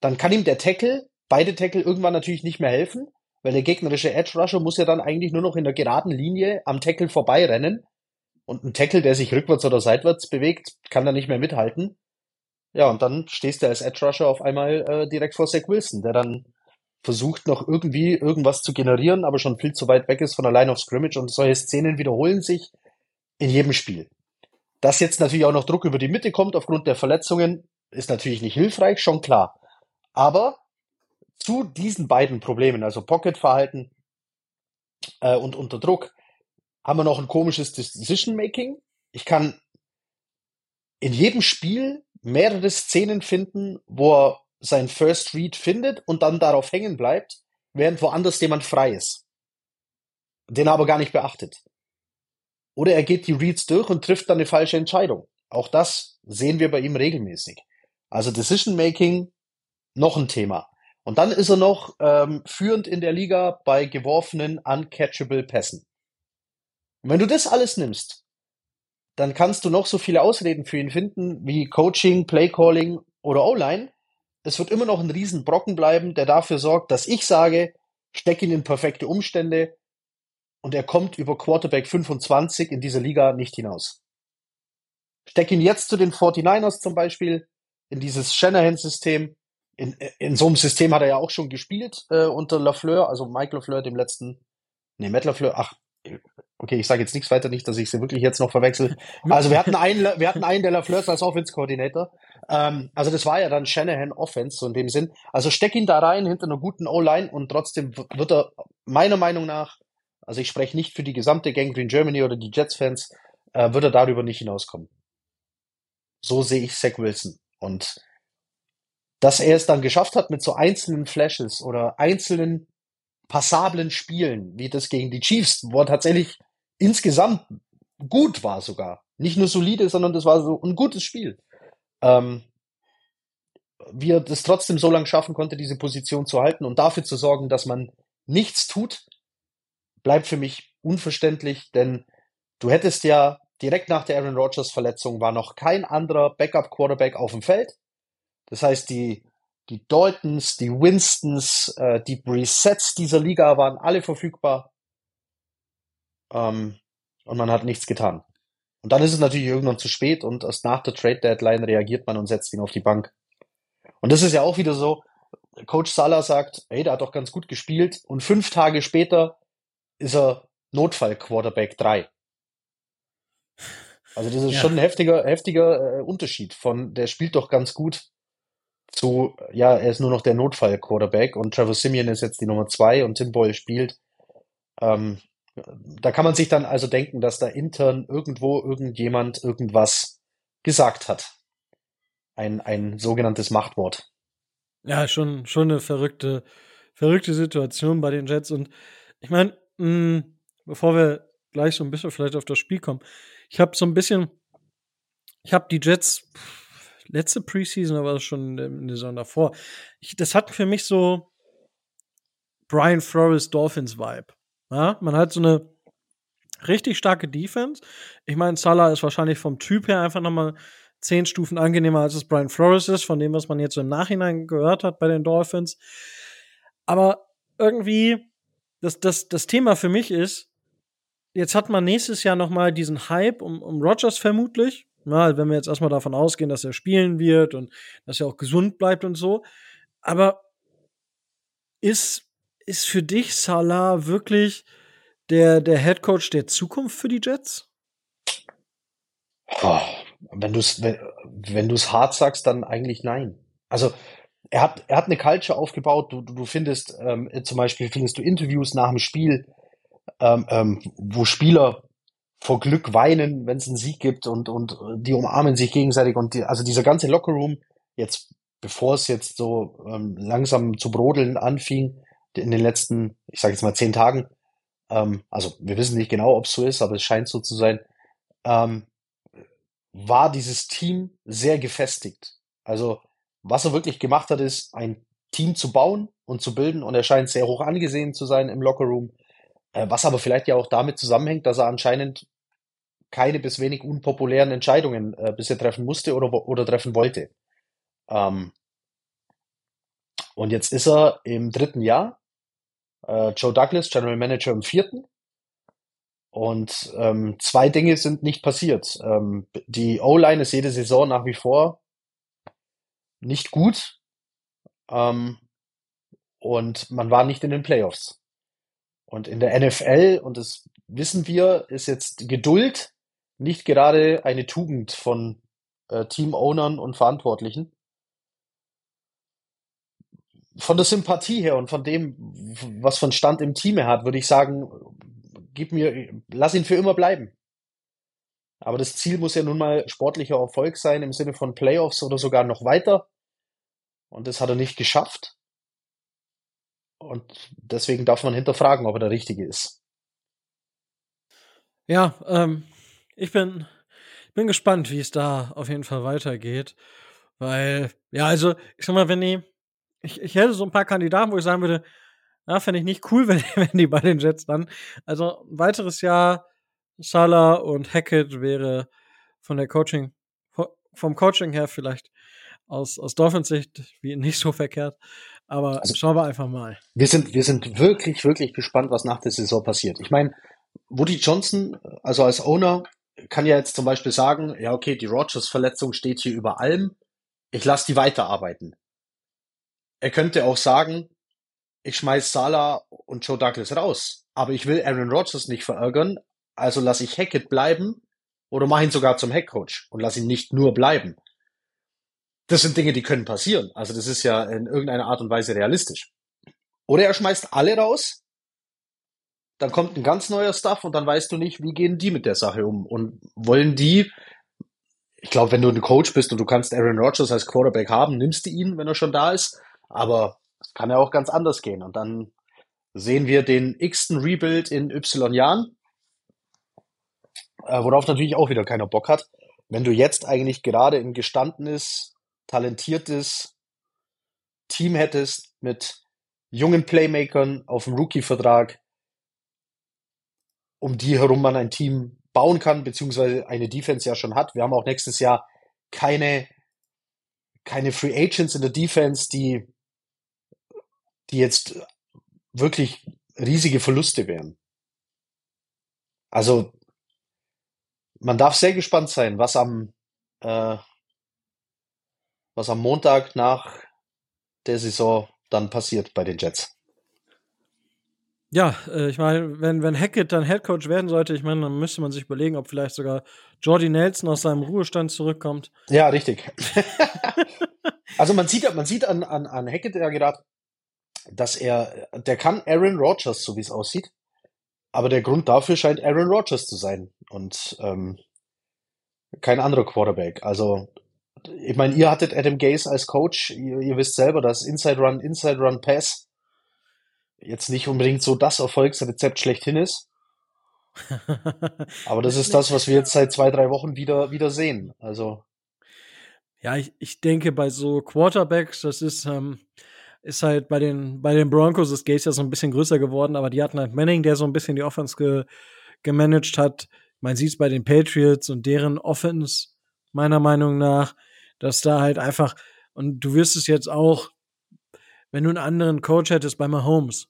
dann kann ihm der Tackle, beide Tackle irgendwann natürlich nicht mehr helfen, weil der gegnerische Edge Rusher muss ja dann eigentlich nur noch in der geraden Linie am Tackle vorbeirennen. Und ein Tackle, der sich rückwärts oder seitwärts bewegt, kann da nicht mehr mithalten. Ja, und dann stehst du als Edge Rusher auf einmal äh, direkt vor Zach Wilson, der dann versucht noch irgendwie irgendwas zu generieren, aber schon viel zu weit weg ist von der Line of Scrimmage und solche Szenen wiederholen sich in jedem Spiel. Dass jetzt natürlich auch noch Druck über die Mitte kommt aufgrund der Verletzungen, ist natürlich nicht hilfreich, schon klar. Aber zu diesen beiden Problemen, also Pocket-Verhalten äh, und unter Druck, haben wir noch ein komisches Decision-Making. Ich kann in jedem Spiel mehrere Szenen finden, wo er sein First Read findet und dann darauf hängen bleibt, während woanders jemand frei ist. Den er aber gar nicht beachtet. Oder er geht die Reads durch und trifft dann eine falsche Entscheidung. Auch das sehen wir bei ihm regelmäßig. Also Decision Making noch ein Thema. Und dann ist er noch ähm, führend in der Liga bei geworfenen uncatchable Pässen. Und wenn du das alles nimmst, dann kannst du noch so viele Ausreden für ihn finden, wie Coaching, Playcalling oder O-Line es wird immer noch ein Riesenbrocken bleiben, der dafür sorgt, dass ich sage, steck ihn in perfekte Umstände und er kommt über Quarterback 25 in dieser Liga nicht hinaus. Steck ihn jetzt zu den 49ers zum Beispiel, in dieses Shanahan-System. In, in so einem System hat er ja auch schon gespielt äh, unter Lafleur, also Mike Lafleur, dem letzten, nee, Matt Lafleur, ach, okay, ich sage jetzt nichts weiter, nicht, dass ich sie wirklich jetzt noch verwechsel. [LAUGHS] Also wir hatten einen, wir hatten einen der Lafleurs als Offense-Koordinator. Ähm, also das war ja dann Shanahan Offense, so in dem Sinn. Also steck ihn da rein hinter einer guten O-Line und trotzdem wird er meiner Meinung nach, also ich spreche nicht für die gesamte Gang Green Germany oder die Jets-Fans, äh, wird er darüber nicht hinauskommen. So sehe ich Zach Wilson. Und dass er es dann geschafft hat mit so einzelnen Flashes oder einzelnen passablen Spielen, wie das gegen die Chiefs, wo er tatsächlich insgesamt gut war sogar. Nicht nur solide, sondern das war so ein gutes Spiel. Ähm, wie er das trotzdem so lange schaffen konnte, diese Position zu halten und dafür zu sorgen, dass man nichts tut, bleibt für mich unverständlich, denn du hättest ja direkt nach der Aaron Rodgers Verletzung war noch kein anderer Backup Quarterback auf dem Feld. Das heißt, die, die Daltons, die Winstons, äh, die Resets dieser Liga waren alle verfügbar. Ähm, und man hat nichts getan. Und dann ist es natürlich irgendwann zu spät und erst nach der Trade Deadline reagiert man und setzt ihn auf die Bank. Und das ist ja auch wieder so, Coach Salah sagt, ey, der hat doch ganz gut gespielt und fünf Tage später ist er Notfall Quarterback 3. Also das ist ja. schon ein heftiger, heftiger äh, Unterschied von, der spielt doch ganz gut zu, ja, er ist nur noch der Notfall Quarterback und Trevor Simeon ist jetzt die Nummer zwei und Tim Boyle spielt. Ähm, da kann man sich dann also denken, dass da intern irgendwo irgendjemand irgendwas gesagt hat. Ein, ein sogenanntes Machtwort. Ja, schon, schon eine verrückte, verrückte Situation bei den Jets. Und ich meine, hm, bevor wir gleich so ein bisschen vielleicht auf das Spiel kommen, ich habe so ein bisschen, ich habe die Jets letzte Preseason, aber das schon in der Saison davor. Ich, das hat für mich so Brian Flores Dolphins Vibe. Ja, man hat so eine richtig starke Defense. Ich meine, Salah ist wahrscheinlich vom Typ her einfach nochmal zehn Stufen angenehmer, als es Brian Flores ist, von dem, was man jetzt so im Nachhinein gehört hat bei den Dolphins. Aber irgendwie, das, das, das Thema für mich ist, jetzt hat man nächstes Jahr nochmal diesen Hype um, um Rogers vermutlich. Na, wenn wir jetzt erstmal davon ausgehen, dass er spielen wird und dass er auch gesund bleibt und so. Aber ist ist für dich Salah wirklich der, der Head Coach der Zukunft für die Jets? Oh, wenn du es wenn, wenn hart sagst, dann eigentlich nein. Also er hat, er hat eine Culture aufgebaut. Du, du, du findest ähm, zum Beispiel findest du Interviews nach dem Spiel, ähm, ähm, wo Spieler vor Glück weinen, wenn es einen Sieg gibt und und die umarmen sich gegenseitig und die, also dieser ganze Lockerroom jetzt bevor es jetzt so ähm, langsam zu brodeln anfing, in den letzten, ich sage jetzt mal zehn Tagen, ähm, also wir wissen nicht genau, ob es so ist, aber es scheint so zu sein, ähm, war dieses Team sehr gefestigt. Also was er wirklich gemacht hat, ist ein Team zu bauen und zu bilden und er scheint sehr hoch angesehen zu sein im Lockerroom, äh, was aber vielleicht ja auch damit zusammenhängt, dass er anscheinend keine bis wenig unpopulären Entscheidungen äh, bisher treffen musste oder, oder treffen wollte. Ähm, und jetzt ist er im dritten Jahr äh, Joe Douglas, General Manager im vierten. Und ähm, zwei Dinge sind nicht passiert. Ähm, die O-Line ist jede Saison nach wie vor nicht gut. Ähm, und man war nicht in den Playoffs. Und in der NFL, und das wissen wir, ist jetzt Geduld nicht gerade eine Tugend von äh, Team-Ownern und Verantwortlichen von der Sympathie her und von dem, was von Stand im Team er hat, würde ich sagen, gib mir, lass ihn für immer bleiben. Aber das Ziel muss ja nun mal sportlicher Erfolg sein im Sinne von Playoffs oder sogar noch weiter. Und das hat er nicht geschafft. Und deswegen darf man hinterfragen, ob er der Richtige ist. Ja, ähm, ich bin, bin gespannt, wie es da auf jeden Fall weitergeht. Weil, ja, also, ich sag mal, wenn die, ich, ich hätte so ein paar Kandidaten, wo ich sagen würde, ja, fände ich nicht cool, [LAUGHS] wenn, wenn die bei den Jets dann. Also ein weiteres Jahr Salah und Hackett wäre von der Coaching, vom Coaching her vielleicht aus, aus Dolphins Sicht wie nicht so verkehrt. Aber also, schauen wir einfach mal. Wir sind, wir sind wirklich, wirklich gespannt, was nach der Saison passiert. Ich meine, Woody Johnson, also als Owner, kann ja jetzt zum Beispiel sagen, ja, okay, die Rogers-Verletzung steht hier über allem. Ich lasse die weiterarbeiten. Er könnte auch sagen, ich schmeiß Salah und Joe Douglas raus. Aber ich will Aaron Rodgers nicht verärgern, also lasse ich Hackett bleiben oder mache ihn sogar zum Headcoach und lasse ihn nicht nur bleiben. Das sind Dinge, die können passieren. Also das ist ja in irgendeiner Art und Weise realistisch. Oder er schmeißt alle raus, dann kommt ein ganz neuer Stuff und dann weißt du nicht, wie gehen die mit der Sache um und wollen die ich glaube, wenn du ein Coach bist und du kannst Aaron Rodgers als Quarterback haben, nimmst du ihn, wenn er schon da ist. Aber es kann ja auch ganz anders gehen. Und dann sehen wir den x-ten Rebuild in Y Jahren, äh, worauf natürlich auch wieder keiner Bock hat. Wenn du jetzt eigentlich gerade ein gestandenes, talentiertes Team hättest mit jungen Playmakern auf dem Rookie-Vertrag, um die herum man ein Team bauen kann, beziehungsweise eine Defense ja schon hat. Wir haben auch nächstes Jahr keine, keine Free Agents in der Defense, die, die jetzt wirklich riesige Verluste wären. Also, man darf sehr gespannt sein, was am, äh, was am Montag nach der Saison dann passiert bei den Jets. Ja, äh, ich meine, wenn, wenn Hackett dann Headcoach werden sollte, ich meine, dann müsste man sich überlegen, ob vielleicht sogar Jordi Nelson aus seinem Ruhestand zurückkommt. Ja, richtig. [LAUGHS] also man sieht, man sieht an, an, an Hackett ja gerade, dass er, der kann Aaron Rodgers, so wie es aussieht. Aber der Grund dafür scheint Aaron Rodgers zu sein und ähm, kein anderer Quarterback. Also ich meine, ihr hattet Adam Gase als Coach, ihr, ihr wisst selber, dass Inside Run, Inside Run Pass jetzt nicht unbedingt so das Erfolgsrezept schlechthin ist. [LAUGHS] Aber das ist das, was wir jetzt seit zwei, drei Wochen wieder, wieder sehen. Also. Ja, ich, ich denke, bei so Quarterbacks, das ist, ähm, ist halt bei den, bei den Broncos ist Gates ja so ein bisschen größer geworden, aber die hatten halt Manning, der so ein bisschen die Offense ge, gemanagt hat. Man sieht es bei den Patriots und deren Offense, meiner Meinung nach, dass da halt einfach, und du wirst es jetzt auch, wenn du einen anderen Coach hättest bei Mahomes,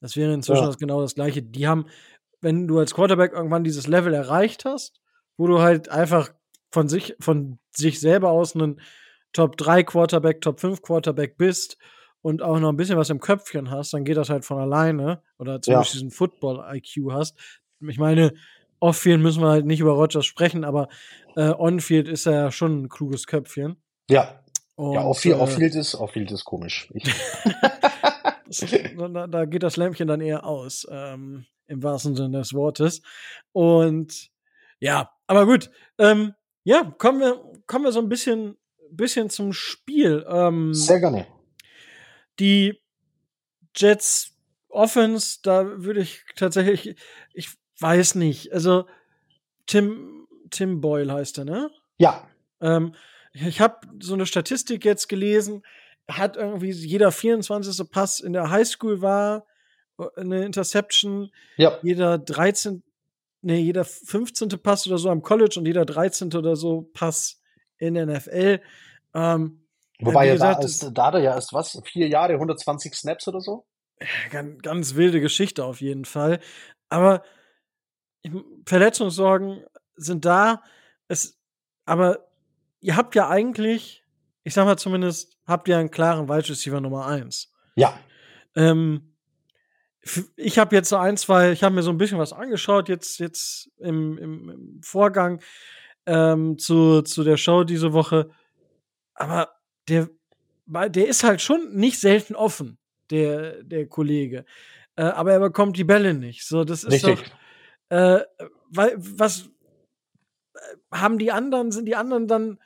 das wäre inzwischen ja. das genau das Gleiche. Die haben, wenn du als Quarterback irgendwann dieses Level erreicht hast, wo du halt einfach von sich, von sich selber aus einen Top 3 Quarterback, Top 5 Quarterback bist und auch noch ein bisschen was im Köpfchen hast, dann geht das halt von alleine oder zumindest ja. diesen Football-IQ hast. Ich meine, Off-Field müssen wir halt nicht über Rogers sprechen, aber äh, On-Field ist er ja schon ein kluges Köpfchen. Ja. Und, ja, Off-Field äh, off ist, off ist komisch. [LAUGHS] [LAUGHS] da, da, geht das Lämpchen dann eher aus, ähm, im wahrsten Sinne des Wortes. Und ja, aber gut. Ähm, ja, kommen wir, kommen wir so ein bisschen, bisschen zum Spiel. Ähm, Sehr gerne. Die Jets Offense, da würde ich tatsächlich, ich weiß nicht, also Tim, Tim Boyle heißt er, ne? Ja. Ähm, ich habe so eine Statistik jetzt gelesen, hat irgendwie jeder 24. Pass in der Highschool war äh, eine Interception. Ja. Jeder 13. Nee, jeder 15. Pass oder so am College und jeder 13. oder so Pass in der NFL. Ähm, Wobei ja, da, ist, da ja erst was, vier Jahre, 120 Snaps oder so? Ganz, ganz wilde Geschichte auf jeden Fall. Aber Verletzungssorgen sind da. Es, aber ihr habt ja eigentlich, ich sag mal zumindest, habt ihr einen klaren Wide Receiver Nummer 1. Ja. Ähm, ich habe jetzt so ein, zwei, ich habe mir so ein bisschen was angeschaut, jetzt, jetzt im, im, im Vorgang ähm, zu, zu der Show diese Woche. Aber der, der ist halt schon nicht selten offen, der, der Kollege. Äh, aber er bekommt die Bälle nicht. So, das ist Richtig. doch. Äh, weil, was äh, haben die anderen, sind die anderen dann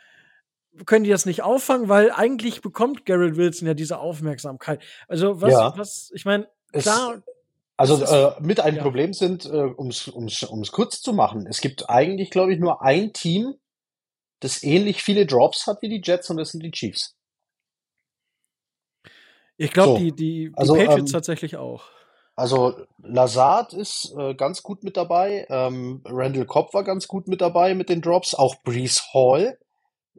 können die das nicht auffangen, weil eigentlich bekommt Garrett Wilson ja diese Aufmerksamkeit. Also was, ja. was, ich meine, klar. also äh, mit einem ja. Problem sind, äh, um es kurz zu machen, es gibt eigentlich, glaube ich, nur ein Team, das ähnlich viele Drops hat wie die Jets und das sind die Chiefs. Ich glaube, so. die, die, die also, Patriots ähm, tatsächlich auch. Also Lazard ist äh, ganz gut mit dabei, ähm, Randall Cobb war ganz gut mit dabei mit den Drops, auch Brees Hall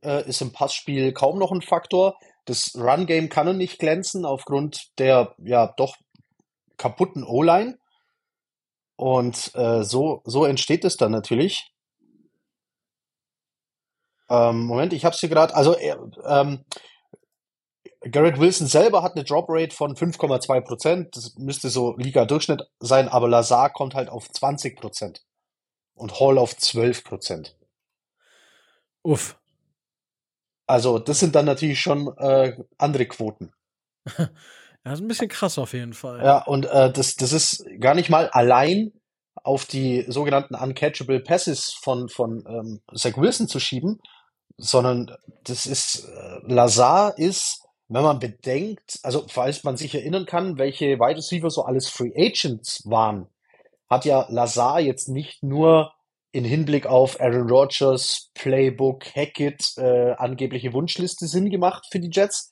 äh, ist im Passspiel kaum noch ein Faktor. Das Run-Game kann er nicht glänzen aufgrund der ja doch kaputten O-Line. Und äh, so, so entsteht es dann natürlich. Ähm, Moment, ich habe es hier gerade. Also ähm, Garrett Wilson selber hat eine Drop Rate von 5,2 Prozent. Das müsste so Liga-Durchschnitt sein, aber Lazar kommt halt auf 20 Prozent und Hall auf 12 Prozent. Uff. Also, das sind dann natürlich schon äh, andere Quoten. [LAUGHS] Ja, ist ein bisschen krass auf jeden Fall. Ja, und äh, das, das ist gar nicht mal allein auf die sogenannten uncatchable Passes von, von ähm, Zach Wilson zu schieben, sondern das ist, äh, Lazar ist, wenn man bedenkt, also falls man sich erinnern kann, welche Wide Receiver so alles Free Agents waren, hat ja Lazar jetzt nicht nur in Hinblick auf Aaron Rodgers, Playbook, Hackett, äh, angebliche Wunschliste Sinn gemacht für die Jets,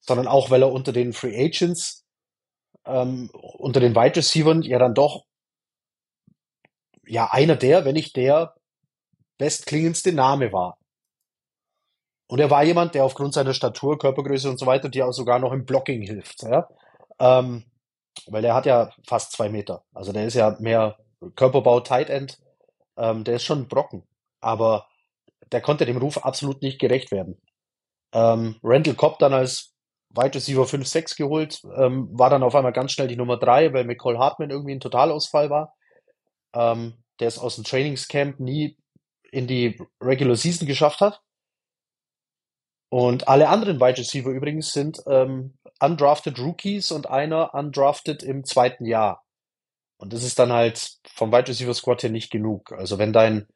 sondern auch, weil er unter den Free Agents, ähm, unter den Wide Receivers ja dann doch ja einer der, wenn nicht der bestklingendste Name war. Und er war jemand, der aufgrund seiner Statur, Körpergröße und so weiter, dir auch sogar noch im Blocking hilft. Ja? Ähm, weil er hat ja fast zwei Meter. Also der ist ja mehr Körperbau Tight End. Ähm, der ist schon ein Brocken. Aber der konnte dem Ruf absolut nicht gerecht werden. Ähm, Randall Cobb dann als Wide Receiver 5-6 geholt, ähm, war dann auf einmal ganz schnell die Nummer 3, weil McCall Hartman irgendwie ein Totalausfall war. Ähm, der es aus dem Trainingscamp nie in die Regular Season geschafft hat. Und alle anderen Wide Receiver übrigens sind ähm, undrafted Rookies und einer undrafted im zweiten Jahr. Und das ist dann halt vom Wide Receiver Squad her nicht genug. Also wenn dein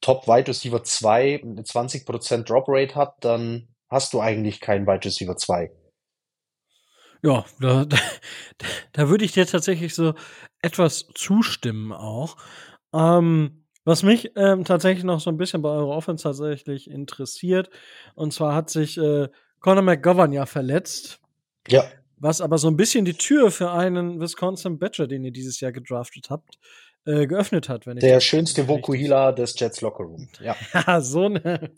Top Wide Receiver 2 eine 20% Drop Rate hat, dann hast du eigentlich keinen Wide Receiver 2. Ja, da, [LAUGHS] da, da würde ich dir tatsächlich so etwas zustimmen auch. Ähm, was mich ähm, tatsächlich noch so ein bisschen bei eurer Offense tatsächlich interessiert, und zwar hat sich äh, Conor McGovern ja verletzt. Ja. Was aber so ein bisschen die Tür für einen Wisconsin Badger, den ihr dieses Jahr gedraftet habt, äh, geöffnet hat. Wenn ich Der schönste Vokuhila des Jets Locker Room. Ja, [LAUGHS] ja so ne.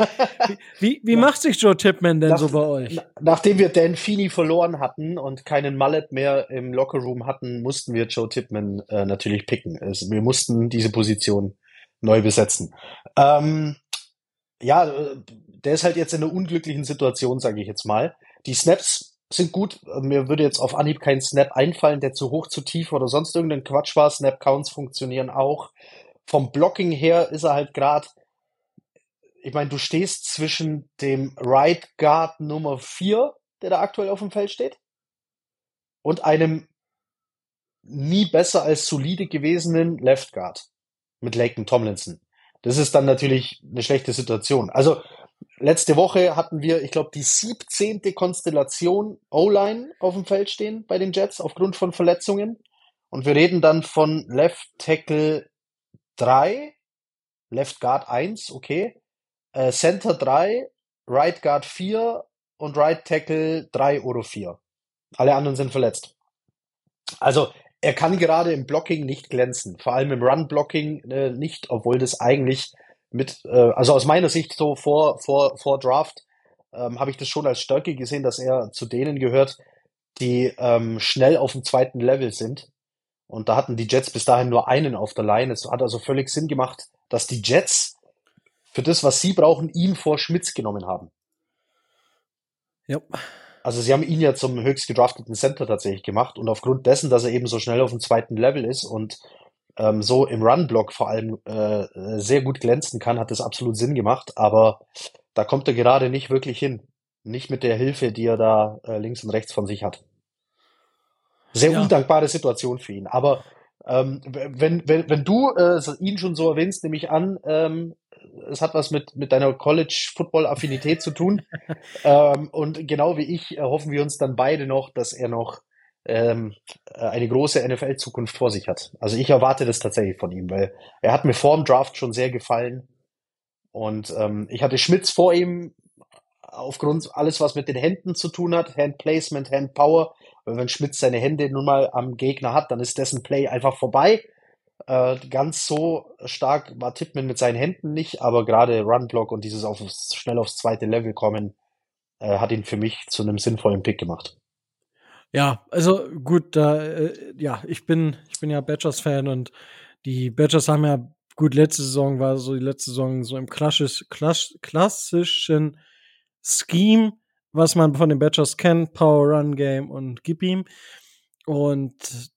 [LAUGHS] wie wie, wie macht sich Joe Tipman denn Nach, so bei euch? Nachdem wir Dan Feeney verloren hatten und keinen Mallet mehr im Locker Room hatten, mussten wir Joe Tipman äh, natürlich picken. Also wir mussten diese Position neu besetzen. Ähm, ja, äh, der ist halt jetzt in einer unglücklichen Situation, sage ich jetzt mal. Die Snaps sind gut. Mir würde jetzt auf Anhieb kein Snap einfallen, der zu hoch, zu tief oder sonst irgendein Quatsch war. Snap-Counts funktionieren auch. Vom Blocking her ist er halt gerade, ich meine, du stehst zwischen dem Right Guard Nummer 4, der da aktuell auf dem Feld steht, und einem nie besser als solide gewesenen Left Guard mit Laken Tomlinson. Das ist dann natürlich eine schlechte Situation. Also Letzte Woche hatten wir, ich glaube, die 17. Konstellation O-Line auf dem Feld stehen bei den Jets aufgrund von Verletzungen. Und wir reden dann von Left Tackle 3, Left Guard 1, okay, äh, Center 3, Right Guard 4 und Right Tackle 3 oder 4. Alle anderen sind verletzt. Also er kann gerade im Blocking nicht glänzen, vor allem im Run-Blocking äh, nicht, obwohl das eigentlich mit, äh, also aus meiner Sicht so vor, vor, vor Draft ähm, habe ich das schon als Stärke gesehen, dass er zu denen gehört, die ähm, schnell auf dem zweiten Level sind. Und da hatten die Jets bis dahin nur einen auf der Line. Es hat also völlig Sinn gemacht, dass die Jets für das, was sie brauchen, ihn vor Schmitz genommen haben. Ja. Also sie haben ihn ja zum höchst gedrafteten Center tatsächlich gemacht und aufgrund dessen, dass er eben so schnell auf dem zweiten Level ist und ähm, so im Run-Block vor allem äh, sehr gut glänzen kann, hat das absolut Sinn gemacht, aber da kommt er gerade nicht wirklich hin. Nicht mit der Hilfe, die er da äh, links und rechts von sich hat. Sehr ja. undankbare Situation für ihn. Aber ähm, wenn, wenn, wenn du äh, ihn schon so erwähnst, nehme ich an, ähm, es hat was mit, mit deiner College-Football-Affinität zu tun. [LAUGHS] ähm, und genau wie ich äh, hoffen wir uns dann beide noch, dass er noch ähm, äh, eine große NFL-Zukunft vor sich hat. Also ich erwarte das tatsächlich von ihm, weil er hat mir vor dem Draft schon sehr gefallen. Und ähm, ich hatte Schmitz vor ihm aufgrund alles, was mit den Händen zu tun hat, Hand Placement, Hand Power. Weil wenn Schmitz seine Hände nun mal am Gegner hat, dann ist dessen Play einfach vorbei. Äh, ganz so stark war Tippmann mit seinen Händen nicht, aber gerade Runblock und dieses auf, schnell aufs zweite Level kommen, äh, hat ihn für mich zu einem sinnvollen Pick gemacht. Ja, also gut, da, äh, ja, ich bin, ich bin ja Badgers-Fan und die Badgers haben ja, gut, letzte Saison war so die letzte Saison so im klassisch, klass, klassischen Scheme, was man von den Badgers kennt, Power Run Game und Gib ihm. Und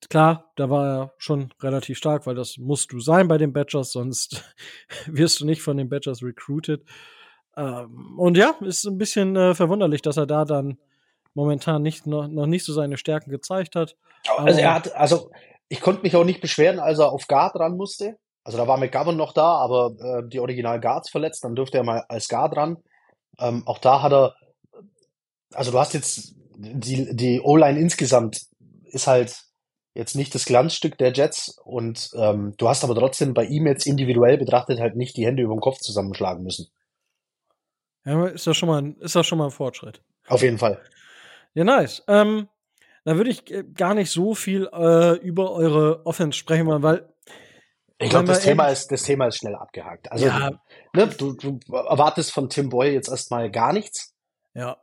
klar, da war er schon relativ stark, weil das musst du sein bei den Badgers, sonst [LAUGHS] wirst du nicht von den Badgers recruited. Ähm, und ja, ist ein bisschen äh, verwunderlich, dass er da dann momentan nicht, noch, noch nicht so seine Stärken gezeigt hat. Also er hat, also ich konnte mich auch nicht beschweren, als er auf Guard ran musste. Also da war McGovern noch da, aber äh, die Original Guards verletzt, dann dürfte er mal als Guard ran. Ähm, auch da hat er, also du hast jetzt die, die O-Line insgesamt ist halt jetzt nicht das Glanzstück der Jets und ähm, du hast aber trotzdem bei ihm jetzt individuell betrachtet halt nicht die Hände über den Kopf zusammenschlagen müssen. Ja, ist das schon mal ein, ist das schon mal ein Fortschritt. Auf jeden Fall. Ja, nice. Ähm, da würde ich äh, gar nicht so viel äh, über eure Offense sprechen wollen, weil Ich glaube, das Thema ist, das Thema ist schnell abgehakt. Also, ja. ne, du, du erwartest von Tim Boyle jetzt erstmal gar nichts. Ja.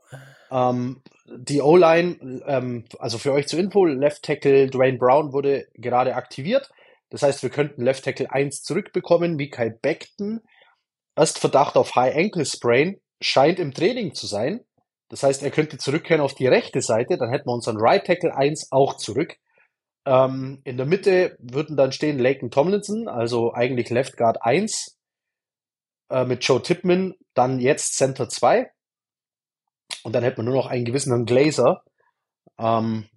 Ähm, die O-Line, ähm, also für euch zur Info, Left Tackle Dwayne Brown wurde gerade aktiviert. Das heißt, wir könnten Left Tackle 1 zurückbekommen. Mikael Beckton, erst Verdacht auf High Ankle Sprain, scheint im Training zu sein. Das heißt, er könnte zurückkehren auf die rechte Seite, dann hätten wir unseren Right Tackle 1 auch zurück. Ähm, in der Mitte würden dann stehen Laken Tomlinson, also eigentlich Left Guard 1, äh, mit Joe Tippman, dann jetzt Center 2. Und dann hätten wir nur noch einen gewissen Glazer. Ähm,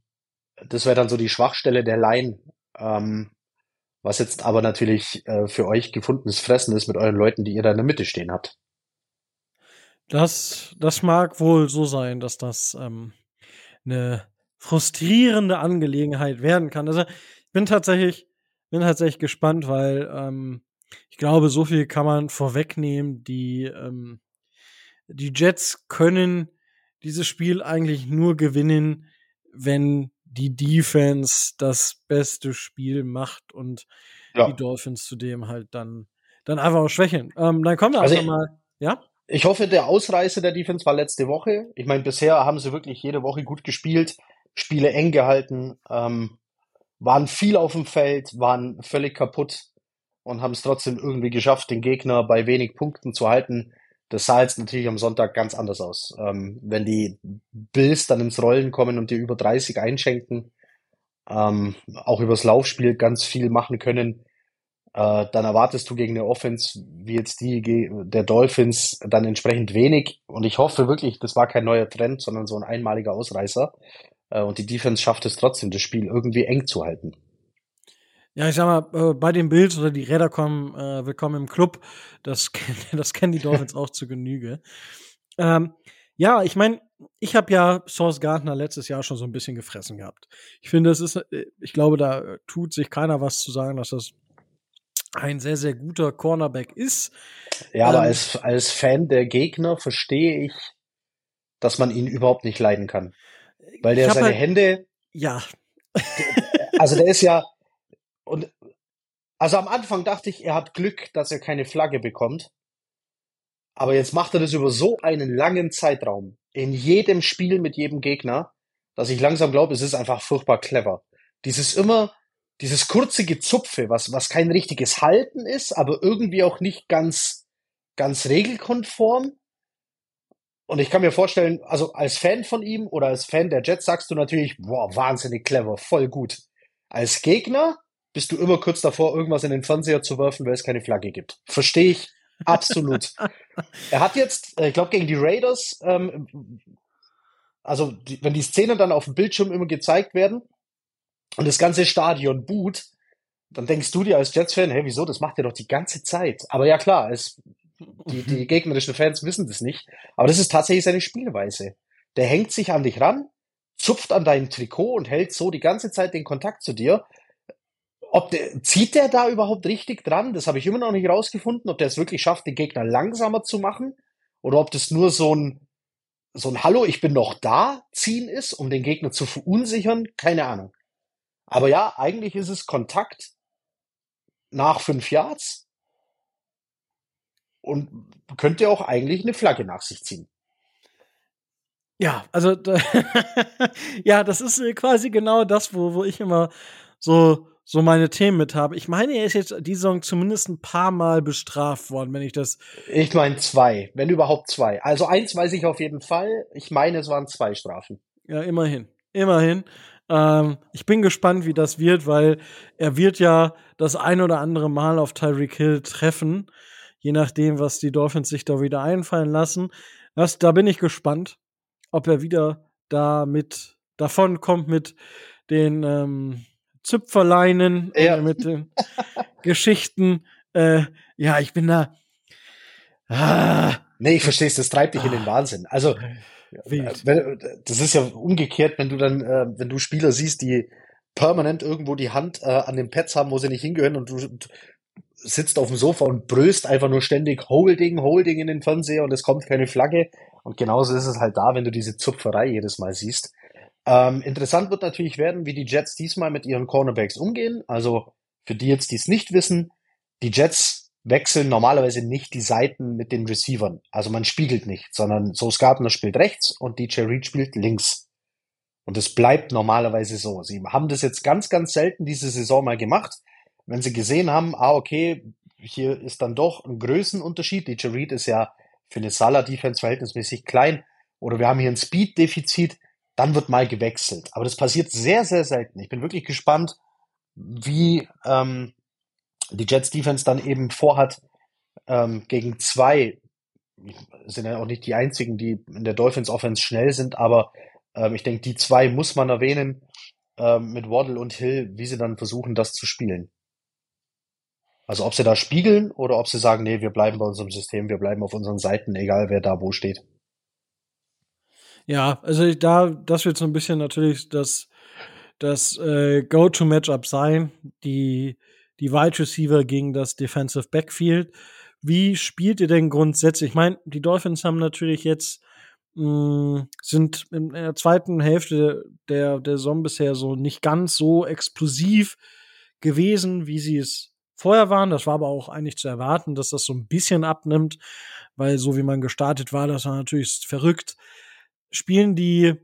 das wäre dann so die Schwachstelle der Line. Ähm, was jetzt aber natürlich äh, für euch gefundenes Fressen ist mit euren Leuten, die ihr da in der Mitte stehen habt. Das, das mag wohl so sein, dass das ähm, eine frustrierende Angelegenheit werden kann. Also ich bin tatsächlich, bin tatsächlich gespannt, weil ähm, ich glaube, so viel kann man vorwegnehmen. Die, ähm, die Jets können dieses Spiel eigentlich nur gewinnen, wenn die Defense das beste Spiel macht und ja. die Dolphins zudem halt dann, dann einfach auch schwächeln. Ähm, dann kommen wir also einfach mal, ja? Ich hoffe, der Ausreißer der Defense war letzte Woche. Ich meine, bisher haben sie wirklich jede Woche gut gespielt, Spiele eng gehalten, ähm, waren viel auf dem Feld, waren völlig kaputt und haben es trotzdem irgendwie geschafft, den Gegner bei wenig Punkten zu halten. Das sah jetzt natürlich am Sonntag ganz anders aus. Ähm, wenn die Bills dann ins Rollen kommen und dir über 30 einschenken, ähm, auch übers Laufspiel ganz viel machen können, äh, dann erwartest du gegen eine Offense wie jetzt die der Dolphins dann entsprechend wenig. Und ich hoffe wirklich, das war kein neuer Trend, sondern so ein einmaliger Ausreißer. Äh, und die Defense schafft es trotzdem, das Spiel irgendwie eng zu halten. Ja, ich sag mal, äh, bei den Bills oder die Räder kommen, äh, willkommen im Club. Das, [LAUGHS] das kennen die Dolphins auch zu Genüge. Ähm, ja, ich meine, ich habe ja Source Gardner letztes Jahr schon so ein bisschen gefressen gehabt. Ich finde, es ist, äh, ich glaube, da tut sich keiner was zu sagen, dass das ein sehr, sehr guter Cornerback ist. Ja, aber ähm, als, als Fan der Gegner verstehe ich, dass man ihn überhaupt nicht leiden kann. Weil der seine halt, Hände. Ja. [LAUGHS] Also der ist ja. Und also am Anfang dachte ich, er hat Glück, dass er keine Flagge bekommt. Aber jetzt macht er das über so einen langen Zeitraum. In jedem Spiel mit jedem Gegner, dass ich langsam glaube, es ist einfach furchtbar clever. Dieses immer dieses kurze Gezupfe, was, was kein richtiges Halten ist, aber irgendwie auch nicht ganz, ganz regelkonform. Und ich kann mir vorstellen, also als Fan von ihm oder als Fan der Jets sagst du natürlich, boah, wahnsinnig clever, voll gut. Als Gegner bist du immer kurz davor, irgendwas in den Fernseher zu werfen, weil es keine Flagge gibt. Verstehe ich absolut. [LAUGHS] er hat jetzt, äh, ich glaube, gegen die Raiders, ähm, also die, wenn die Szenen dann auf dem Bildschirm immer gezeigt werden, und das ganze Stadion boot, dann denkst du dir als Jets-Fan, hey, wieso, das macht er doch die ganze Zeit. Aber ja klar, es, die, die [LAUGHS] gegnerischen Fans wissen das nicht. Aber das ist tatsächlich seine Spielweise. Der hängt sich an dich ran, zupft an deinem Trikot und hält so die ganze Zeit den Kontakt zu dir. Ob der, zieht der da überhaupt richtig dran? Das habe ich immer noch nicht rausgefunden, ob der es wirklich schafft, den Gegner langsamer zu machen oder ob das nur so ein, so ein Hallo, ich bin noch da ziehen ist, um den Gegner zu verunsichern. Keine Ahnung. Aber ja, eigentlich ist es Kontakt nach fünf Yards und könnte auch eigentlich eine Flagge nach sich ziehen. Ja, also [LAUGHS] ja, das ist äh, quasi genau das, wo, wo ich immer so, so meine Themen mit habe. Ich meine, er ist jetzt die Saison zumindest ein paar Mal bestraft worden, wenn ich das. Ich meine zwei, wenn überhaupt zwei. Also eins weiß ich auf jeden Fall. Ich meine, es waren zwei Strafen. Ja, immerhin. Immerhin. Ähm, ich bin gespannt, wie das wird, weil er wird ja das ein oder andere Mal auf Tyreek Hill treffen, je nachdem, was die Dolphins sich da wieder einfallen lassen. Das, da bin ich gespannt, ob er wieder da mit davon kommt mit den ähm, Züpferleinen ja. und mit den Geschichten. Äh, ja, ich bin da. Ah, nee, ich verstehe es, das treibt dich ah, in den Wahnsinn. Also, Wild. Das ist ja umgekehrt, wenn du dann, äh, wenn du Spieler siehst, die permanent irgendwo die Hand äh, an den Pads haben, wo sie nicht hingehören und du sitzt auf dem Sofa und bröst einfach nur ständig Holding, Holding in den Fernseher und es kommt keine Flagge. Und genauso ist es halt da, wenn du diese Zupferei jedes Mal siehst. Ähm, interessant wird natürlich werden, wie die Jets diesmal mit ihren Cornerbacks umgehen. Also für die jetzt, die es nicht wissen, die Jets wechseln normalerweise nicht die Seiten mit den Receivern. Also man spiegelt nicht, sondern so Gardner spielt rechts und DJ Reed spielt links. Und es bleibt normalerweise so. Sie haben das jetzt ganz, ganz selten diese Saison mal gemacht. Wenn sie gesehen haben, ah, okay, hier ist dann doch ein Größenunterschied. DJ Reed ist ja für eine Salah-Defense verhältnismäßig klein. Oder wir haben hier ein Speed-Defizit. Dann wird mal gewechselt. Aber das passiert sehr, sehr selten. Ich bin wirklich gespannt, wie ähm, die Jets Defense dann eben vorhat, ähm, gegen zwei, sind ja auch nicht die einzigen, die in der Dolphins Offense schnell sind, aber ähm, ich denke, die zwei muss man erwähnen, ähm, mit Waddle und Hill, wie sie dann versuchen, das zu spielen. Also ob sie da spiegeln oder ob sie sagen, nee, wir bleiben bei unserem System, wir bleiben auf unseren Seiten, egal wer da wo steht. Ja, also da, das wird so ein bisschen natürlich das, das äh, Go-To-Matchup sein. Die die Wide Receiver gegen das Defensive Backfield. Wie spielt ihr denn grundsätzlich? Ich meine, die Dolphins haben natürlich jetzt mh, mm, sind in der zweiten Hälfte der, der Saison bisher so nicht ganz so explosiv gewesen, wie sie es vorher waren. Das war aber auch eigentlich zu erwarten, dass das so ein bisschen abnimmt, weil so wie man gestartet war, das war natürlich verrückt. Spielen die,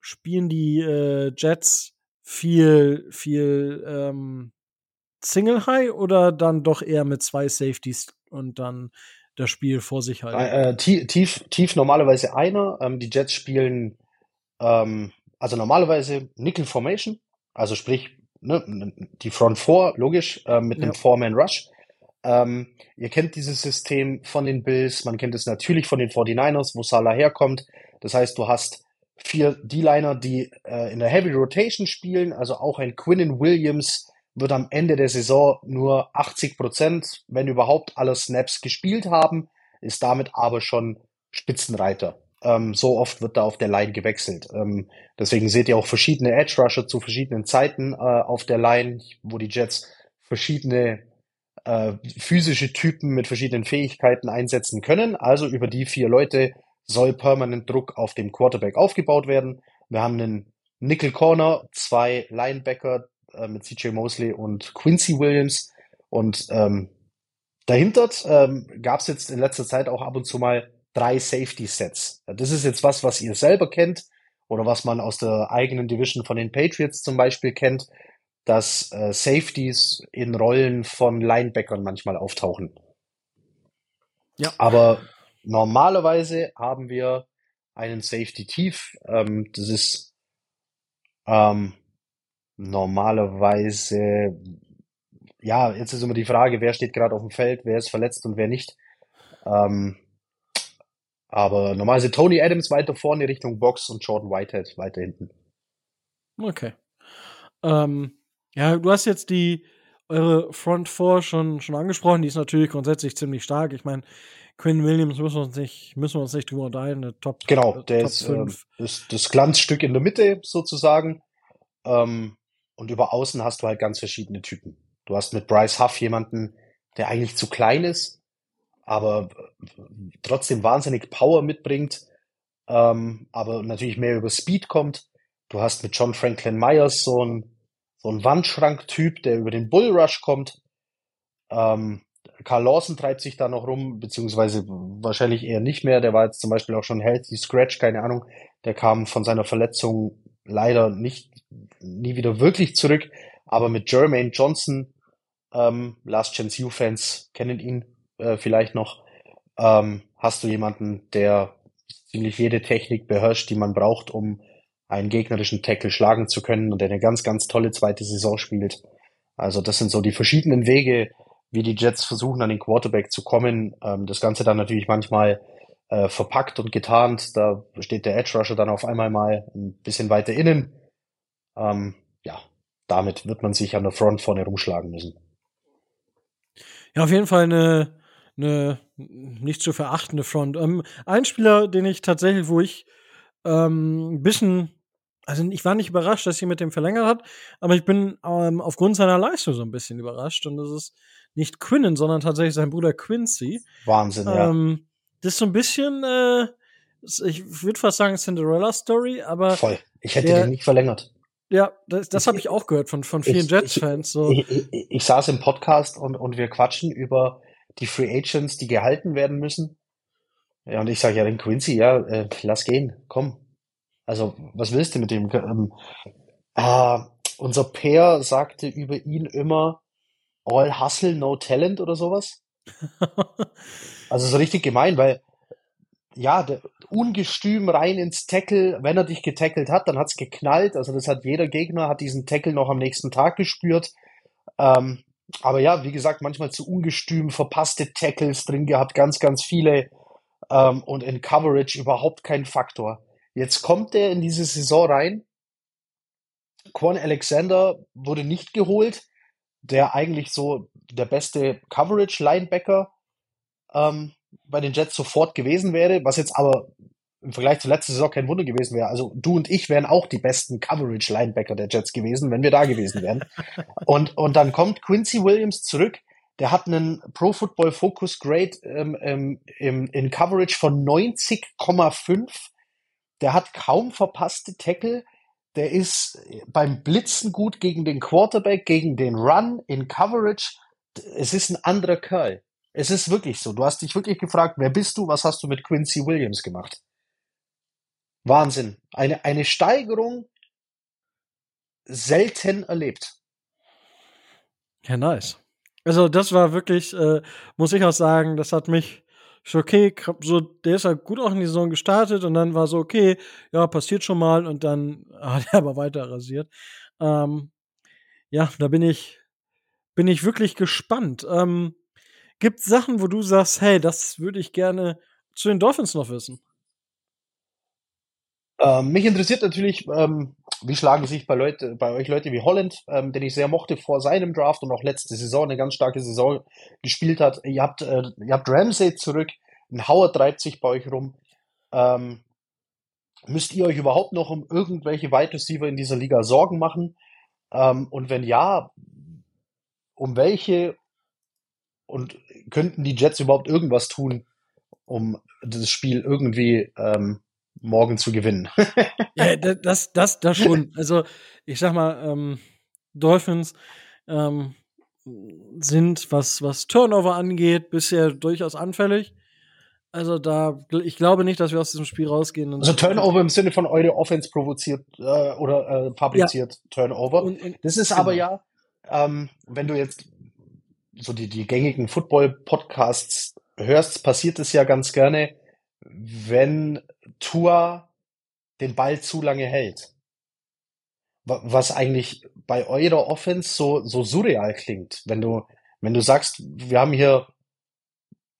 spielen die äh, Jets viel, viel ähm, Single High oder dann doch eher mit zwei Safeties und dann das Spiel vor sich halten? Äh, äh tief, tief normalerweise einer. Ähm, die Jets spielen ähm, also normalerweise Nickel Formation, also sprich ne, die Front Four, logisch, äh, mit einem ja. Four-Man Rush. Ähm, ihr kennt dieses System von den Bills, man kennt es natürlich von den 49ers, wo Salah herkommt. Das heißt, du hast vier D-Liner, die äh, in der Heavy Rotation spielen, also auch ein Quinnen Williams, wird am Ende der Saison nur 80 Prozent, wenn überhaupt, alle Snaps gespielt haben, ist damit aber schon Spitzenreiter. Ähm, so oft wird da auf der Line gewechselt. Ähm, deswegen seht ihr auch verschiedene Edge Rusher zu verschiedenen Zeiten äh, auf der Line, wo die Jets verschiedene äh, physische Typen mit verschiedenen Fähigkeiten einsetzen können. Also über die vier Leute soll permanent Druck auf dem Quarterback aufgebaut werden. Wir haben einen Nickel Corner, zwei Linebacker, äh, mit CJ Mosley und Quincy Williams. Und ähm, dahinter ähm, gab es jetzt in letzter Zeit auch ab und zu mal drei Safety-Sets. Das ist jetzt was, was ihr selber kennt oder was man aus der eigenen Division von den Patriots zum Beispiel kennt, dass äh, Safeties in Rollen von Linebackern manchmal auftauchen. Ja. Aber normalerweise haben wir einen Safety tief. Ähm, das ist ähm, normalerweise, ja, jetzt ist immer die Frage, wer steht gerade auf dem Feld, wer ist verletzt und wer nicht. Ähm, aber normalerweise Tony Adams weiter vorne Richtung Box und Jordan Whitehead weiter hinten. Okay. Ähm, ja, du hast jetzt die eure Front Four schon, schon angesprochen. Die ist natürlich grundsätzlich ziemlich stark. Ich meine, Quinn Williams müssen wir uns nicht, müssen wir uns nicht drüber unterhalten. Eine Top Genau, der Top ist, äh, ist das Glanzstück in der Mitte sozusagen. Ähm, und über außen hast du halt ganz verschiedene Typen. Du hast mit Bryce Huff jemanden, der eigentlich zu klein ist, aber trotzdem wahnsinnig Power mitbringt, ähm, aber natürlich mehr über Speed kommt. Du hast mit John Franklin Myers so ein so ein Wandschrank-Typ, der über den Bullrush kommt. Ähm, Carl Lawson treibt sich da noch rum, beziehungsweise wahrscheinlich eher nicht mehr. Der war jetzt zum Beispiel auch schon healthy scratch, keine Ahnung. Der kam von seiner Verletzung leider nicht nie wieder wirklich zurück. Aber mit Jermaine Johnson, ähm, Last Chance U-Fans kennen ihn äh, vielleicht noch, ähm, hast du jemanden, der ziemlich jede Technik beherrscht, die man braucht, um einen gegnerischen Tackle schlagen zu können und der eine ganz, ganz tolle zweite Saison spielt. Also das sind so die verschiedenen Wege, wie die Jets versuchen, an den Quarterback zu kommen. Ähm, das Ganze dann natürlich manchmal äh, verpackt und getarnt. Da steht der Edge Rusher dann auf einmal mal ein bisschen weiter innen. Ähm, ja, damit wird man sich an der Front vorne rumschlagen müssen. Ja, auf jeden Fall eine, eine nicht zu verachtende Front. Ähm, ein Spieler, den ich tatsächlich, wo ich ähm, ein bisschen, also ich war nicht überrascht, dass sie mit dem verlängert hat, aber ich bin ähm, aufgrund seiner Leistung so ein bisschen überrascht und das ist nicht Quinnen, sondern tatsächlich sein Bruder Quincy. Wahnsinn, ja. Ähm, das ist so ein bisschen, äh, ich würde fast sagen Cinderella Story, aber voll. Ich hätte der, den nicht verlängert. Ja, das, das habe ich auch gehört von, von vielen Jets-Fans. So. Ich, ich, ich, saß im Podcast und, und wir quatschen über die Free Agents, die gehalten werden müssen. Ja, und ich sage ja, den Quincy, ja, äh, lass gehen, komm. Also, was willst du mit dem? Ähm, äh, unser Peer sagte über ihn immer All Hustle, No Talent oder sowas. [LAUGHS] also so richtig gemein, weil ja, ungestüm rein ins Tackle. Wenn er dich getackelt hat, dann hat's geknallt. Also das hat jeder Gegner, hat diesen Tackle noch am nächsten Tag gespürt. Ähm, aber ja, wie gesagt, manchmal zu ungestüm, verpasste Tackles drin gehabt, ganz, ganz viele. Ähm, und in Coverage überhaupt kein Faktor. Jetzt kommt er in diese Saison rein. Quan Alexander wurde nicht geholt, der eigentlich so der beste Coverage-Linebacker ähm, bei den Jets sofort gewesen wäre, was jetzt aber im Vergleich zur letzten Saison kein Wunder gewesen wäre. Also du und ich wären auch die besten Coverage-Linebacker der Jets gewesen, wenn wir da gewesen wären. [LAUGHS] und, und dann kommt Quincy Williams zurück. Der hat einen Pro Football Focus Grade ähm, ähm, im, in Coverage von 90,5. Der hat kaum verpasste Tackle. Der ist beim Blitzen gut gegen den Quarterback, gegen den Run in Coverage. Es ist ein anderer Kerl. Es ist wirklich so. Du hast dich wirklich gefragt, wer bist du? Was hast du mit Quincy Williams gemacht? Wahnsinn. Eine, eine Steigerung selten erlebt. Ja, nice. Also, das war wirklich, äh, muss ich auch sagen, das hat mich okay, so, der ist halt gut auch in die Saison gestartet und dann war so, okay, ja, passiert schon mal und dann [LAUGHS] hat er aber weiter rasiert. Ähm, ja, da bin ich, bin ich wirklich gespannt. Ähm, Gibt Sachen, wo du sagst, hey, das würde ich gerne zu den Dolphins noch wissen? Ähm, mich interessiert natürlich, ähm, wie schlagen sich bei, Leute, bei euch Leute wie Holland, ähm, den ich sehr mochte vor seinem Draft und auch letzte Saison eine ganz starke Saison gespielt hat. Ihr habt, äh, ihr habt Ramsey zurück, ein Howard treibt sich bei euch rum. Ähm, müsst ihr euch überhaupt noch um irgendwelche Wide Receiver in dieser Liga Sorgen machen? Ähm, und wenn ja, um welche und könnten die Jets überhaupt irgendwas tun, um das Spiel irgendwie ähm, morgen zu gewinnen? [LAUGHS] ja, das, das, das schon. Also, ich sag mal, ähm, Dolphins ähm, sind, was, was Turnover angeht, bisher durchaus anfällig. Also da, ich glaube nicht, dass wir aus diesem Spiel rausgehen. also Turnover im Sinne von eure Offense provoziert äh, oder äh, fabriziert ja. Turnover. Und, und, das ist genau. aber ja, ähm, wenn du jetzt so die, die gängigen Football-Podcasts hörst, passiert es ja ganz gerne, wenn Tua den Ball zu lange hält. Was eigentlich bei eurer Offense so, so surreal klingt, wenn du, wenn du sagst, wir haben hier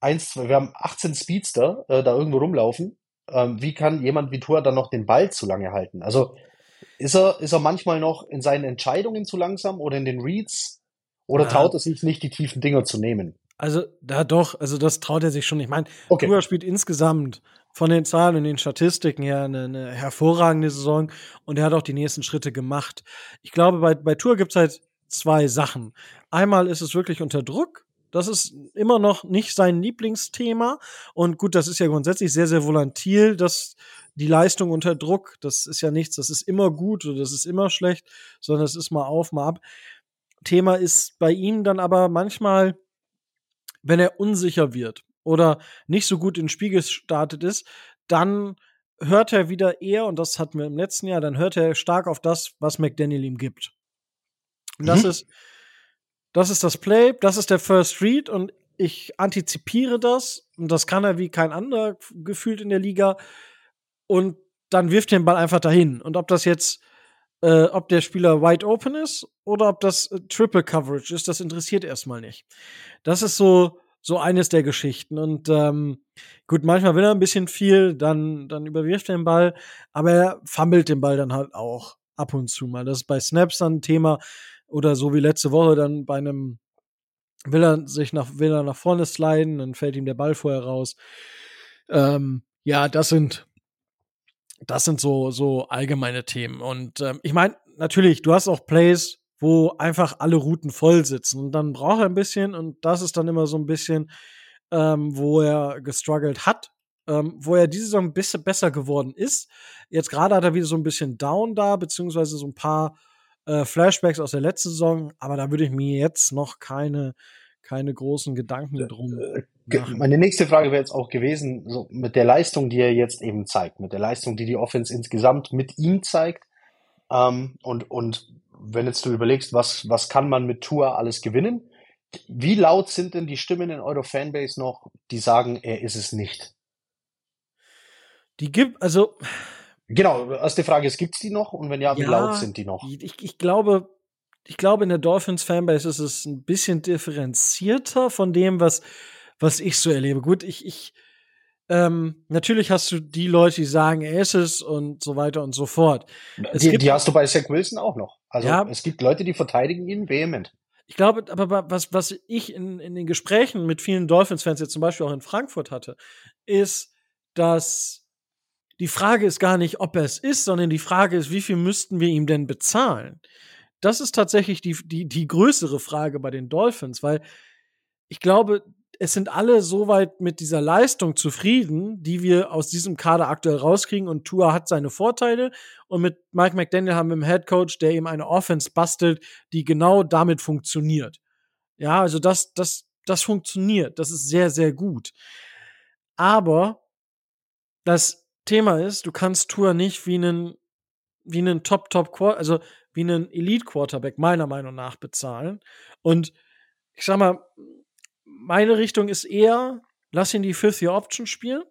eins, wir haben 18 Speedster äh, da irgendwo rumlaufen. Ähm, wie kann jemand wie Tua dann noch den Ball zu lange halten? Also ist er, ist er manchmal noch in seinen Entscheidungen zu langsam oder in den Reads oder ja. traut er sich nicht, die tiefen Dinger zu nehmen? Also, da doch, also das traut er sich schon. Ich meine, okay. Tua spielt insgesamt von den Zahlen und den Statistiken her eine, eine, hervorragende Saison und er hat auch die nächsten Schritte gemacht. Ich glaube, bei, bei Tour gibt es halt zwei Sachen. Einmal ist es wirklich unter Druck. Das ist immer noch nicht sein Lieblingsthema. Und gut, das ist ja grundsätzlich sehr, sehr volatil, dass die Leistung unter Druck, das ist ja nichts, das ist immer gut oder das ist immer schlecht, sondern es ist mal auf, mal ab. Thema ist bei ihm dann aber manchmal, wenn er unsicher wird oder nicht so gut ins Spiel gestartet ist, dann hört er wieder eher, und das hatten wir im letzten Jahr, dann hört er stark auf das, was McDaniel ihm gibt. Und das mhm. ist, das ist das Play, das ist der First Read und ich antizipiere das und das kann er wie kein anderer gefühlt in der Liga und dann wirft er den Ball einfach dahin. Und ob das jetzt äh, ob der Spieler wide open ist oder ob das äh, Triple Coverage ist, das interessiert erstmal nicht. Das ist so, so eines der Geschichten. Und ähm, gut, manchmal will er ein bisschen viel, dann, dann überwirft er den Ball, aber er fummelt den Ball dann halt auch ab und zu mal. Das ist bei Snaps dann ein Thema oder so wie letzte Woche dann bei einem will er sich nach will er nach vorne sliden, dann fällt ihm der Ball vorher raus. Ähm, ja, das sind das sind so, so allgemeine Themen. Und ähm, ich meine, natürlich, du hast auch Plays, wo einfach alle Routen voll sitzen. Und dann braucht er ein bisschen, und das ist dann immer so ein bisschen, ähm, wo er gestruggelt hat. ähm, wo er diese Saison ein bisschen besser geworden ist. Jetzt gerade hat er wieder so ein bisschen Down da, beziehungsweise so ein paar äh, Flashbacks aus der letzten Saison, aber da würde ich mir jetzt noch keine, keine großen Gedanken drum äh, machen. Meine nächste Frage wäre jetzt auch gewesen, so mit der Leistung, die er jetzt eben zeigt, mit der Leistung, die die Offense insgesamt mit ihm zeigt, ähm, und, und wenn jetzt du überlegst, was, was kann man mit Tour alles gewinnen, wie laut sind denn die Stimmen in eurer Fanbase noch, die sagen, er ist es nicht? Die gibt, also. Genau, erste Frage ist, gibt's die noch? Und wenn ja, wie ja, laut sind die noch? Ich, ich glaube, ich glaube, in der Dolphins Fanbase ist es ein bisschen differenzierter von dem, was, was ich so erlebe. Gut, ich, ich, ähm, natürlich hast du die Leute, die sagen, er ist es und so weiter und so fort. Die, die, hast du bei Zach Wilson auch noch. Also ja, es gibt Leute, die verteidigen ihn vehement. Ich glaube, aber was, was ich in, in den Gesprächen mit vielen Dolphins-Fans jetzt zum Beispiel auch in Frankfurt hatte, ist, dass die Frage ist gar nicht, ob er es ist, sondern die Frage ist, wie viel müssten wir ihm denn bezahlen? Das ist tatsächlich die, die, die größere Frage bei den Dolphins, weil ich glaube, es sind alle soweit mit dieser Leistung zufrieden, die wir aus diesem Kader aktuell rauskriegen und Tua hat seine Vorteile und mit Mike McDaniel haben wir einen Head Coach, der ihm eine Offense bastelt, die genau damit funktioniert. Ja, also das, das, das funktioniert. Das ist sehr, sehr gut. Aber das Thema ist, du kannst Tour nicht wie einen, wie einen Top-Top, also wie einen Elite-Quarterback meiner Meinung nach bezahlen. Und ich sag mal, meine Richtung ist eher, lass ihn die Fifth-Year-Option spielen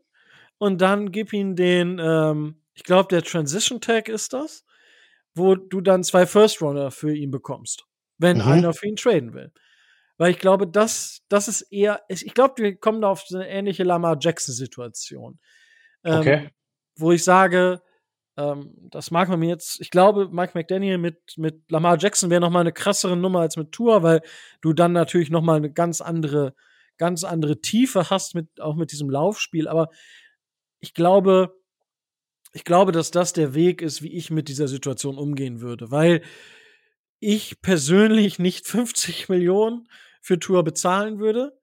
und dann gib ihn den, ähm, ich glaube, der Transition-Tag ist das, wo du dann zwei First-Runner für ihn bekommst, wenn mhm. einer für ihn traden will. Weil ich glaube, das, das ist eher, ich glaube, wir kommen da auf eine ähnliche Lamar Jackson-Situation. Ähm, okay wo ich sage, ähm, das mag man mir jetzt, ich glaube, Mike McDaniel mit, mit Lamar Jackson wäre noch mal eine krassere Nummer als mit Tour, weil du dann natürlich noch mal eine ganz andere, ganz andere Tiefe hast mit, auch mit diesem Laufspiel. Aber ich glaube, ich glaube, dass das der Weg ist, wie ich mit dieser Situation umgehen würde, weil ich persönlich nicht [LAUGHS] 50 Millionen für Tour bezahlen würde.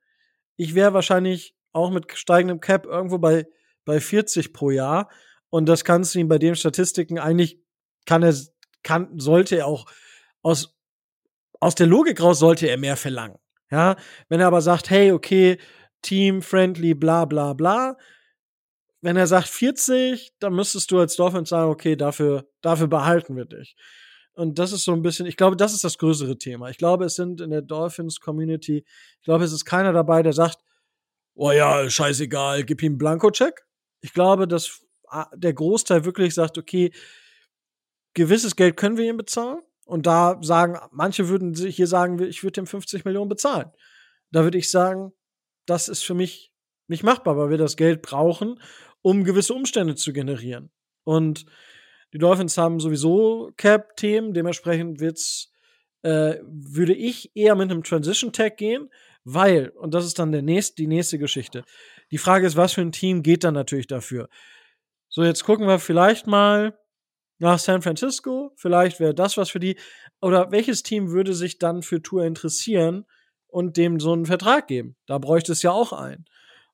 Ich wäre wahrscheinlich auch mit steigendem Cap irgendwo bei, bei 40 pro Jahr. Und das kannst du ihm bei den Statistiken eigentlich kann er, kann, sollte er auch aus, aus der Logik raus sollte er mehr verlangen. Ja, wenn er aber sagt, hey, okay, Team friendly, bla, bla, bla. Wenn er sagt 40, dann müsstest du als Dolphins sagen, okay, dafür, dafür behalten wir dich. Und das ist so ein bisschen, ich glaube, das ist das größere Thema. Ich glaube, es sind in der Dolphins Community, ich glaube, es ist keiner dabei, der sagt, oh ja, scheißegal, gib ihm einen Blanko-Check. Ich glaube, dass der Großteil wirklich sagt, okay, gewisses Geld können wir ihm bezahlen. Und da sagen, manche würden hier sagen, ich würde ihm 50 Millionen bezahlen. Da würde ich sagen, das ist für mich nicht machbar, weil wir das Geld brauchen, um gewisse Umstände zu generieren. Und die Dolphins haben sowieso Cap-Themen, dementsprechend wird's, äh, würde ich eher mit einem Transition-Tag gehen, weil, und das ist dann der nächste, die nächste Geschichte. Die Frage ist, was für ein Team geht dann natürlich dafür? So, jetzt gucken wir vielleicht mal nach San Francisco. Vielleicht wäre das was für die. Oder welches Team würde sich dann für Tour interessieren und dem so einen Vertrag geben? Da bräuchte es ja auch einen.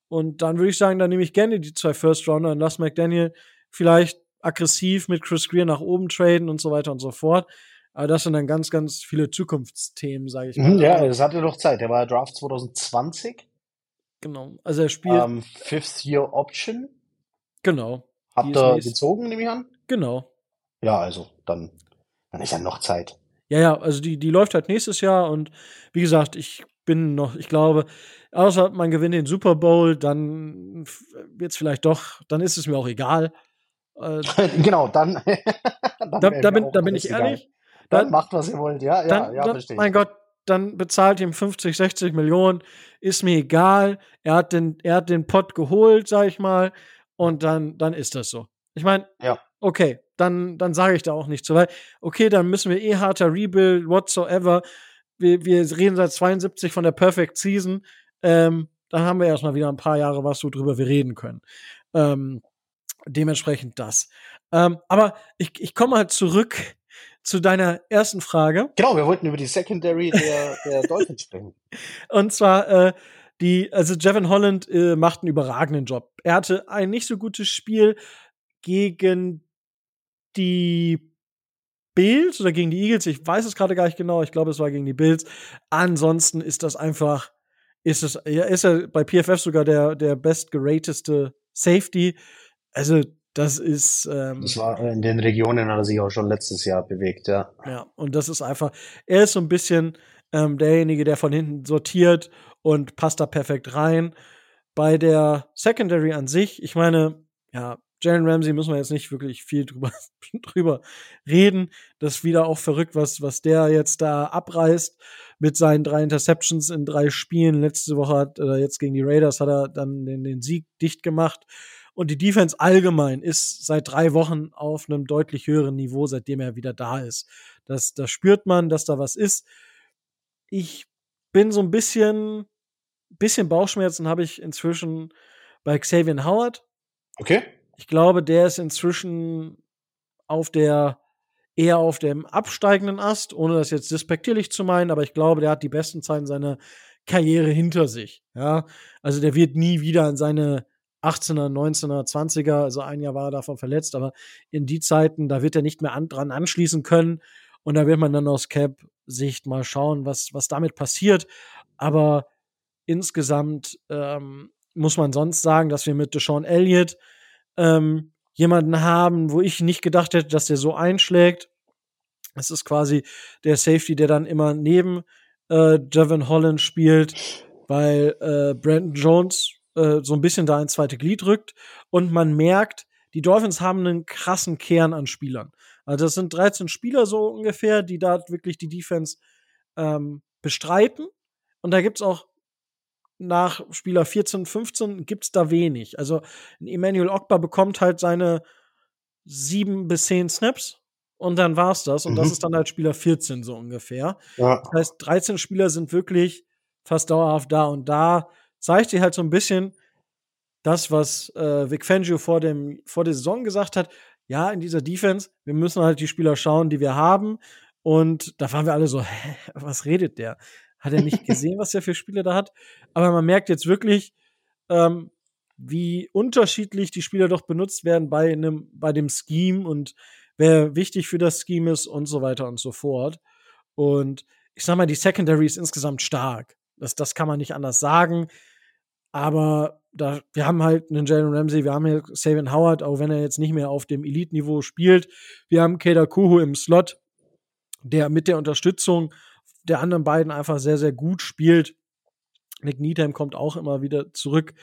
Und dann würde ich sagen, dann nehme ich gerne die zwei First Rounder und lass McDaniel vielleicht aggressiv mit Chris Greer nach oben traden und so weiter und so fort. Aber das sind dann ganz, ganz viele Zukunftsthemen, sage ich mal. Ja, das hatte doch Zeit. Der war Draft 2020. Genau. Also er spielt. Um, ähm, Fifth Year Option. Genau. Habt ihr gezogen, nehme ich an? Genau. Ja, also dann, dann ist ja noch Zeit. Ja, ja, also die, die läuft halt nächstes Jahr und wie gesagt, ich bin noch, ich glaube, außer man gewinnt den Super Bowl, dann wird es vielleicht doch, dann ist es mir auch egal. [LAUGHS] Äh, genau, dann. [LAUGHS] dann da, da, bin, da bin ich ehrlich. Dann, dann, macht, was ihr wollt, ja, ja, dann, ja, verstehe. Mein Gott, dann bezahlt ihm 50, 60 Millionen, ist mir egal. Er hat den, er hat den Pott geholt, sag ich mal und dann, dann ist das so. Ich meine, ja. okay, dann, dann sage ich da auch nicht so, weil, okay, dann müssen wir eh harter Rebuild, whatsoever. Wir, wir reden seit 72 von der Perfect Season. Ähm, dann haben wir erstmal wieder ein paar Jahre was, worüber wir reden können. Ähm, dementsprechend das. Ähm, aber ich, ich komme halt zurück zu deiner ersten Frage. Genau, wir wollten über die Secondary der, der [LAUGHS] Dolphins sprechen. Und zwar, äh, die, also Jevin Holland äh, macht einen überragenden Job. Er hatte ein nicht so gutes Spiel gegen die Bills oder gegen die Eagles, ich weiß es gerade gar nicht genau, ich glaube, es war gegen die Bills. Ansonsten ist das einfach, ist es, ja, ist er bei PFF sogar der, der bestgerateste Safety. Also, das ist. Ähm, das war in den Regionen, hat er sich auch schon letztes Jahr bewegt, ja. Ja, und das ist einfach, er ist so ein bisschen ähm, derjenige, der von hinten sortiert und passt da perfekt rein. Bei der Secondary an sich, ich meine, ja, Jalen Ramsey müssen wir jetzt nicht wirklich viel drüber, [LAUGHS] drüber reden. Das ist wieder auch verrückt, was, was der jetzt da abreißt mit seinen drei Interceptions in drei Spielen. Letzte Woche hat, oder jetzt gegen die Raiders hat er dann den, den Sieg dicht gemacht. Und die Defense allgemein ist seit drei Wochen auf einem deutlich höheren Niveau, seitdem er wieder da ist. Das, das spürt man, dass da was ist. Ich bin so ein bisschen, bisschen Bauchschmerzen habe ich inzwischen bei Xavier Howard. Okay. Ich glaube, der ist inzwischen auf der eher auf dem absteigenden Ast, ohne das jetzt despektierlich zu meinen, aber ich glaube, der hat die besten Zeiten seiner Karriere hinter sich. Ja, also der wird nie wieder in seine 18er, 19er, 20er, also ein Jahr war er davon verletzt, aber in die Zeiten, da wird er nicht mehr an, dran anschließen können und da wird man dann aus Cap-Sicht mal schauen, was, was damit passiert. Aber insgesamt ähm, muss man sonst sagen, dass wir mit Deshaun Elliott ähm, jemanden haben, wo ich nicht gedacht hätte, dass der so einschlägt. Es ist quasi der Safety, der dann immer neben äh, Javon Holland spielt, weil äh, Brandon Jones äh, so ein bisschen da ins zweite Glied rückt und man merkt, die Dolphins haben einen krassen Kern an Spielern. Also das sind 13 Spieler so ungefähr, die da wirklich die Defense ähm, bestreiten. Und da gibt's auch nach Spieler 14, 15 gibt's da wenig. Also Emmanuel Ogba bekommt halt seine sieben bis zehn Snaps und dann war's das. Und mhm. das ist dann halt Spieler 14 so ungefähr. Ja. Das heißt, 13 Spieler sind wirklich fast dauerhaft da und da zeigt sich halt so ein bisschen das, was äh, Vic Fangio vor, dem, vor der Saison gesagt hat. Ja, in dieser Defense, wir müssen halt die Spieler schauen, die wir haben. Und da waren wir alle so, [LAUGHS] hä, was redet der? Hat er nicht [LAUGHS] gesehen, was er für Spieler da hat? Aber man merkt jetzt wirklich, ähm, wie unterschiedlich die Spieler doch benutzt werden bei einem, bei dem Scheme und wer wichtig für das Scheme ist und so weiter und so fort. Und ich sag mal, die Secondary ist insgesamt stark. Das, das kann man nicht anders sagen. Aber da, wir haben halt einen Jalen Ramsey, wir haben hier Savian Howard, auch wenn er jetzt nicht mehr auf dem Elite-Niveau spielt. Wir haben Keda Kuhu im Slot, der mit der Unterstützung der anderen beiden einfach sehr, sehr gut spielt. Nick Needham kommt auch immer wieder zurück.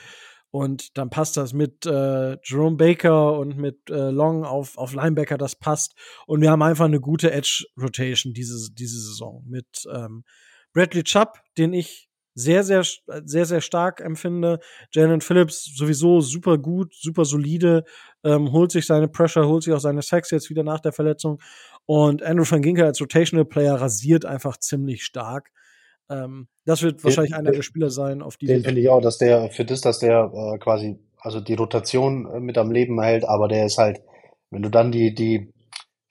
Und dann passt das mit äh, Jerome Baker und mit äh, Long auf, auf Linebacker, das passt. Und wir haben einfach eine gute Edge-Rotation diese, diese Saison mit ähm, Bradley Chubb, den ich sehr, sehr, sehr, sehr stark empfinde. Jalen Phillips sowieso super gut, super solide, ähm, holt sich seine Pressure, holt sich auch seine Sex jetzt wieder nach der Verletzung. Und Andrew van Ginkel als Rotational Player rasiert einfach ziemlich stark. Ähm, das wird wahrscheinlich den, einer der Spieler sein, auf die. Den finde ich auch, dass der für das, dass der äh, quasi also die Rotation äh, mit am Leben hält, aber der ist halt, wenn du dann die die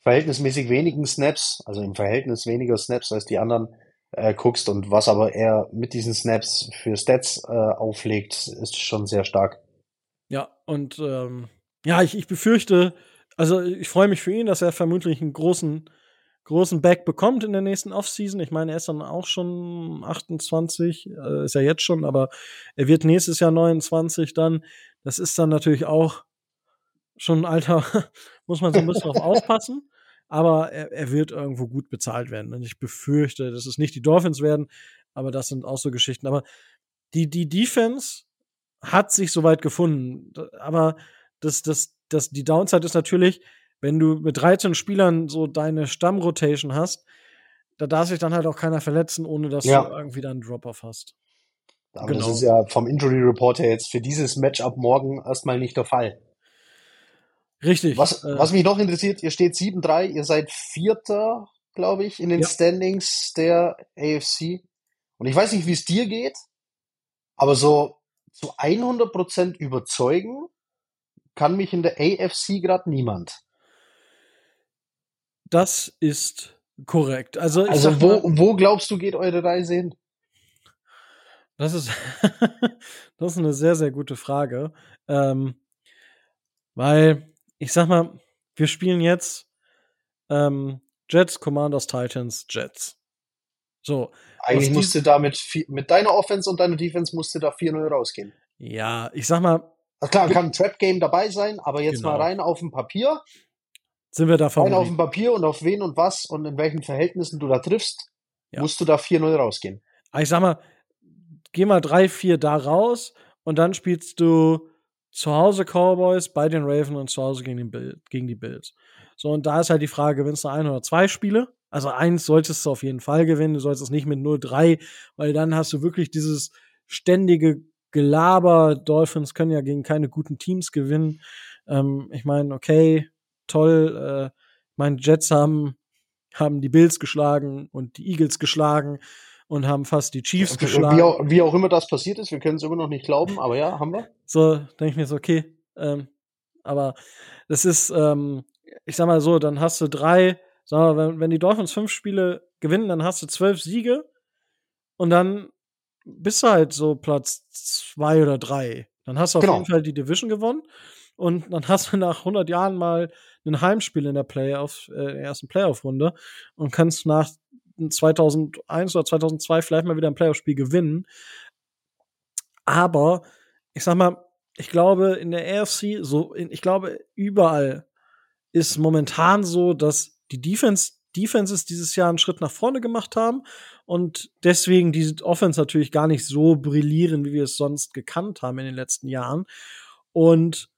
verhältnismäßig wenigen Snaps, also im Verhältnis weniger Snaps als die anderen äh, guckst und was aber er mit diesen Snaps für Stats äh, auflegt, ist schon sehr stark. Ja, und ähm, ja, ich, ich befürchte, also ich freue mich für ihn, dass er vermutlich einen großen, großen Back bekommt in der nächsten Offseason. Ich meine, er ist dann auch schon 28, äh, ist er jetzt schon, aber er wird nächstes Jahr 29 dann. Das ist dann natürlich auch schon ein Alter, [LAUGHS] muss man so ein bisschen drauf [LAUGHS] aufpassen aber er, er wird irgendwo gut bezahlt werden. Und ich befürchte, dass es nicht die Dolphins werden, aber das sind auch so Geschichten. Aber die, die Defense hat sich soweit gefunden. Aber das, das, das, die Downside ist natürlich, wenn du mit 13 Spielern so deine Stammrotation hast, da darf sich dann halt auch keiner verletzen, ohne dass ja. du irgendwie dann einen Drop-off hast. Aber genau. das ist ja vom Injury Report her jetzt für dieses Matchup morgen erstmal nicht der Fall. Richtig. Was, äh, was mich noch interessiert, ihr steht 7-3, ihr seid Vierter, glaube ich, in den ja. Standings der AFC. Und ich weiß nicht, wie es dir geht, aber so zu 100% überzeugen kann mich in der AFC gerade niemand. Das ist korrekt. Also, also wo, wo glaubst du, geht eure Reise hin? Das ist, [LAUGHS] das ist eine sehr, sehr gute Frage. Ähm, weil, ich sag mal, wir spielen jetzt ähm, Jets, Commanders, Titans, Jets. So. Eigentlich musste da mit, mit deiner Offense und deiner Defense musste da 4-0 rausgehen. Ja, ich sag mal. Also klar, kann ein Trap-Game dabei sein, aber jetzt genau. mal rein auf dem Papier. Sind wir da Rein auf dem Papier und auf wen und was und in welchen Verhältnissen du da triffst, ja. musst du da 4-0 rausgehen. Ich sag mal, geh mal 3-4 da raus und dann spielst du zu Hause Cowboys bei den Ravens und zu Hause gegen, den Bild, gegen die Bills. So, und da ist halt die Frage, gewinnst du ein oder zwei Spiele? Also eins solltest du auf jeden Fall gewinnen, du solltest es nicht mit 0-3, weil dann hast du wirklich dieses ständige Gelaber. Dolphins können ja gegen keine guten Teams gewinnen. Ähm, ich meine, okay, toll, äh, meine Jets haben, haben die Bills geschlagen und die Eagles geschlagen und haben fast die Chiefs wie, geschlagen. Wie auch, wie auch, immer das passiert ist, wir können es immer noch nicht glauben, aber ja, haben wir. So, denke ich mir so, okay. Ähm, aber das ist, ähm, ich sag mal so, dann hast du drei, sag mal, wenn, wenn die Dolphins fünf Spiele gewinnen, dann hast du zwölf Siege und dann bist du halt so Platz zwei oder drei. Dann hast du auf genau. jeden Fall die Division gewonnen und dann hast du nach 100 Jahren mal ein Heimspiel in der Playoff, äh, der ersten Playoff-Runde und kannst nach 2001 oder 2002 vielleicht mal wieder ein Playoff-Spiel gewinnen. Aber ich sag mal, ich glaube in der AFC, so, in, ich glaube überall ist momentan so, dass die Defense, Defenses dieses Jahr einen Schritt nach vorne gemacht haben und deswegen diese Offense natürlich gar nicht so brillieren, wie wir es sonst gekannt haben in den letzten Jahren. Und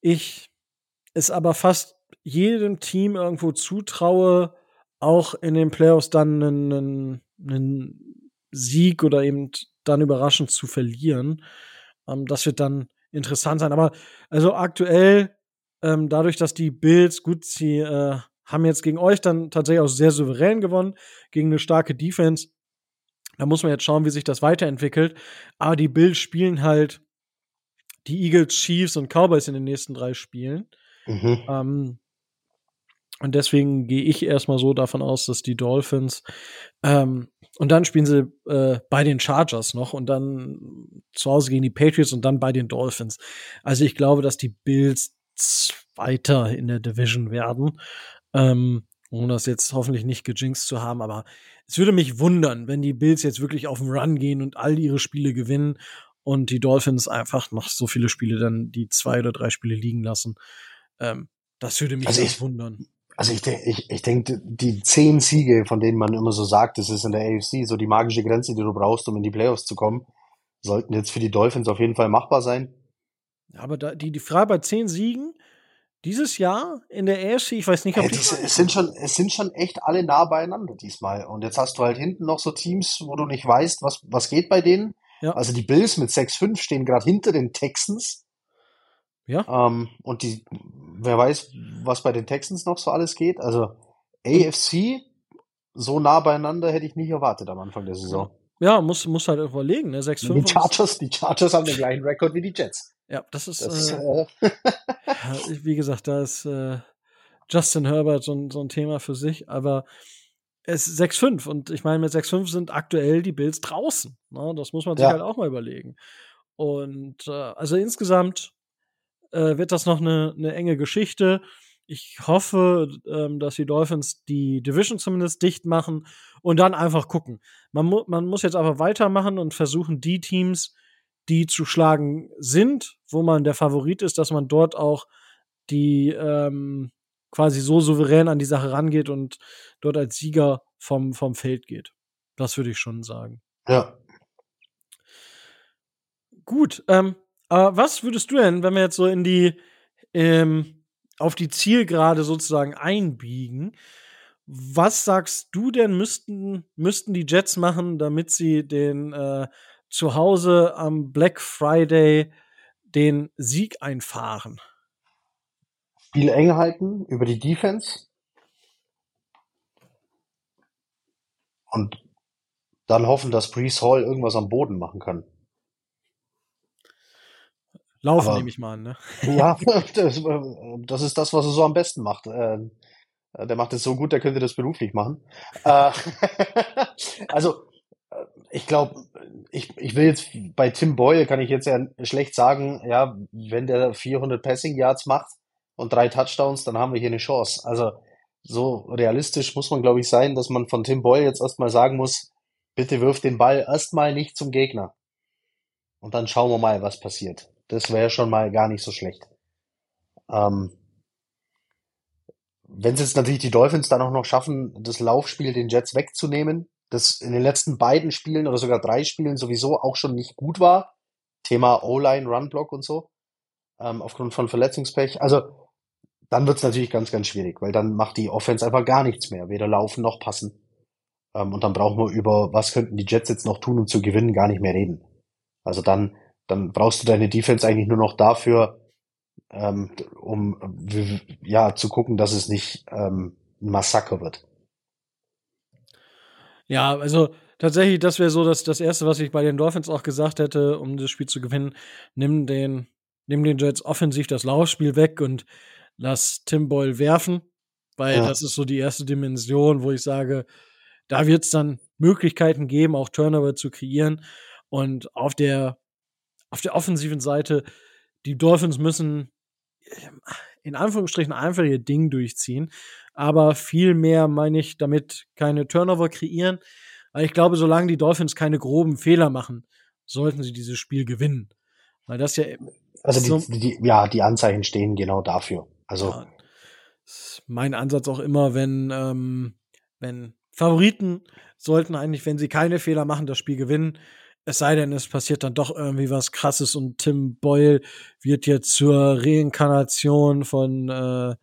ich es aber fast jedem Team irgendwo zutraue, auch in den Playoffs dann einen, einen, Sieg oder eben dann überraschend zu verlieren. Ähm, das wird dann interessant sein. Aber also aktuell, ähm, dadurch, dass die Bills, gut, sie äh, haben jetzt gegen euch dann tatsächlich auch sehr souverän gewonnen, gegen eine starke Defense. Da muss man jetzt schauen, wie sich das weiterentwickelt. Aber die Bills spielen halt die Eagles, Chiefs und Cowboys in den nächsten drei Spielen. Mhm. Ähm, und deswegen gehe ich erstmal so davon aus, dass die Dolphins ähm, und dann spielen sie äh, bei den Chargers noch und dann zu Hause gegen die Patriots und dann bei den Dolphins. Also ich glaube, dass die Bills Zweiter in der Division werden. Ähm, um das jetzt hoffentlich nicht gejinxt zu haben, aber es würde mich wundern, wenn die Bills jetzt wirklich auf den Run gehen und all ihre Spiele gewinnen und die Dolphins einfach noch so viele Spiele dann die zwei oder drei Spiele liegen lassen. Ähm, das würde mich also ich, wundern. Also ich, ich, ich denke, die zehn Siege, von denen man immer so sagt, das ist in der AFC so die magische Grenze, die du brauchst, um in die Playoffs zu kommen, sollten jetzt für die Dolphins auf jeden Fall machbar sein. Aber da, die, die Frage bei zehn Siegen dieses Jahr in der AFC, ich weiß nicht, ob diese, es sind schon es sind schon echt alle nah beieinander diesmal. Und jetzt hast du halt hinten noch so Teams, wo du nicht weißt, was was geht bei denen. Ja. Also die Bills mit 6-5 stehen gerade hinter den Texans. Ja. Ähm, und die, wer weiß, was bei den Texans noch so alles geht. Also AFC so nah beieinander hätte ich nicht erwartet am Anfang der Saison. Ja, muss, muss halt überlegen, ne? 6, 5 die Chargers, die Chargers haben den gleichen Rekord wie die Jets. Ja, das ist, das, äh, [LAUGHS] äh wie gesagt, da ist äh, Justin Herbert so, so ein Thema für sich, aber es ist 6-5 und ich meine, mit 6-5 sind aktuell die Bills draußen. Ne? Das muss man sich ja. halt auch mal überlegen. Und äh, also insgesamt äh, wird das noch eine, eine enge Geschichte. Ich hoffe, ähm, dass die Dolphins die Division zumindest dicht machen und dann einfach gucken. Man, mu man muss jetzt einfach weitermachen und versuchen, die Teams, die zu schlagen sind, wo man der Favorit ist, dass man dort auch die ähm, quasi so souverän an die Sache rangeht und dort als Sieger vom, vom Feld geht. Das würde ich schon sagen. Ja. Gut, ähm, aber was würdest du denn, wenn wir jetzt so in die, ähm, auf die Zielgerade sozusagen einbiegen, was sagst du denn, müssten, müssten die Jets machen, damit sie den äh, zu Hause am Black Friday den Sieg einfahren? Spiel eng halten über die Defense. Und dann hoffen, dass Brees Hall irgendwas am Boden machen kann. Laufen nehme ich mal an, ne? Ja, [LAUGHS] [LAUGHS] das, das, ist das, was er so am besten macht. Ähm, der macht es so gut, der könnte das beruflich machen. Äh, [LAUGHS] also, ich glaube, ich, ich will jetzt bei Tim Boyle kann ich jetzt ja schlecht sagen, ja, wenn der 400 Passing Yards macht und drei Touchdowns, dann haben wir hier eine Chance. Also so realistisch muss man, glaube ich, sein, dass man von Tim Boyle jetzt erstmal sagen muss, bitte wirf den Ball erstmal nicht zum Gegner. Und dann schauen wir mal, was passiert. Das wäre schon mal gar nicht so schlecht. Ähm, wenn es jetzt natürlich die Dolphins dann auch noch schaffen, das Laufspiel den Jets wegzunehmen, das in den letzten beiden Spielen oder sogar drei Spielen sowieso auch schon nicht gut war, Thema O-Line, Run-Block und so, ähm, aufgrund von Verletzungspech. Also dann wird's natürlich ganz, ganz schwierig, weil dann macht die Offense einfach gar nichts mehr, weder laufen noch passen. Ähm, und dann brauchen wir über, was könnten die Jets jetzt noch tun, um zu gewinnen, gar nicht mehr reden. Also dann, dann brauchst du deine Defense eigentlich nur noch dafür, ähm, um ja zu gucken, dass es nicht ähm, ein Massaker wird. Ja, also tatsächlich, das wäre so das, das Erste, was ich bei den Dolphins auch gesagt hätte, um das Spiel zu gewinnen. Nimm den, nimm den Jets offensiv das Laufspiel weg und lass Tim Boyle werfen, weil ja. das ist so die erste Dimension, wo ich sage, da wird es dann Möglichkeiten geben, auch Turnover zu kreieren. Und auf der, auf der offensiven Seite, die Dolphins müssen in Anführungsstrichen einfach ihr Ding durchziehen. Aber viel mehr meine ich damit keine Turnover kreieren. Weil ich glaube, solange die Dolphins keine groben Fehler machen, sollten sie dieses Spiel gewinnen. Weil das ja. Also die, die, ja, die Anzeichen stehen genau dafür. Also. Ja, mein Ansatz auch immer, wenn, ähm, wenn Favoriten sollten eigentlich, wenn sie keine Fehler machen, das Spiel gewinnen. Es sei denn, es passiert dann doch irgendwie was Krasses und Tim Boyle wird jetzt zur Reinkarnation von äh,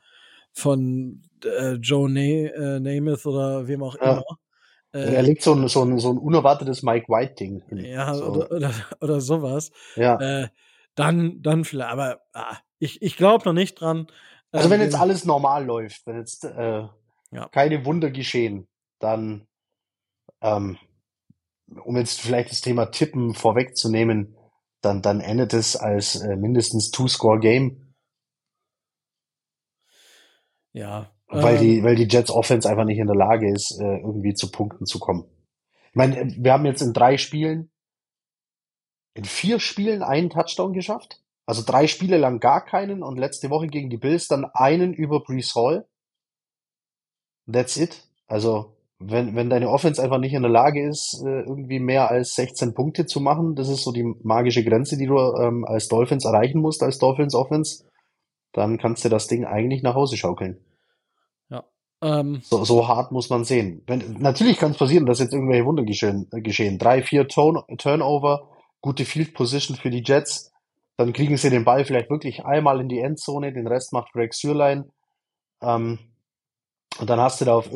von äh, Joe Na äh, Namath oder wem auch ja. immer. Äh, er legt so ein, so ein, so ein unerwartetes Mike White-Ding. Ja, so. oder, oder, oder sowas. Ja. Äh, dann, dann vielleicht, aber ah, ich, ich glaube noch nicht dran. Also wenn ähm, jetzt alles normal läuft, wenn jetzt äh, ja. keine Wunder geschehen, dann ähm, um jetzt vielleicht das Thema Tippen vorwegzunehmen, dann, dann endet es als äh, mindestens Two-Score-Game. Ja. Weil, ähm, die, weil die Jets Offense einfach nicht in der Lage ist, äh, irgendwie zu Punkten zu kommen. Ich meine, wir haben jetzt in drei Spielen, in vier Spielen einen Touchdown geschafft. Also drei Spiele lang gar keinen und letzte Woche gegen die Bills dann einen über Brees Hall. That's it. Also wenn, wenn deine Offense einfach nicht in der Lage ist, äh, irgendwie mehr als 16 Punkte zu machen, das ist so die magische Grenze, die du ähm, als Dolphins erreichen musst, als Dolphins Offense, dann kannst du das Ding eigentlich nach Hause schaukeln. Ähm, so, so hart muss man sehen. Wenn, natürlich kann es passieren, dass jetzt irgendwelche Wunder geschehen. Äh, geschehen. Drei, vier Turn Turnover, gute Field Position für die Jets, dann kriegen sie den Ball vielleicht wirklich einmal in die Endzone, den Rest macht Greg Sürlein. Ähm, und dann hast du da auf,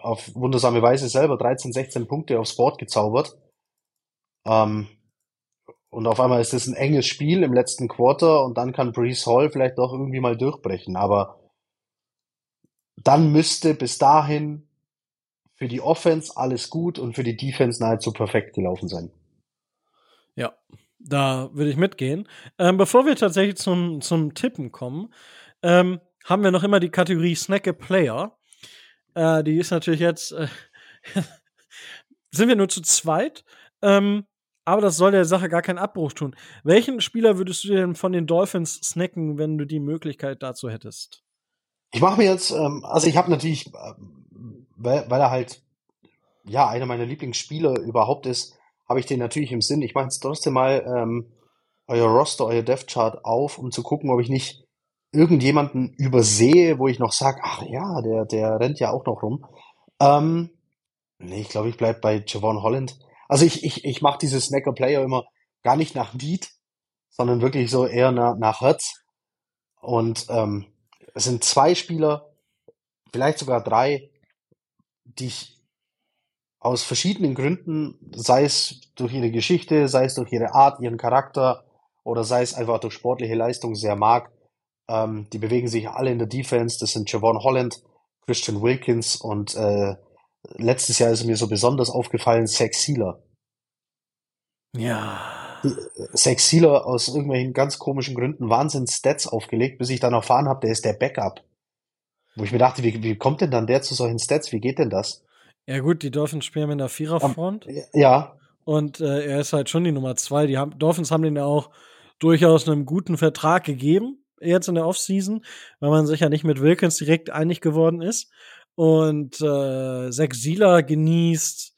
auf wundersame Weise selber 13, 16 Punkte aufs Board gezaubert. Ähm, und auf einmal ist es ein enges Spiel im letzten Quarter und dann kann Brees Hall vielleicht doch irgendwie mal durchbrechen. Aber dann müsste bis dahin für die Offense alles gut und für die Defense nahezu perfekt gelaufen sein. Ja, da würde ich mitgehen. Ähm, bevor wir tatsächlich zum, zum Tippen kommen, ähm, haben wir noch immer die Kategorie Snack a Player. Äh, die ist natürlich jetzt. Äh, [LAUGHS] sind wir nur zu zweit. Ähm, aber das soll der Sache gar keinen Abbruch tun. Welchen Spieler würdest du denn von den Dolphins snacken, wenn du die Möglichkeit dazu hättest? Ich mache mir jetzt, ähm, also ich habe natürlich, ähm, weil, weil er halt ja einer meiner Lieblingsspieler überhaupt ist, habe ich den natürlich im Sinn. Ich mache jetzt trotzdem mal ähm, euer Roster, euer Death Chart auf, um zu gucken, ob ich nicht irgendjemanden übersehe, wo ich noch sage, ach ja, der, der rennt ja auch noch rum. Ähm, nee, ich glaube, ich bleib bei Javon Holland. Also ich, ich, ich mache diese Snacker Player immer gar nicht nach Need, sondern wirklich so eher nach, nach Herz. Und ähm, es sind zwei Spieler, vielleicht sogar drei, die ich aus verschiedenen Gründen, sei es durch ihre Geschichte, sei es durch ihre Art, ihren Charakter oder sei es einfach durch sportliche Leistung sehr mag. Ähm, die bewegen sich alle in der Defense. Das sind Javon Holland, Christian Wilkins und äh, letztes Jahr ist mir so besonders aufgefallen, Zach Sealer. Ja. Zach Sealer aus irgendwelchen ganz komischen Gründen Wahnsinns Stats aufgelegt, bis ich dann erfahren habe, der ist der Backup. Wo ich mir dachte, wie, wie kommt denn dann der zu solchen Stats? Wie geht denn das? Ja gut, die Dolphins spielen mit einer Viererfront. Ja. Und äh, er ist halt schon die Nummer zwei. Die haben, Dolphins haben den ja auch durchaus einen guten Vertrag gegeben, jetzt in der Offseason, weil man sich ja nicht mit Wilkins direkt einig geworden ist. Und äh, Zach Sieler genießt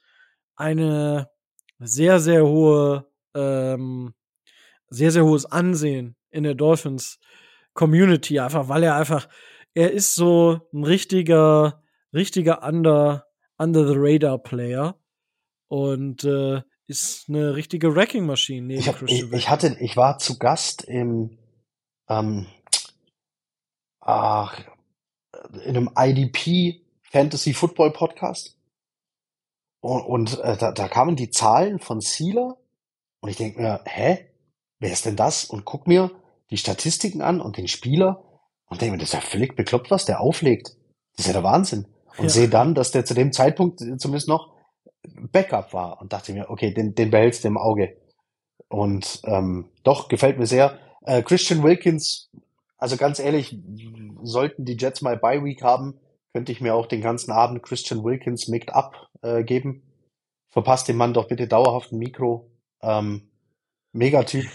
eine sehr, sehr hohe, ähm, sehr, sehr hohes Ansehen in der Dolphins Community, einfach weil er einfach, er ist so ein richtiger, richtiger Under, Under the Radar Player und äh, ist eine richtige Wrecking-Maschine. Ich, ich, ich, hatte, ich war zu Gast im, ähm, ach, in einem IDP Fantasy Football Podcast. Und, und äh, da, da kamen die Zahlen von Sealer und ich denke mir, hä? Wer ist denn das? Und guck mir die Statistiken an und den Spieler und denke mir, das ist ja völlig bekloppt, was der auflegt. Das ist ja der Wahnsinn. Und ja. sehe dann, dass der zu dem Zeitpunkt zumindest noch Backup war und dachte mir, okay, den, den behältst du im Auge. Und ähm, doch, gefällt mir sehr. Äh, Christian Wilkins, also ganz ehrlich, sollten die Jets mal Bye Week haben, könnte ich mir auch den ganzen Abend Christian Wilkins Mixed Up äh, geben. Verpasst dem Mann doch bitte dauerhaft ein Mikro. Ähm, Megatyp.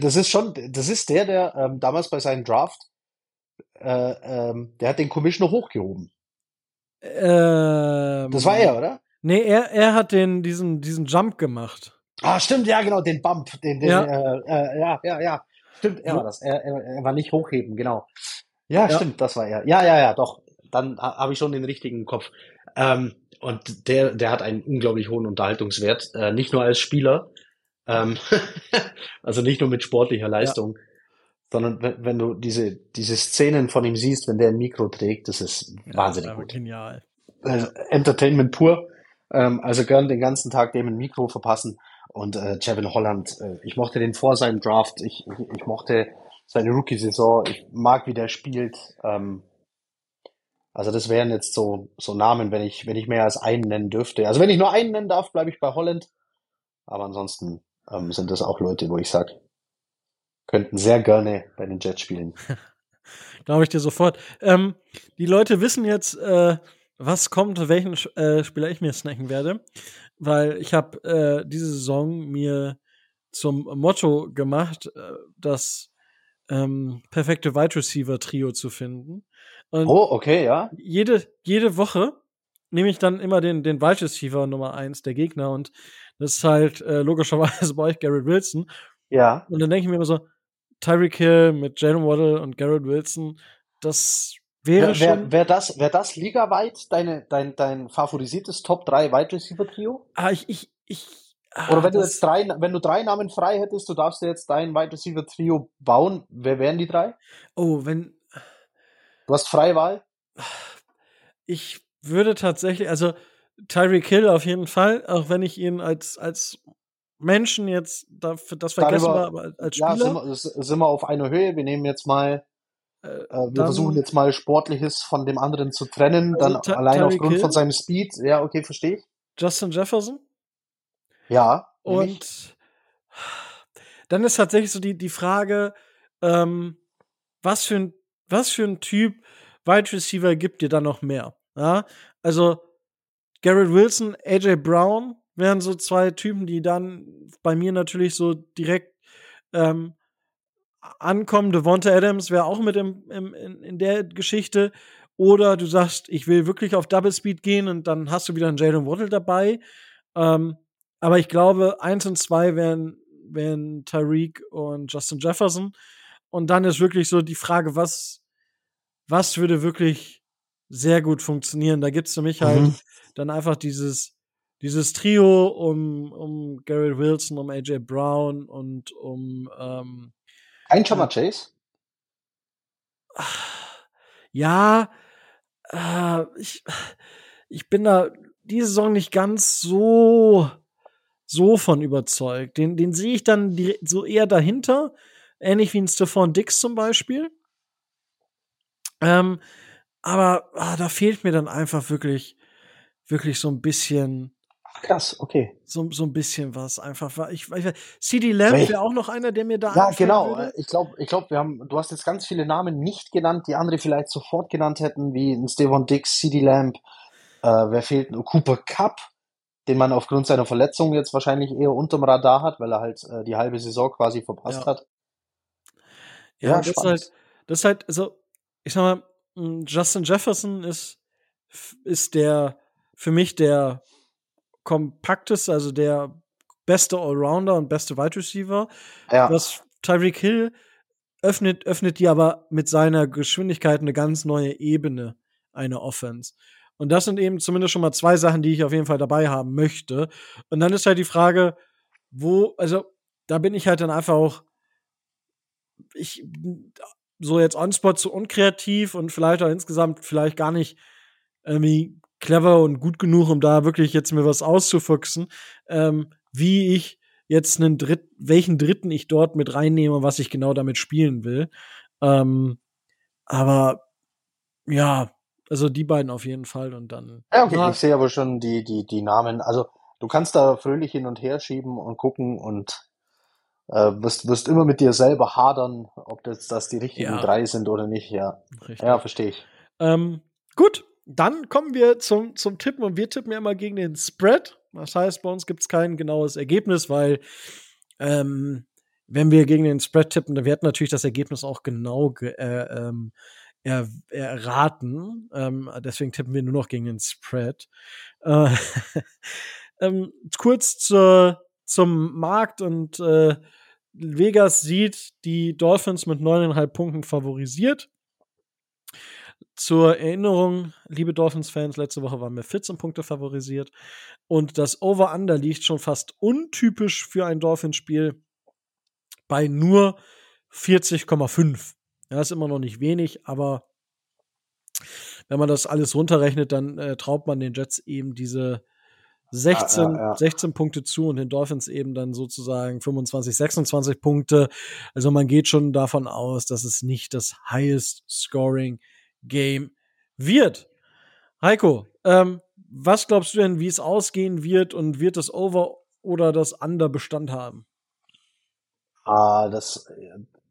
Das ist schon, das ist der, der ähm, damals bei seinem Draft, äh, ähm, der hat den Commissioner hochgehoben. Ähm, das war er, oder? Nee, er, er hat den, diesen, diesen Jump gemacht. Ah, stimmt, ja, genau, den Bump. Den, den, ja. Äh, äh, ja, ja, ja. Stimmt, er war das. Er, er, er war nicht hochheben, genau. Ja, ja, stimmt, das war er. Ja, ja, ja, doch. Dann habe ich schon den richtigen Kopf. Ähm, und der, der hat einen unglaublich hohen Unterhaltungswert, äh, nicht nur als Spieler, ähm, [LAUGHS] also nicht nur mit sportlicher Leistung, ja. sondern wenn, wenn, du diese, diese Szenen von ihm siehst, wenn der ein Mikro trägt, das ist ja, wahnsinnig das gut. Genial. Also Entertainment pur. Ähm, also gern den ganzen Tag dem ein Mikro verpassen. Und äh, Jevin Holland, äh, ich mochte den vor seinem Draft, ich, ich, ich mochte seine Rookie-Saison, ich mag, wie der spielt. Ähm, also das wären jetzt so, so Namen, wenn ich, wenn ich mehr als einen nennen dürfte. Also wenn ich nur einen nennen darf, bleibe ich bei Holland. Aber ansonsten ähm, sind das auch Leute, wo ich sage, könnten sehr gerne bei den Jets spielen. [LAUGHS] Glaube ich dir sofort. Ähm, die Leute wissen jetzt, äh, was kommt, welchen äh, Spieler ich mir snacken werde, weil ich habe äh, diese Saison mir zum Motto gemacht, äh, das ähm, perfekte Wide Receiver Trio zu finden. Und oh, okay, ja. Jede, jede Woche nehme ich dann immer den, den Wide Receiver Nummer eins der Gegner und das ist halt äh, logischerweise [LAUGHS] bei euch Garrett Wilson. Ja. Und dann denke ich mir immer so, Tyreek Hill mit Jalen Waddle und Garrett Wilson, das Wäre wär, schon. Wäre das, wär das ligaweit deine, dein, dein favorisiertes Top 3 Wide Receiver Trio? Ah, ich, ich, ich. Ah, Oder wenn du jetzt drei, wenn du drei Namen frei hättest, du darfst dir jetzt dein Wide Receiver Trio bauen, wer wären die drei? Oh, wenn. Du hast freie Wahl? Ich würde tatsächlich, also Tyreek Hill auf jeden Fall, auch wenn ich ihn als, als Menschen jetzt dafür, das vergessen war, aber als Spieler. Ja, sind wir, sind wir auf einer Höhe. Wir nehmen jetzt mal äh, wir dann, versuchen jetzt mal Sportliches von dem anderen zu trennen, also dann allein aufgrund Hill, von seinem Speed. Ja, okay, verstehe ich. Justin Jefferson? Ja. Und dann ist tatsächlich so die, die Frage, ähm, was für ein, was für ein Typ Wide Receiver gibt dir da noch mehr? Ja, also Garrett Wilson, AJ Brown wären so zwei Typen, die dann bei mir natürlich so direkt ähm, ankommen. Devonta Adams wäre auch mit im, im, in, in der Geschichte. Oder du sagst, ich will wirklich auf Double Speed gehen und dann hast du wieder einen Jalen Waddle dabei. Ähm, aber ich glaube, eins und zwei wären, wären Tyreek und Justin Jefferson. Und dann ist wirklich so die Frage, was, was würde wirklich sehr gut funktionieren? Da gibt es für mich halt mhm. Dann einfach dieses, dieses Trio um, um Garrett Wilson, um AJ Brown und um ähm, ein Jammer Chase? Ja, äh, ich, ich bin da diese Saison nicht ganz so, so von überzeugt. Den, den sehe ich dann so eher dahinter, ähnlich wie ein Stephon Dix zum Beispiel. Ähm, aber ah, da fehlt mir dann einfach wirklich, wirklich so ein bisschen Krass, okay. So, so ein bisschen was einfach. Ich, ich, CD Lamb wäre auch noch einer, der mir da. Ja, genau. Würde. Ich glaube, ich glaub, wir haben, du hast jetzt ganz viele Namen nicht genannt, die andere vielleicht sofort genannt hätten, wie ein Stevon Dix, CD Lamb. Äh, wer fehlt? Cooper Cup. den man aufgrund seiner Verletzung jetzt wahrscheinlich eher unterm Radar hat, weil er halt äh, die halbe Saison quasi verpasst Ja. hat. Ja, Ja, das ist halt, das ist halt, also, ich sag mal, Justin Jefferson ist, ist der, für mich der kompakteste, also der beste Allrounder und beste Wide Receiver. Ja, Was Tyreek Hill öffnet, öffnet die aber mit seiner Geschwindigkeit eine ganz neue Ebene einer Offense. Und das sind eben zumindest schon mal zwei Sachen, die ich auf jeden Fall dabei haben möchte. Und dann ist halt die Frage, wo, also da bin ich halt dann einfach auch, ich so jetzt on-spot zu unkreativ und vielleicht auch insgesamt vielleicht gar nicht irgendwie clever und gut genug, um da wirklich jetzt mir was auszufuchsen, ähm, wie ich jetzt einen Dritt, welchen Dritten ich dort mit reinnehme, was ich genau damit spielen will. Ähm, aber ja, also die beiden auf jeden Fall und dann. ja okay, Ja. ich sehe aber schon die, die, die Namen. Also du kannst da fröhlich hin und her schieben und gucken und äh, wirst, wirst immer mit dir selber hadern, ob das, das die richtigen Ja. drei sind oder nicht. Ja, Richtig. ja verstehe ich. Ähm, gut, dann kommen wir zum, zum Tippen und wir tippen ja immer gegen den Spread. Das heißt, bei uns gibt es kein genaues Ergebnis, weil ähm, wenn wir gegen den Spread tippen, dann wird natürlich das Ergebnis auch genau ge äh, ähm, er erraten. Ähm, deswegen tippen wir nur noch gegen den Spread. Äh, [LAUGHS] ähm, kurz zur, zum Markt und äh, Vegas sieht die Dolphins mit neuneinhalb Punkten favorisiert. Zur Erinnerung, liebe Dolphins-Fans, letzte Woche waren wir 14 Punkte favorisiert. Und das Over-Under liegt schon fast untypisch für ein Dolphins-Spiel bei nur 40,5. Ja, ist immer noch nicht wenig, aber wenn man das alles runterrechnet, dann äh, traut man den Jets eben diese 16, Ja, ja, ja. 16 Punkte zu und den Dolphins eben dann sozusagen 25, 26 Punkte. Also man geht schon davon aus, dass es nicht das highest scoring Game wird. Heiko, ähm, was glaubst du denn, wie es ausgehen wird und wird das Over oder das Under Bestand haben? Ah, das,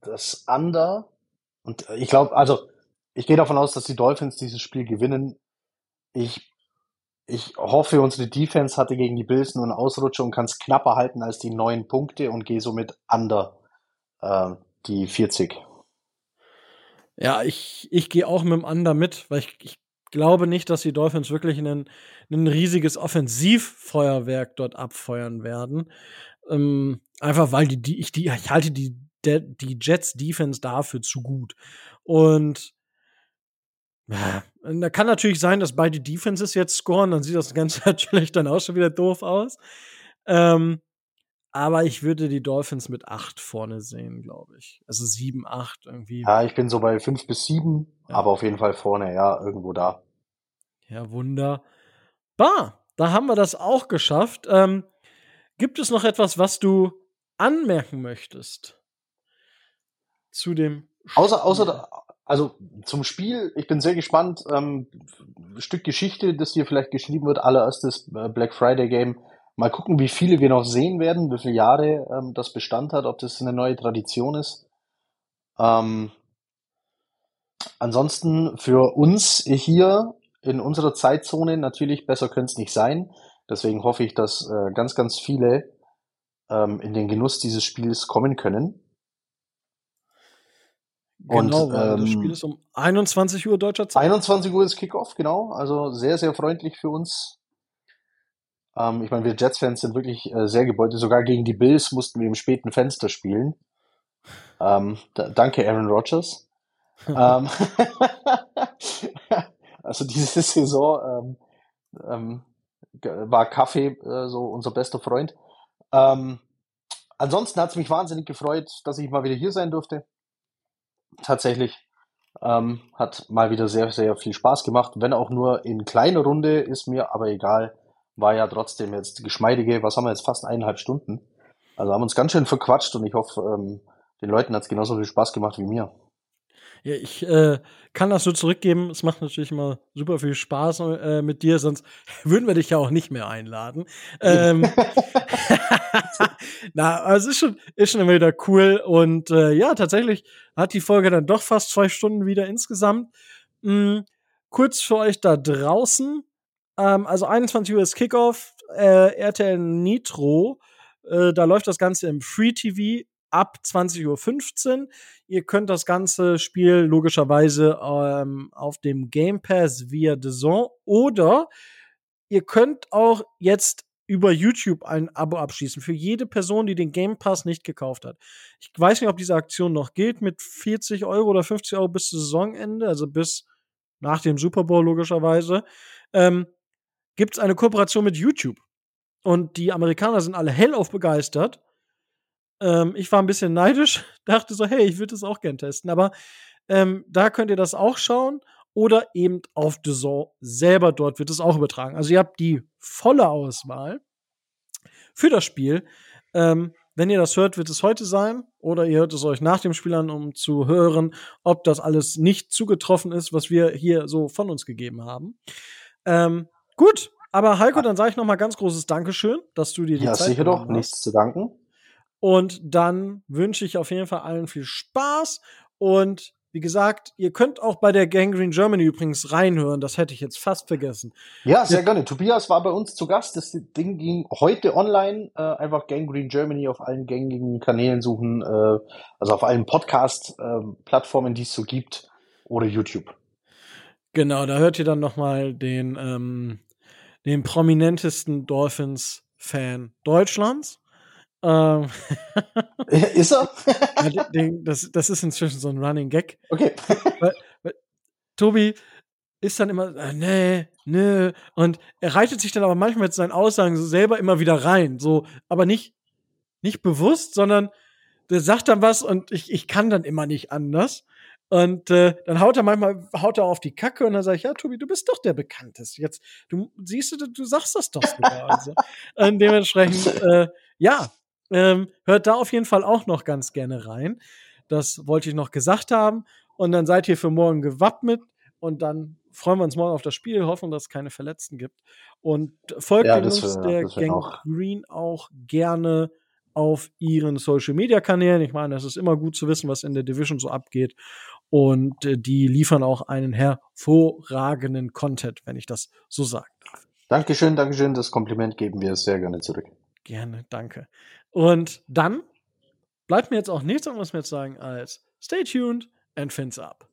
das Under. Und ich glaube, also ich gehe davon aus, dass die Dolphins dieses Spiel gewinnen. Ich, ich hoffe, unsere Defense hatte gegen die Bills nur einen Ausrutscher und kann es knapper halten als die neun Punkte und gehe somit under äh, die 40. Ja, ich, ich gehe auch mit dem Under mit, weil ich, ich glaube nicht, dass die Dolphins wirklich ein, ein riesiges Offensivfeuerwerk dort abfeuern werden. Ähm, einfach weil die, die, ich, die, ich halte die, die Jets Defense dafür zu gut. Und und da kann natürlich sein, dass beide Defenses jetzt scoren, dann sieht das Ganze [LAUGHS] natürlich dann auch schon wieder doof aus. Ähm, aber ich würde die Dolphins mit 8 vorne sehen, glaube ich. Also 7, 8 irgendwie. Ja, ich bin so bei fünf bis sieben, Ja. aber auf jeden Fall vorne, ja, irgendwo da. Ja, wunderbar. Da haben wir das auch geschafft. Ähm, gibt es noch etwas, was du anmerken möchtest? Zu dem Außer, außer, Spiel? da- also zum Spiel, ich bin sehr gespannt. Ähm, ein Stück Geschichte, das hier vielleicht geschrieben wird, allererstes äh, Black Friday Game. Mal gucken, wie viele wir noch sehen werden, wie viele Jahre ähm, das Bestand hat, ob das eine neue Tradition ist. Ähm, ansonsten für uns hier in unserer Zeitzone natürlich besser könnte es nicht sein. Deswegen hoffe ich, dass äh, ganz, ganz viele ähm, in den Genuss dieses Spiels kommen können. Und, Genau, das ähm, Spiel ist um 21 Uhr deutscher Zeit. 21 Uhr ist Kickoff, genau. Also sehr, sehr freundlich für uns. Ähm, ich meine, wir Jets-Fans sind wirklich äh, sehr gebeutelt. Sogar gegen die Bills mussten wir im späten Fenster spielen. Ähm, da, danke, Aaron Rodgers. [LAUGHS] ähm, [LAUGHS] also diese Saison ähm, ähm, war Kaffee äh, so unser bester Freund. Ähm, ansonsten hat es mich wahnsinnig gefreut, dass ich mal wieder hier sein durfte. Tatsächlich. Ähm, hat mal wieder sehr, sehr viel Spaß gemacht. Wenn auch nur in kleiner Runde, ist mir aber egal. War ja trotzdem jetzt geschmeidige, was haben wir jetzt, fast eineinhalb Stunden. Also haben uns ganz schön verquatscht und ich hoffe, ähm, den Leuten hat es genauso viel Spaß gemacht wie mir. Ja, ich äh, kann das nur zurückgeben. Es macht natürlich immer super viel Spaß äh, mit dir, sonst [LAUGHS] würden wir dich ja auch nicht mehr einladen. Ähm, [LAUGHS] [LAUGHS] na, aber es ist schon, ist schon immer wieder cool. Und äh, ja, tatsächlich hat die Folge dann doch fast zwei Stunden wieder insgesamt. Mm, kurz für euch da draußen. Ähm, also 21 Uhr ist Kickoff. äh, RTL Nitro. Äh, da läuft das Ganze im Free TV ab 20.15 Uhr. Ihr könnt das ganze Spiel logischerweise ähm, auf dem Game Pass via Zone oder ihr könnt auch jetzt über YouTube ein Abo abschließen für jede Person, die den Game Pass nicht gekauft hat. Ich weiß nicht, ob diese Aktion noch gilt mit 40 Euro oder 50 Euro bis Saisonende, also bis nach dem Super Bowl logischerweise. Ähm, Gibt es eine Kooperation mit YouTube? Und die Amerikaner sind alle hellauf begeistert. Ähm, ich war ein bisschen neidisch, [LAUGHS] dachte so, hey, ich würde das auch gern testen. Aber ähm, da könnt ihr das auch schauen oder eben auf The Zone selber. Dort wird es auch übertragen. Also ihr habt die volle Auswahl für das Spiel. Ähm, wenn ihr das hört, wird es heute sein. Oder ihr hört es euch nach dem Spiel an, um zu hören, ob das alles nicht zugetroffen ist, was wir hier so von uns gegeben haben. Ähm, gut, aber Heiko, dann sage ich noch mal ganz großes Dankeschön, dass du dir die ja, Zeit sicher doch, hast. nichts zu danken. Und dann wünsche ich auf jeden Fall allen viel Spaß und wie gesagt, ihr könnt auch bei der Gangrene Germany übrigens reinhören. Das hätte ich jetzt fast vergessen. Ja, sehr gerne. Tobias war bei uns zu Gast. Das Ding ging heute online. Äh, einfach Gangrene Germany auf allen gängigen Kanälen suchen. Äh, also auf allen Podcast-Plattformen, die es so gibt. Oder YouTube. Genau, da hört ihr dann noch mal den, ähm, den prominentesten Dolphins-Fan Deutschlands. Ähm, [LAUGHS] ist er? [LAUGHS] das, das ist inzwischen so ein Running Gag. Okay. [LAUGHS] Weil, weil, Tobi ist dann immer, äh, nee, nee. Und er reitet sich dann aber manchmal mit seinen Aussagen so selber immer wieder rein. So, aber nicht, nicht bewusst, sondern der sagt dann was und ich, ich kann dann immer nicht anders. Und äh, dann haut er manchmal haut er auf die Kacke und dann sage ich, ja, Tobi, du bist doch der Bekannteste. Jetzt, du siehst du, du sagst das doch sogar. also. Und dementsprechend, [LAUGHS] äh, ja, ähm, hört da auf jeden Fall auch noch ganz gerne rein. Das wollte ich noch gesagt haben. Und dann seid ihr für morgen gewappnet und dann freuen wir uns morgen auf das Spiel, hoffen, dass es keine Verletzten gibt. Und folgt Ja, Jungs wär- der Gang auch- Green auch gerne auf ihren Social Media Kanälen. Ich meine, es ist immer gut zu wissen, was in der Division so abgeht. Und äh, die liefern auch einen hervorragenden Content, wenn ich das so sagen darf. Dankeschön, Dankeschön. Das Kompliment geben wir sehr gerne zurück. Gerne, danke. Und dann bleibt mir jetzt auch nichts anderes mehr zu sagen als stay tuned and fins up.